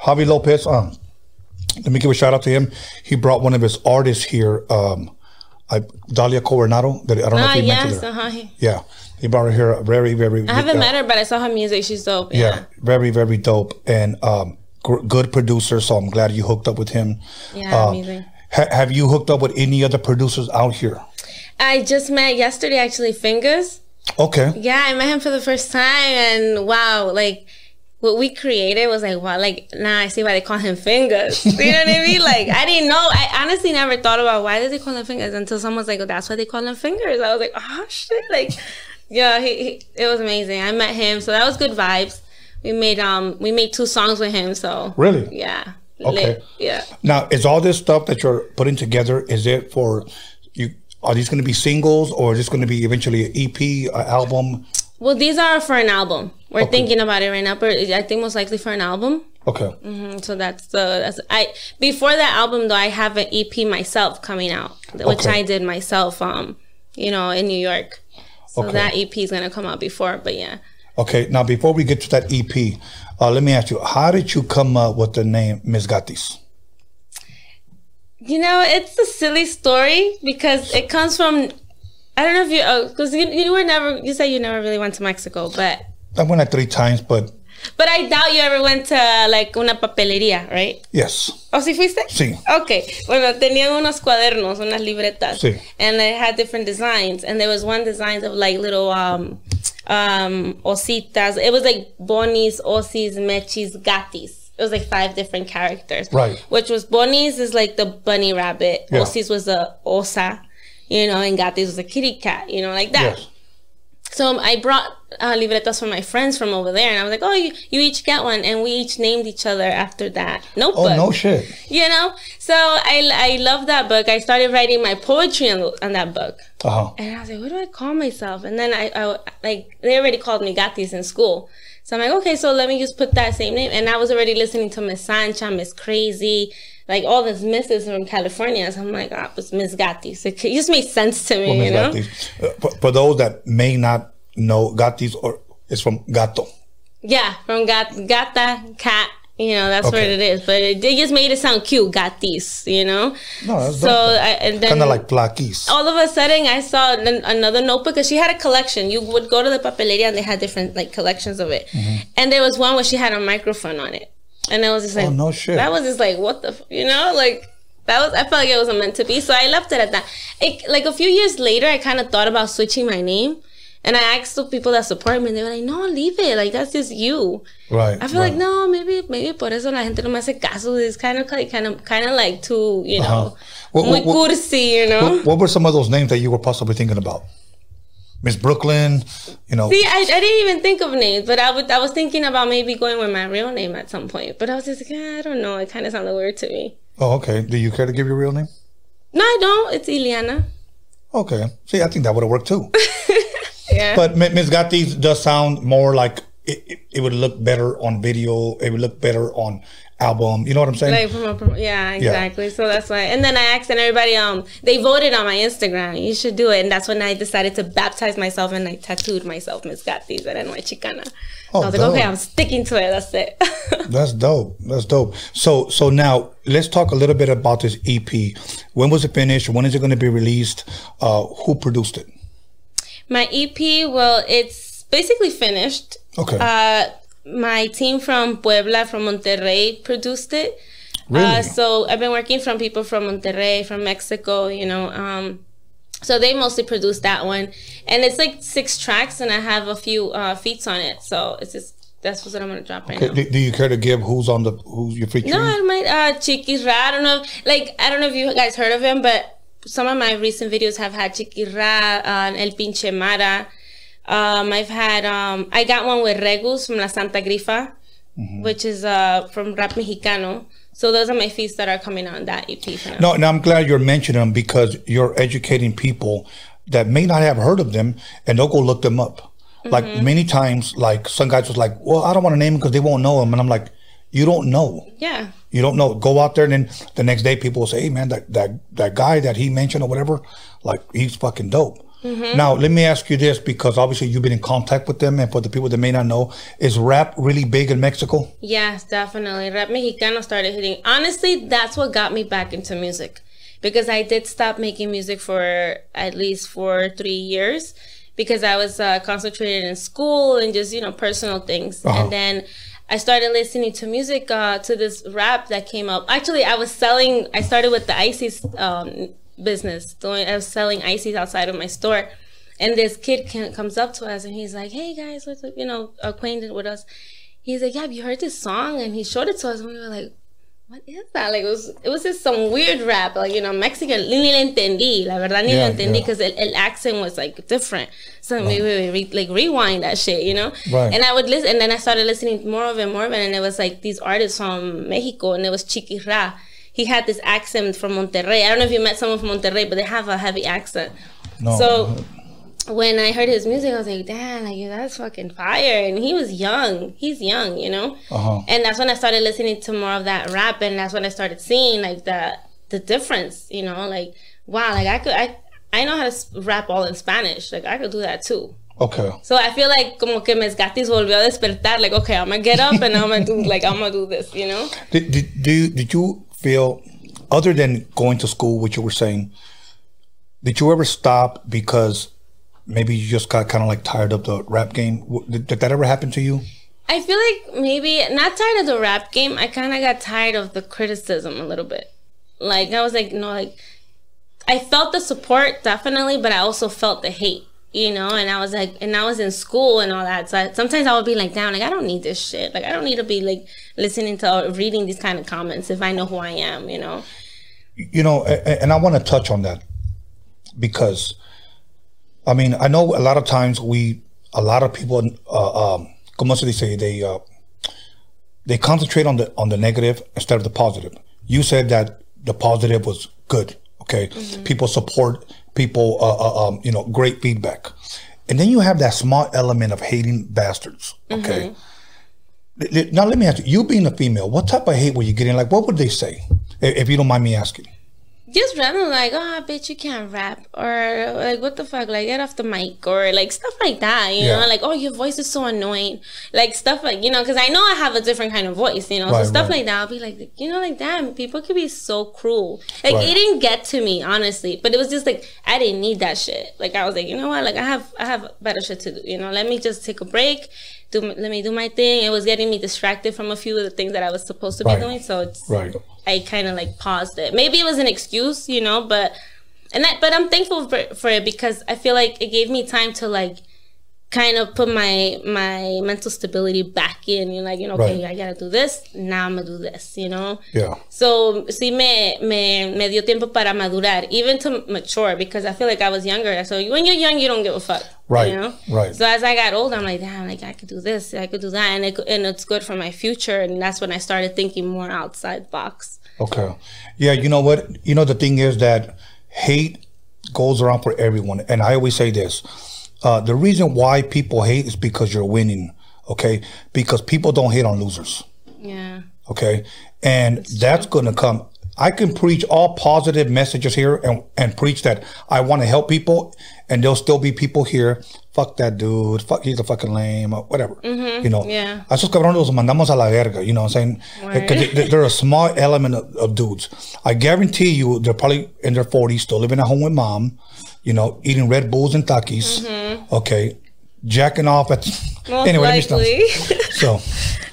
Javi Lopez. Um, let me give a shout out to him. He brought one of his artists here. Um, I, Dalia Coronado. That I don't know Ah, if mentioned yes. her. Uh-huh. Yeah, he brought her here. Very, very. I haven't uh, met her, but I saw her music. She's dope. Yeah, Yeah. very, very dope and um, gr- good producer. So I'm glad you hooked up with him. Yeah, Uh, amazing. Ha- have you hooked up with any other producers out here? I just met yesterday, actually, Fingers. Okay. Yeah, I met him for the first time, and wow, like what we created was like, wow, like now I see why they call him Fingers. You know what I mean? Like I didn't know. I honestly never thought about why did they call him Fingers until someone's like, oh, that's why they call him Fingers. I was like, oh shit, like yeah, he, he it was amazing. I met him, so that was good vibes. We made um we made two songs with him, so Really? yeah, Okay. lit. yeah. Now, is all this stuff that you're putting together? Is it for you? Are these going to be singles, or is this going to be eventually an EP, an album? Well, these are for an album. We're Okay. thinking about it right now, but I think most likely for an album. Okay. Mm, So that's the that's I before that album though I have an EP myself coming out, which Okay. I did myself. Um, you know, in New York. So Okay. that EP is gonna come out before, but yeah. Okay. Now, before we get to that EP, uh, let me ask you: How did you come up with the name Ms. Gatis? You know, it's a silly story because it comes from. I don't know if you, because you, you were never. You said you never really went to Mexico, but I went like three times, but but I doubt you ever went to like una papelería, right? yes. ¿O si fuiste? Sí. Ok, bueno, tenían unos cuadernos, unas libretas. Sí. And they had different designs. And there was one design of like little um, um, ositas. It was like bonis, osis, mechis, gatis. It was like five different characters. Right. Which was bonis is like the bunny rabbit. Yeah. Osis was the osa, you know, and gatis was a kitty cat, you know, like that. Yes. So I brought uh, libretas from my friends from over there, and I was like, "Oh, you, you each get one," and we each named each other after that notebook. Oh no shit. You know, so I I love that book. I started writing my poetry on, on that book, Uh huh. and I was like, "What do I call myself?" And then I, I like they already called me Gatis in school, so I'm like, "Okay, so let me just put that same name." And I was already listening to Miss Sancha, Miss Crazy. Like all these misses from California, so I'm like, ah, it's Miss Gatis. It just made sense to me, Well, you know. Uh, for, for those that may not know, Gatis or it's from gato. Yeah, from gat, gata, cat. You know, that's what it is. But it, it just made it sound cute, gatis. You know. No, that's so and then Kind of like plaquis. all of a sudden I saw an- another notebook because she had a collection. You would go to the papeleria and they had different like collections of it. Mm-hmm. And there was one where she had a microphone on it, and I was just like, Oh, no shit. That was just like, what the, f-? you know, like that was. I felt like it wasn't meant to be, so I left it at that. It, like a few years later, I kind of thought about switching my name. And I asked the people that support me, and they were like, "No, leave it. Like that's just you." Right. I feel right. like no, maybe maybe por eso la gente no me hace caso. It's kind of like kind of kind of like too, you know, What- muy what- cursi, you know. What, what were some of those names that you were possibly thinking about? Miss Brooklyn, you know. See, I, I didn't even think of names, but I would I was thinking about maybe going with my real name at some point. But I was just like, "Ah, I don't know. It kind of sounded weird to me. Oh, okay. Do you care to give your real name? No, I don't. It's Ileana. Okay. See, I think that would have worked too. Yeah. But Miss Gatis does sound more like it, it, it would look better on video. It would look better on album. You know what I'm saying? like from a, from, yeah, exactly. So that's why. And then I asked, and everybody um they voted on my Instagram. You should do it, and that's when I decided to baptize myself and I tattooed myself Miss Gatis and my Chicana. Oh, I was like, okay, I'm sticking to it. That's it. That's dope. That's dope. So so now let's talk a little bit about this EP. When was it finished? When is it going to be released? Uh, who produced it? My EP, well, it's basically finished. Okay. Uh, my team from Puebla, from Monterrey, produced it. Really? Uh, so I've been working from people from Monterrey, from Mexico, you know. Um, so they mostly produced that one, and it's like six tracks, and I have a few uh, feats on it. So it's just that's what I'm gonna drop right Okay, now. do, do you care to give who's on the who's your featuring? No, I might uh Chiquis Ra. I don't know. Like I don't know if you guys heard of him, but some of my recent videos have had Chiquis Ra, uh, El Pinche Mara. Um, I've had um, I got one with Regus from La Santa Grifa, Mm-hmm. which is uh from Rap Mexicano. So those are my feats that are coming out on that EP. No, and I'm glad you're mentioning them because you're educating people that may not have heard of them, and they'll go look them up. Like Mm-hmm. many times, like some guys was like, "Well, I don't want to name them because they won't know them," and I'm like, "You don't know." Yeah. You don't know. Go out there, and then the next day, people will say, "Hey, man, that that that guy that he mentioned or whatever, like he's fucking dope." Mm-hmm. Now, let me ask you this, because obviously you've been in contact with them, and for the people that may not know, is rap really big in Mexico? Yes, definitely. Rap Mexicano started hitting. Honestly, that's what got me back into music. Because I did stop making music for at least for three years because I was uh, concentrated in school and just, you know, personal things. Uh-huh. And then I started listening to music, uh, to this rap that came up. Actually, I was selling, I started with the ices um, business. Doing, I was selling ices outside of my store. And this kid can, comes up to us and he's like, hey guys? You know, acquainted with us. He's like, yeah, have you heard this song? And he showed it to us and we were like, what is that? Like it was, it was just some weird rap, like you know, Mexican. Ni lo entendí, la verdad ni Yeah, lo entendí yeah. because el, el accent was like different. So we would re, like rewind that shit, you know. Right. And I would listen, and then I started listening more of it, more of it, and it was like these artists from Mexico, and it was Chiqui Ra. He had this accent from Monterrey. I don't know if you met someone from Monterrey, but they have a heavy accent. No. So when I heard his music, I was like, damn, like that's fucking fire. And he was young. He's young, you know? Uh-huh. And that's when I started listening to more of that rap and that's when I started seeing like the the difference, you know, like wow, like I could I I know how to rap all in Spanish. Like I could do that too. Okay. So I feel like como que Mes Gatis volvió a despertar, like, okay, I'm gonna get up and I'm gonna do like I'm gonna do this, you know? Did, did, you, did you feel, other than going to school, which you were saying, did you ever stop because maybe you just got kind of like tired of the rap game? Did, did that ever happen to you? I feel like maybe not tired of the rap game. I kind of got tired of the criticism a little bit. Like I was like, no, like I felt the support definitely, but I also felt the hate, you know. And I was like, and I was in school and all that. So I, sometimes I would be like, down, like I don't need this shit. Like I don't need to be like listening to or reading these kind of comments if I know who I am, you know. you know, and I want to touch on that because I mean, I know a lot of times we, a lot of people, uh, um, como se dice, they, uh, they concentrate on the on the negative instead of the positive. You said that the positive was good. Okay, people support people. Uh, uh, um, you know, great feedback, and then you have that small element of hating bastards. Okay. L- Now let me ask you: You being a female, what type of hate were you getting? Like, what would they say, if you don't mind me asking? Just random like, oh, bitch, you can't rap, or like, what the fuck, like, get off the mic, or like stuff like that, you Yeah. know, like, oh, your voice is so annoying, like stuff like, you know, because I know I have a different kind of voice, you know, Right, so stuff right. like that, I'll be like, you know, like, damn, people can be so cruel. Like, Right. it didn't get to me, honestly, but it was just like, I didn't need that shit. Like, I was like, you know what, like, I have, I have better shit to do, you know, let me just take a break. Do, let me do my thing. It was getting me distracted from a few of the things that I was supposed to be doing. So it's Right. I kind of like paused it. Maybe it was an excuse, you know, but and I, but I'm thankful for, for it because I feel like it gave me time to like kind of put my my mental stability back in. You're like, you know, okay, Right. I gotta do this. Now I'm gonna do this, you know. Yeah. So sí me, me, me dio tiempo para madurar, even to mature, because I feel like I was younger. So when you're young, you don't give a fuck. Right, You know? right. So as I got older, I'm like, damn, like I could do this, I could do that. And, it, and it's good for my future. And that's when I started thinking more outside the box. Okay. Yeah, you know what? You know the thing is that hate goes around for everyone, and I always say this: uh, the reason why people hate is because you're winning. Okay, because people don't hate on losers. Yeah. Okay, and that's going to come. I can preach all positive messages here and, and preach that I want to help people, and there'll still be people here. Fuck that dude. Fuck, he's a fucking lame or whatever. You know. yeah. A esos cabrones los mandamos a la verga. You know what I'm saying? 'Cause they- they're a small element of, of dudes. I guarantee you, they're probably in their 40s, still living at home with mom. You know, eating Red Bulls and Takis. Okay, jacking off at. Mm-hmm. Most anyway, let me stop. likely. So,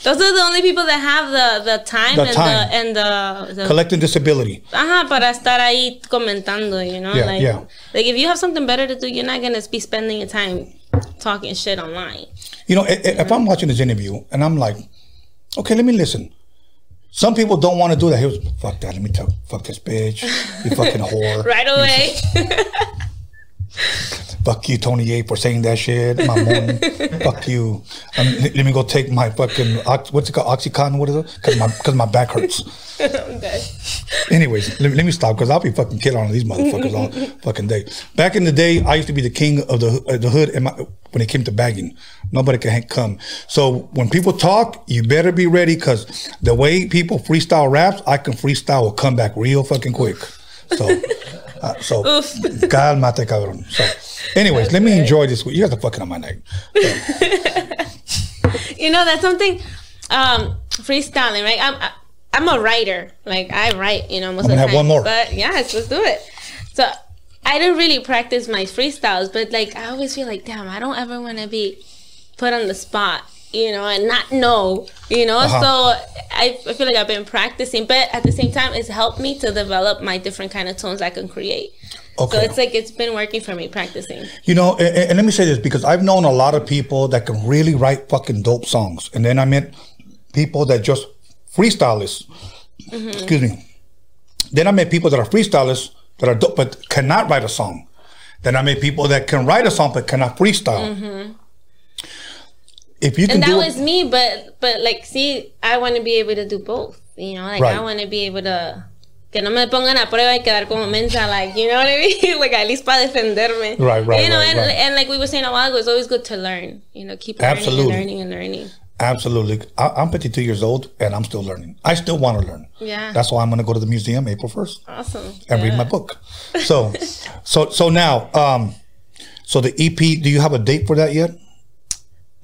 Those are the only people that have the, the time The and time. the and the, the collecting disability. Ajá, para estar ahí comentando, you know? Yeah, like, yeah. like if you have something better to do, you're not gonna be spending your time talking shit online. You know, i- i- if I'm watching this interview and I'm like, okay, let me listen. Some people don't want to do that. He was, fuck that. Let me tell, fuck this bitch. You fucking whore. Right away. Fuck you, Tony A, for saying that shit. Mamon. fuck you. Um, let let me go take my fucking, what's it called? Oxycontin? What is it? Because my, cause my back hurts. okay. Anyways, let, me- let me stop because I'll be fucking killing on these motherfuckers all fucking day. Back in the day, I used to be the king of the uh, the hood in my, when it came to bagging. Nobody can come. So when people talk, you better be ready because the way people freestyle raps, I can freestyle a comeback real fucking quick. So, uh, so calmate, cabrón. So, anyways, let me enjoy this. You guys are fucking on my neck. You know, that's something um freestyling, right? I'm I, I'm a writer. Like I write, you know, most I'm of gonna the have time. one more. But yes, let's do it. So I didn't really practice my freestyles, but like I always feel like, damn, I don't ever want to be put on the spot, you know, and not know, you know. Uh-huh. So I, I feel like I've been practicing, but at the same time, it's helped me to develop my different kind of tones I can create. Okay. So it's like it's been working for me practicing. You know, and, and let me say this because I've known a lot of people that can really write fucking dope songs, and then I met people that just freestylists. Excuse me. Then I met people that are freestylists that are dope but cannot write a song. Then I met people that can write a song but cannot freestyle. If you can and that was it, me but but like see i want to be able to do both you know like Right. i want to be able to que no me pongan a prueba y quedar como mensa like you know what i mean like at least para defenderme Right, right, you know right, and, right. and like we were saying a while ago it's always good to learn you know keep learning Absolutely. and learning and learning absolutely. I, I'm 52 years old and I'm still learning. I still want to learn. Yeah. That's why I'm going to go to the museum April 1st. awesome and read my book. So, so, so now, um, so the EP, do you have a date for that yet?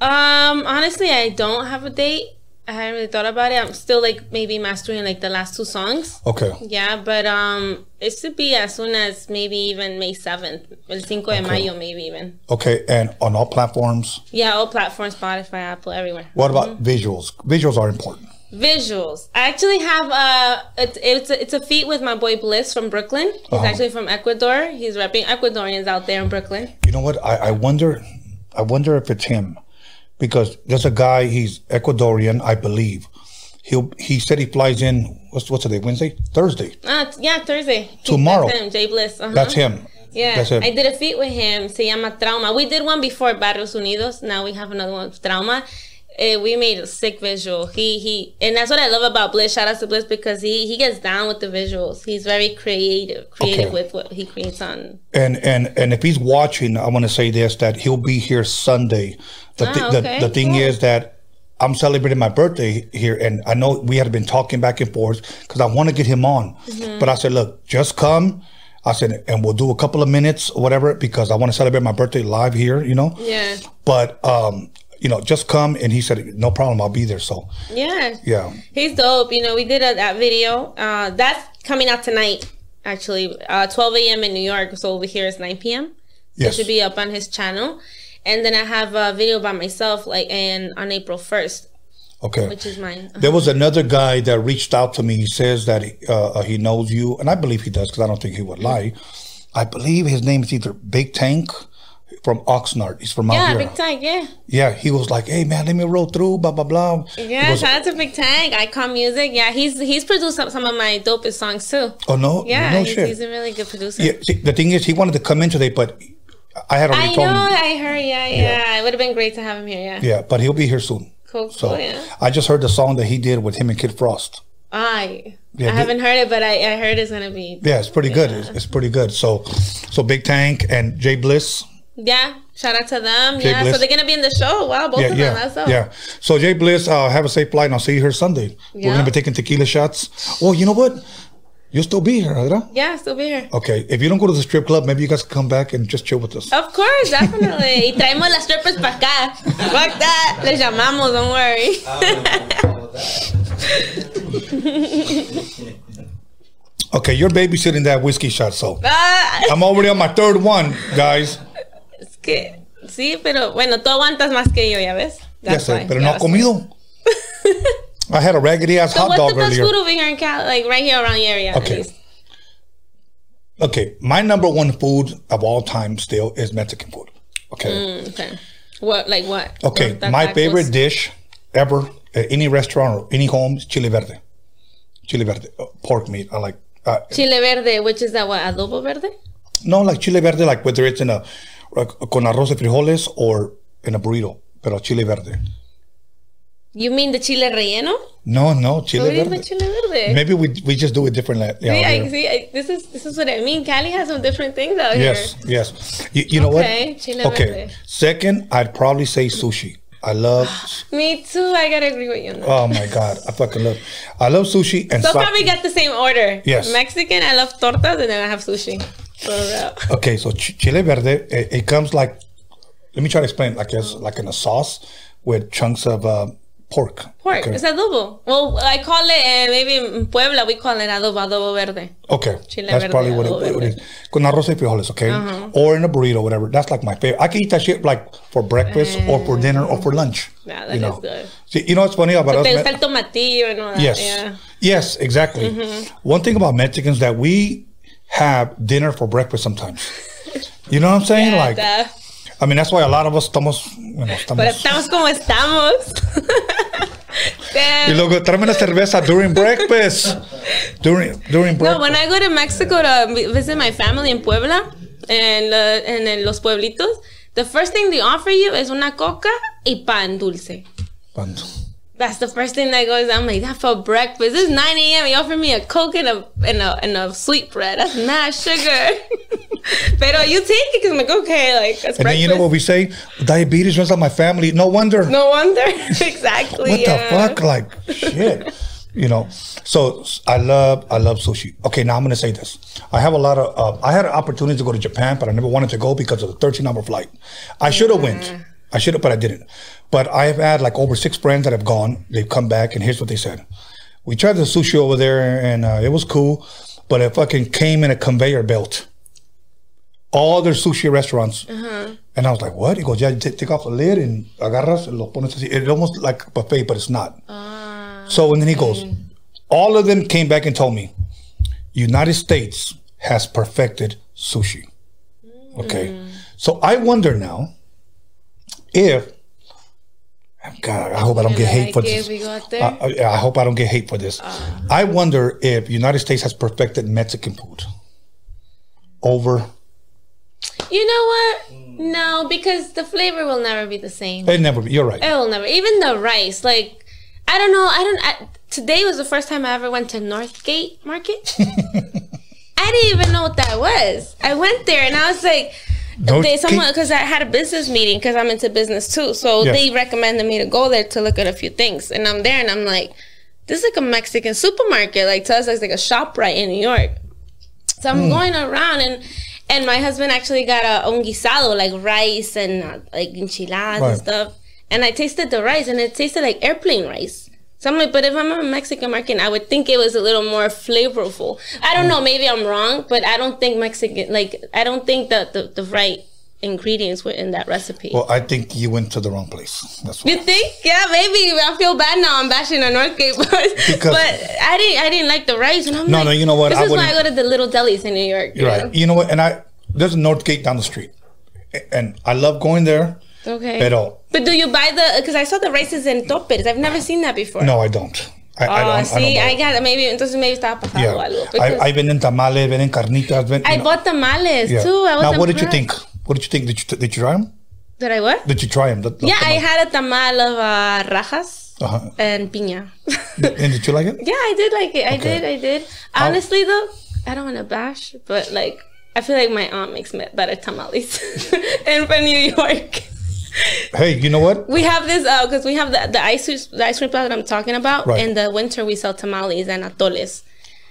Um honestly i don't have a date i haven't really thought about it i'm still like maybe mastering like the last two songs Okay. Yeah, but um, it should be as soon as maybe even May seventh, el cinco de mayo, maybe even. Okay. And on all platforms. Yeah, all platforms, Spotify, Apple, everywhere. What about visuals? Visuals are important. Visuals. I actually have uh, it's it's a, it's a feat with my boy Bliss from Brooklyn. He's Uh-huh. actually from Ecuador. He's repping Ecuadorians out there in Brooklyn. You know what? I, I wonder, I wonder if it's him, because there's a guy. He's Ecuadorian, I believe. He'll. He said he flies in. What's what's today? Wednesday, Thursday. Uh, yeah, Thursday. Tomorrow. That's him, Jay Bliss. Uh-huh. That's him. Yeah, That's. I did a feat with him. Se llama Trauma. We did one before Barrios Unidos. Now we have another one Trauma. Eh, we made a sick visual. He he, and that's what I love about Bliss. Shout out to Bliss because he he gets down with the visuals. He's very creative, creative Okay. with what he creates on. And and and if he's watching, I want to say this that he'll be here Sunday. The Ah, the, okay, the thing cool. is that I'm celebrating my birthday here, and I know we had been talking back and forth because I want to get him on. Mm-hmm. But I said, look, just come. I said, and we'll do a couple of minutes or whatever because I want to celebrate my birthday live here. You know. Yeah, But um, you know, just come. And he said, no problem, I'll be there. So yeah, yeah. he's dope. You know, we did a, that video. Uh, that's coming out tonight. Actually, uh, 12 a.m. in New York. So over here it's 9 p.m. Yes. It should be up on his channel. And then I have a video by myself, like, and on April 1st, Okay. which is mine. There was another guy that reached out to me. He says that he, uh, he knows you, and I believe he does because I don't think he would lie. I believe his name is either Big Tank from Oxnard. He's from out Yeah. Big Tank, yeah. Yeah, he was like, "Hey man, let me roll through." Blah blah blah. Yeah, goes, shout out to Big Tank, Icon Music. Yeah, he's he's produced some, some of my dopest songs too. oh no, Yeah, no he's, he's a really good producer. yeah, see, the thing is, he wanted to come in today, but I had already I told know, him. I heard, yeah, yeah. It would have been great to have him here, yeah. Yeah, but he'll be here soon. Cool, So cool, yeah. I just heard the song that he did with him and Kid Frost. I, Yeah, I haven't heard it, but I, I heard it's gonna be. Yeah, it's pretty good. It's, it's pretty good. So, so Big Tank and Jay Bliss. Yeah, shout out to them. Jay yeah, Bliss. so they're gonna be in the show. Wow, both yeah, of yeah, them. That's dope. yeah. So Jay Bliss, uh, have a safe flight, and I'll see you here Sunday. We're gonna be taking tequila shots. Oh, you know what? You'll still be here, ¿verdad? Yeah, still be here. Okay. If you don't go to the strip club, maybe you guys can come back and just chill with us. Of course, definitely. y traemos las strippers para acá. Fuck that. Les llamamos, don't worry. Okay, you're babysitting that whiskey shot, so Ah, I'm already on my third one, guys. Que, sí, pero bueno, tú aguantas más que yo, ya ves. Ya That's sé, why. pero no ha comido. I had a raggedy ass So hot what's dog the best earlier. food over here in Cal, like right here around the area? Okay. Okay, my number one food of all time still is Mexican food. Okay. Mm, okay. What, like what? Okay, What, my tacos? favorite dish ever at any restaurant or any home is chile verde. Chile verde, uh, pork meat. I like. Uh, Chile verde, which is that what? Adobo verde? no, like chile verde, like whether it's in a con arroz y frijoles or in a burrito, pero chile verde. You mean the chile relleno? No, no, chile you verde. chile verde? Maybe we we just do it differently. Yeah, See, I, see, I, this is this is what I mean. Cali has some different things out Yes, here. yes. You, you know Okay, what? chile okay. verde. Second, I'd probably say sushi. I love. Me too. I gotta agree with you. On that. oh my god, I fucking love. I love sushi and so sake. probably got the same order. Yes. Mexican, I love tortas, and then I have sushi. Okay, so ch- chile verde, it, it comes like, let me try to explain, like it's like in a sauce with chunks of uh, pork. Pork. Okay. It's adobo. Well, I call it uh, maybe in Puebla we call it adobo, adobo verde. okay. Chile that's verde, probably what it, what it. Uh-huh. Con arroz y frijoles, okay? Or in a burrito, whatever. That's like my favorite. I can eat that shit like for breakfast or for dinner or for lunch. Yeah, that you is know. good. See, you know what's funny about us? Te Me- gusta el tomatillo and all that. Yes. Yeah. Yes, exactly. Mm-hmm. One thing about Mexicans that we have dinner for breakfast sometimes. You know what I'm saying? Yeah, like. I mean, that's why a lot of us estamos, you know, Pero estamos. estamos como estamos. Y luego tráeme una cerveza during breakfast. During during No, breakfast. when I go to Mexico to vi- visit my family in Puebla and uh, in los pueblitos, the first thing they offer you is una coca y pan dulce. Cuando- That's the first thing that goes. I'm like, that for breakfast. It's 9 a.m. You offer me a coke and a and a, and a sweet bread. That's not sugar. Pero you take it because I'm like, okay, like that's And then you know what we say? Diabetes runs on my family. No wonder. no wonder. exactly. what yeah. the fuck? Like shit. You know. So I love I love sushi. Okay, now I'm gonna say this. I have a lot of. Uh, I had an opportunity to go to Japan, but I never wanted to go because of the 13 hour flight. I should have went. I should have, but I didn't. But I've had like over six friends that have gone. They've come back, and here's what they said. We tried the sushi over there, and uh, it was cool, but it fucking came in a conveyor belt. All their sushi restaurants. Uh-huh. And I was like, what? He goes, yeah, you take, off the lid and agarras, lo pones así. It's almost like a buffet, but it's not. Ah, so, and then he goes, all of them came back and told me, United States has perfected sushi. Okay. Mm. So I wonder now if, God, I hope I don't get hate for this. if we go out there? I, I- hope I don't get hate for this. Uh. I wonder if United States has perfected Mexican food over You know what? No, because the flavor will never be the same. It never. You're right. It will never. Even the rice, like I don't know. I don't. I, today was the first time I ever went to Northgate Market. I didn't even know what that was. I went there and I was like, they, someone because I had a business meeting because I'm into business too. So Yes. they recommended me to go there to look at a few things, and I'm there and I'm like, this is like a Mexican supermarket. Like to us, it's like a shop right in New York. So. I'm going around and. And my husband actually got a un guisado, like rice and uh, like enchiladas Right. and stuff. And I tasted the rice, and it tasted like airplane rice. So I'm like, but if I'm a Mexican American, I would think it was a little more flavorful. I don't know, maybe I'm wrong, but I don't think Mexican, like, I don't think that the, the right ingredients were in that recipe. Well, I think you went to the wrong place. That's you why. think? Yeah, maybe. I feel bad now. I'm bashing on Northgate, but, but I didn't. I didn't like the rice, and I'm No, like, no, you know what? This I is why I go to the little delis in New York. you You're know? right. You know what? And I there's a Northgate down the street, and I love going there. Okay. Pero but do you buy the? Because I saw the rices in topes. I've never seen that before. no, I don't. I, Oh, I don't. see, I I, buy it. got maybe entonces maybe estaba pasando algo. Yeah, because I, I venden tamales, venden carnitas. Ven, I know, bought tamales yeah. too. I was now, what did you think? What did you think? Did you did you try them? Did I what? Did you try them? Yeah, I had a tamal of uh, rajas Uh-huh. and piña. And did you like it? yeah, I did like it. I Okay. did. I did. Honestly, though, I don't want to bash, but like, I feel like my aunt makes better tamales in for New York. Hey, you know what? We have this because we have the, the ice the ice cream place that I'm talking about. Right. In the winter, we sell tamales and atoles.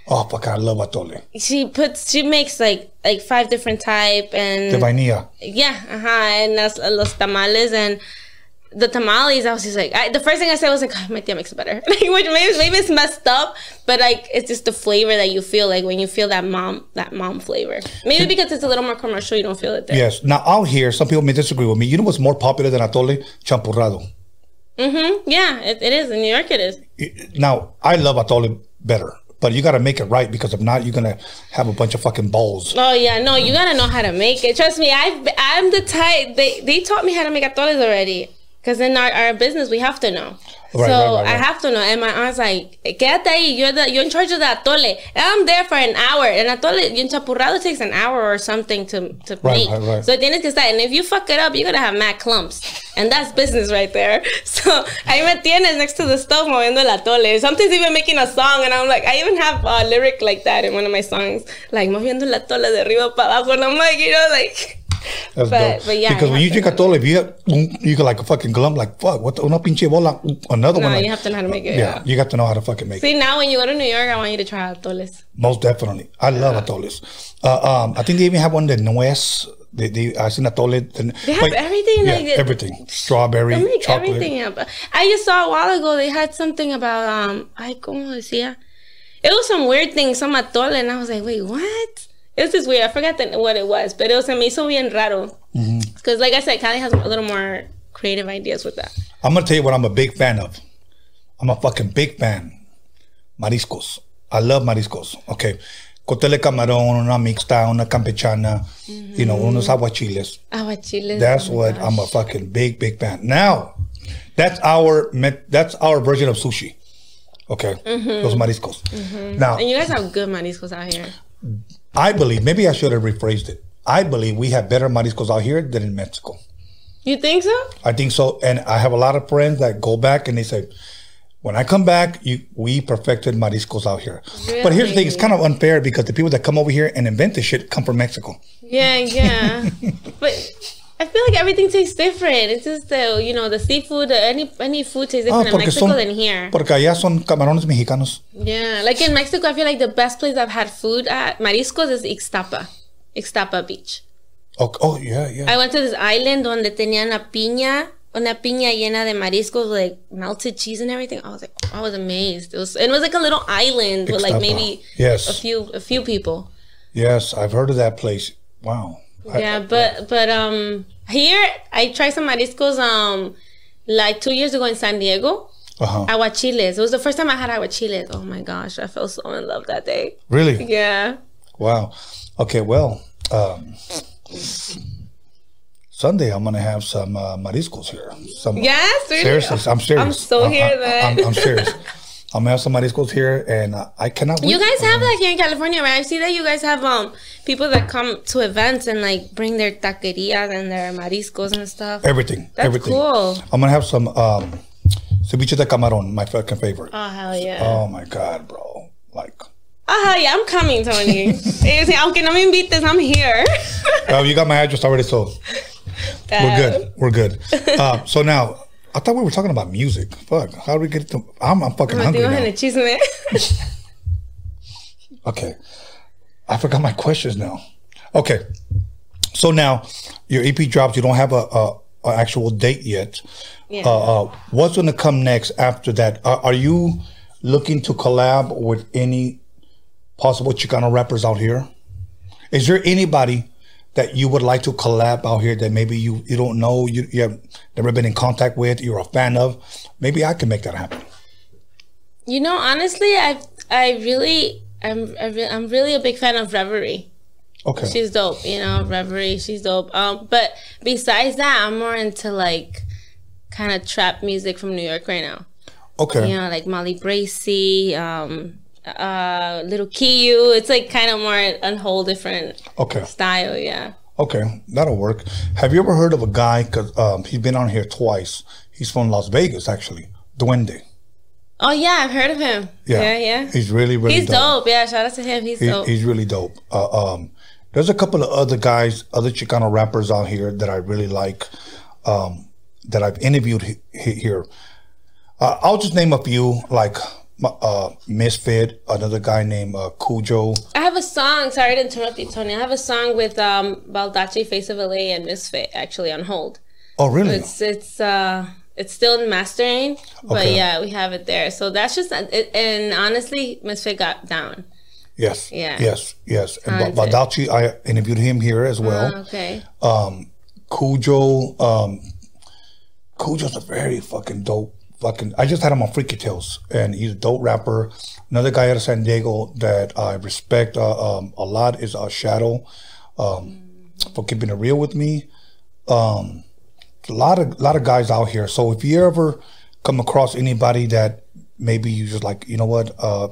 Oh, fuck, I love atole. She puts she makes like like five different type and the vainilla. Yeah, uh-huh. And that's los tamales and the tamales. I was just like, I, the first thing I said was like, oh, my tia makes it better. Like, which maybe maybe it's messed up, but like it's just the flavor that you feel like when you feel that mom that mom flavor. Maybe because it's a little more commercial, you don't feel it there. Yes. Now out here, some people may disagree with me. You know what's more popular than atole? Champurrado. Mm-hmm. Yeah, it, it is in New York. It is. Now I love atole better, but you got to make it right because if not, you're gonna have a bunch of fucking balls. Oh yeah, no, you gotta know how to make it. Trust me, I I'm the type. They they taught me how to make atoles already. Cause in our, our business we have to know. Right, so right, right, I have to know. And my aunt's like, quédate ahí, you're the you're in charge of the atole. And I'm there for an hour. And atole, en champurrado takes an hour or something to, to make. So tienes que estar. And if you fuck it up, you're gonna have mad clumps. And that's business right there. So ahí me tienes next to the stove moviendo el atole. Sometimes even making a song. And I'm like, I even have a lyric like that in one of my songs. Like, moviendo el atole de arriba para abajo. And I'm like, you know, like... That's But- dope. but yeah, because you when you drink to- atole, if you have, you get like a fucking glump, like fuck, what the, una pinche bola, another No, one. like- you have to know how to make it. yeah, Yeah. you got to know how to fucking make it. See, now when you go to New York, I want you to try atoles. Most definitely. I love atoles. Uh, um, I think they even have one that nuez. They, they, I seen atole. They They have everything, Yeah, like, everything. Strawberry, They make chocolate. everything up. I just saw a while ago they had something about um ay como decía. It was some weird thing, some atole, and I was like, wait, what? It was just weird. I forgot the, what it was, but it was me hizo bien raro. Mm-hmm. Because like I said, Cali has a little more creative ideas with that. I'm gonna tell you what I'm a big fan of. I'm a fucking big fan. Mariscos. I love mariscos. Okay. Cóctel de camarón, una mixta, una campechana, you know, mm-hmm. unos aguachiles. Aguachiles. That's oh what gosh. I'm a fucking big, big fan. Now, that's our that's our version of sushi. Okay, mm-hmm. los mariscos. Mm-hmm. Now, And you guys have good mariscos out here. I believe maybe I should have rephrased it. I believe we have better mariscos out here than in Mexico. You think so? I think so, and I have a lot of friends that go back and they say, "When I come back, you we perfected mariscos out here." But here's the thing: it's kind of unfair because the people that come over here and invent this shit come from Mexico. Yeah, yeah. but I feel like everything tastes different. It's just the you know the seafood. Any any food tastes Ah, different in Mexico than here. porque allá son camarones mexicanos. Yeah, like in Mexico, I feel like the best place I've had food at mariscos is Ixtapa, Ixtapa Beach. Oh, oh yeah, yeah. I went to this island donde tenían una piña, una piña llena de mariscos, like melted cheese and everything. I was like, I was amazed. It was, and it was like a little island with like maybe Yes. a few, a few people. Yes, I've heard of that place. Wow. I- Yeah, but but um here I tried some mariscos um like two years ago in San Diego. uh-huh. Aguachiles. It was the first time I had aguachiles. Oh my gosh, I felt so in love that day. Really? Yeah. Wow. Okay, well, um, Sunday I'm gonna have some uh, mariscos here. Some Yeah, seriously. seriously, I'm serious. I'm so I- here I- then. I'm, I'm serious. I'm gonna have some mariscos here, and I cannot. You guys have that here in California, right? I see that you guys have um people that come to events and like bring their taquerias and their mariscos and stuff. everything. That's everything. cool. I'm gonna have some um, ceviche de camarón, my fucking favorite. Oh hell yeah! Oh my god, bro! Like, Oh hell yeah! I'm coming, Tony. Eh, Aunque no me invites, I'm here. oh, you got my address already, so we're good. We're good. Uh, so now, I thought we were talking about music. Fuck, how do we get to? I'm, I'm fucking hungry now. el chisme. Okay, I forgot my questions now. Okay, so now your EP drops. You don't have a, a, a actual date yet. Yeah. Uh, uh, what's going to come next after that? Are, are you looking to collab with any possible Chicano rappers out here? Is there anybody that you would like to collab out here that maybe you, you don't know, you, you have never been in contact with, you're a fan of? Maybe I can make that happen. You know, honestly, I I really I'm I re- I'm really a big fan of Reverie. Okay. She's dope, you know, Reverie. She's dope. Um, but besides that, I'm more into like kind of trap music from New York right now. okay. You know, like Molly Bracy, um, uh, Little Kiyu. It's like kind of more a whole different Okay. style. Yeah. Okay. That'll work. Have you ever heard of a guy? Cause um, he's been on here twice. He's from Las Vegas, actually. Duende. Oh yeah, I've heard of him. Yeah. Yeah, yeah. He's really, really He's dope. dope. Yeah, shout out to him. He's He- dope. he's really dope. Uh, um, there's a couple of other guys, other Chicano rappers out here that I really like, um, that I've interviewed he- he- here. Uh, I'll just name a few, like uh, Misfit, another guy named uh, Cujo. I have a song. Sorry to interrupt you, Tony. I have a song with um Baldacci, Face of LA, and Misfit actually on hold. Oh, really? It's it's uh it's still in mastering, but Okay. yeah, we have it there. So that's just it, and honestly, Misfit got down. yes. Yeah. Yes. Yes. And. Ba- Badachi, I interviewed him here as well. Uh, okay. um, Cujo. Um, Cujo's a very fucking dope. Fucking, I just had him on Freaky Tales, and he's a dope rapper. Another guy out of San Diego that I respect uh, um, a lot is uh, Shadow, um, for keeping it real with me. Um, a lot of lot of guys out here. So if you ever come across anybody that maybe you just like, you know what, uh,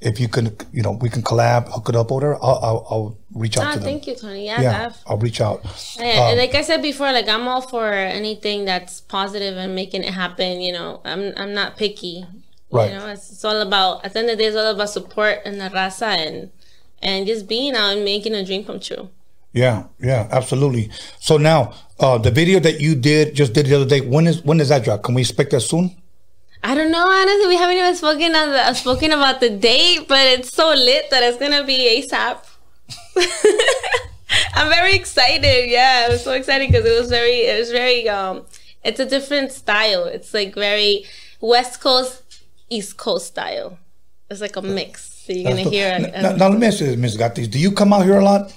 if you can, you know, we can collab, hook it up, or whatever, I'll, I'll, I'll reach out Ah, to them. thank you, Tony. Yeah, Yeah, def. I'll reach out. Yeah, Um, like I said before, like I'm all for anything that's positive and making it happen. You know, I'm I'm not picky. Right. You know, it's, it's all about at the end of the day, it's all about support and the raza and and just being out and making a dream come true. Yeah, yeah, absolutely. So now, uh, the video that you did just did the other day. When is when does that drop? Can we expect that soon? I don't know. Honestly, we haven't even spoken on the, uh, spoken about the date, but it's so lit that it's gonna be ASAP. I'm very excited. Yeah, I'm so excited because it was very, it was very. Um, it's a different style. It's like very West Coast, East Coast style. It's like a mix. So you're gonna That's hear. cool. a- now, now let me ask you this, Ms. Gatis. Do you come out here a lot?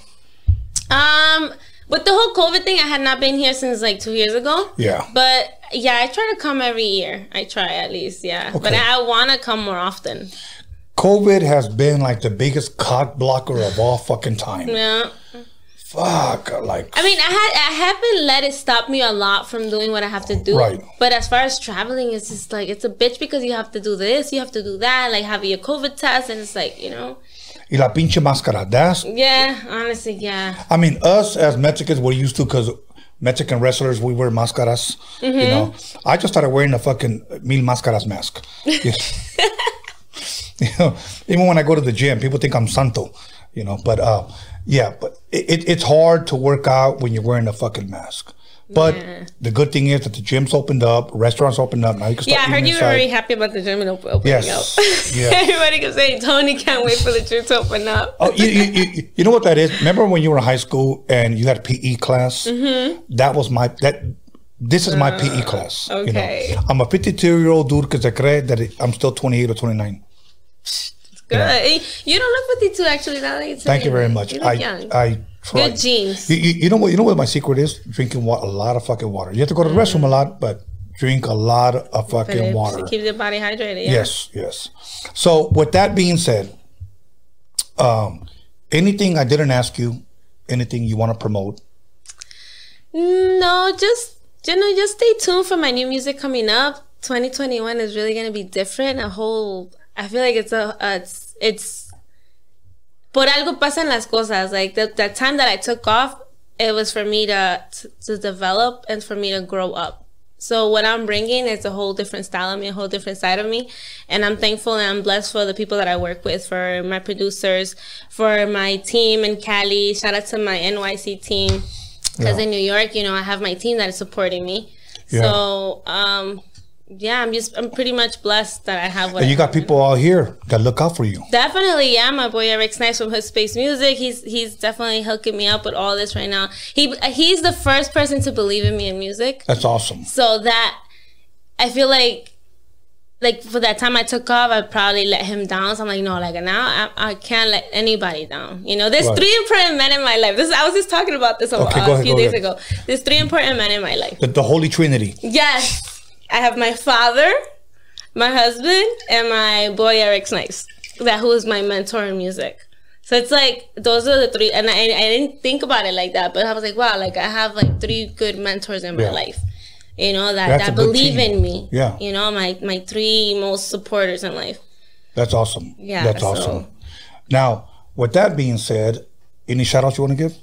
Um, with the whole COVID thing, I had not been here since like two years ago. Yeah. But yeah, I try to come every year. I try at least, yeah. Okay. But Okay. I want to come more often. COVID has been like the biggest cock blocker of all fucking time. Yeah. Fuck, like I mean, I had I haven't let it stop me a lot from doing what I have to do. Right. But as far as traveling, it's just like it's a bitch because you have to do this, you have to do that, like have your COVID test, and it's like you know, y la pinche máscara. That's yeah. Honestly, yeah. I mean, us as Mexicans, we're used to because Mexican wrestlers we wear máscaras. Mm-hmm. You know, I just started wearing a fucking mil máscaras mask. you know, even when I go to the gym, people think I'm santo. You know, but uh, yeah, but it, it, it's hard to work out when you're wearing a fucking mask. But Yeah. the good thing is that the gyms opened up, restaurants opened up. Now you can start Yeah, I heard you were very happy about the gym opening Yes. up. Yes. Everybody kept saying Tony can't wait for the gym to open up. Oh, you, you, you, you know what that is? Remember when you were in high school and you had a PE class? Mm-hmm. That was my that. This is my PE class. you know. Uh, okay. I'm a 52 year old dude because I cree that I'm still 28 or 29. Good. Eh, You don't look 52 actually. Now that you Thank you very much. You I young. I Good genes. You, you, you know what? You know what my secret is? Drinking wa- a lot of fucking water. You have to go to the restroom a lot, but drink a lot of fucking it water. keeps your body hydrated. Yeah. Yes, yes. So with that being said, um, anything I didn't ask you, anything you want to promote? No, just you know, just stay tuned for my new music coming up. 2021 is really gonna be different. A whole, I feel like it's a, uh, it's, it's. Por algo pasan las cosas. Like the, the time that I took off, it was for me to to develop and for me to grow up. So what I'm bringing is a whole different style of me, a whole different side of me, and I'm thankful and I'm blessed for the people that I work with, for my producers, for my team in Cali. Shout out to my NYC team, because Yeah. in New York, you know, I have my team that is supporting me. Yeah. So um, yeah, I'm just I'm pretty much blessed that I have what And you got people out here that look out for you. Definitely, yeah. My boy Eric Snipes from Hood Space Music. He's he's definitely hooking me up with all this right now. He he's the first person to believe in me in music. That's awesome. So that I feel like like for that time I took off, I probably let him down. So I'm like, no, like now I, I can't let anybody down. You know, there's Right. three important men in my life. This I was just talking about this a, Okay, a ahead, few days ago. There's three important men in my life. The, the Holy Trinity. Yes, I have my father, my husband, and my boy Eric Snipes. That who is my mentor in music. So it's like those are the three, and I, I didn't think about it like that, but I was like, wow, like I have like three good mentors in my Yeah. life. You know that That's that believe team. in me. Yeah. You know my my three most supporters in life. That's awesome. Yeah, That's so- awesome. Now, with that being said, any shout outs you want to give?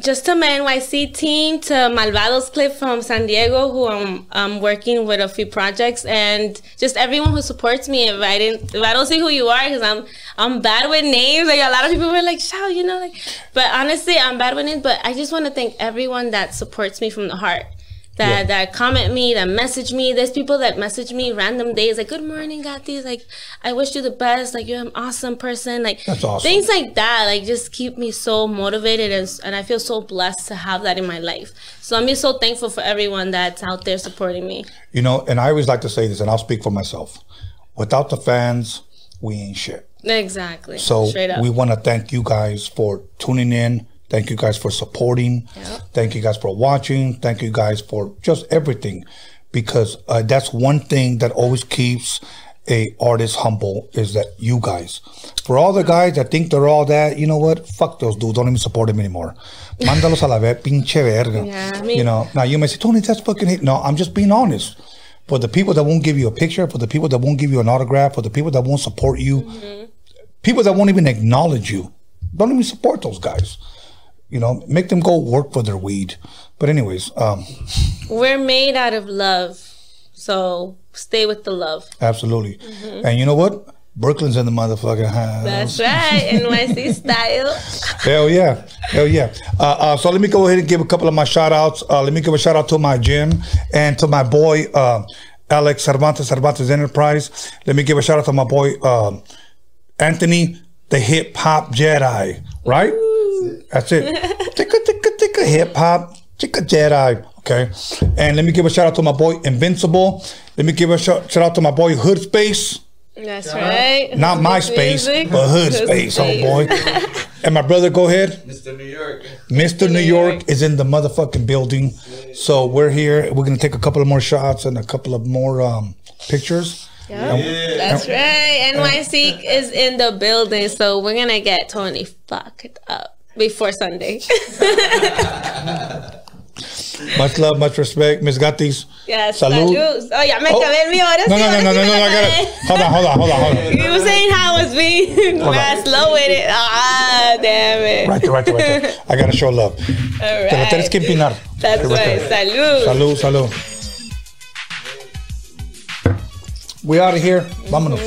Just to my NYC team, to Malvados Clip from San Diego, who I'm, I'm working with a few projects, and just everyone who supports me. If I didn't, if I don't see who you are, because I'm I'm bad with names. Like a lot of people were like, "Shout," you know, like. But honestly, I'm bad with names. But I just want to thank everyone that supports me from the heart. That, Yeah. that comment me, that message me. There's people that message me random days like, "Good morning, Gatis. Like, I wish you the best. Like, you're an awesome person. Like, That's awesome. things like that like just keep me so motivated and, and i feel so blessed to have that in my life so i'm just so thankful for everyone that's out there supporting me You know, and I always like to say this, and I'll speak for myself. Without the fans, we ain't shit. exactly So straight up we want to thank you guys for tuning in. Thank you guys for supporting. Yep. Thank you guys for watching. Thank you guys for just everything, because uh, that's one thing that always keeps a artist humble is that you guys. For all the guys that think they're all that, you know what? Fuck those dudes. Don't even support them anymore. Mándalos a la vez, pinche verga. Yeah, I mean- you know. Now you may say, Tony, that's fucking hate. No, I'm just being honest. For the people that won't give you a picture, for the people that won't give you an autograph, for the people that won't support you, people that won't even acknowledge you, don't even support those guys. You know, make them go work for their weed. But anyways, um, we're made out of love so stay with the love absolutely. And you know what? Brooklyn's in the motherfucking house. that's right nyc style Hell yeah. Hell yeah. Uh, uh, so let me go ahead and give a couple of my shout outs. Uh, let me give a shout out to my gym and to my boy, uh, Alex Cervantes, Cervantes Enterprise. Let me give a shout out to my boy, um, Anthony, the hip hop Jedi, right? That's it. Ticka, ticka, ticka, hip hop, ticka Jedi. Okay. And let me give a shout out to my boy, Invincible. Let me give a shout, shout out to my boy, Hood Space. that's right Not my space, but Hood Space, oh boy. and my brother, go ahead. Mr. New York. Mr. New York is in the motherfucking building. So we're here. We're gonna take a couple of more shots and a couple of more um, pictures. Yep. That's right. NYC is in the building, so we're gonna get Tony fucked up before Sunday. Much love, much respect, Miss Gatis. yes. Salud. salud. Oh, ya me Oh. acabé el mío. Ahora No, no, no, no, no, no. I got it. Hold on, hold on, hold on, hold on. You were saying how I was being slow with it. Ah, damn it. Right there, right there, right there. I gotta show love. All Te lo tienes que right. empinar. That's Right right. Salud. Salud, salud. We out of here. Vámonos.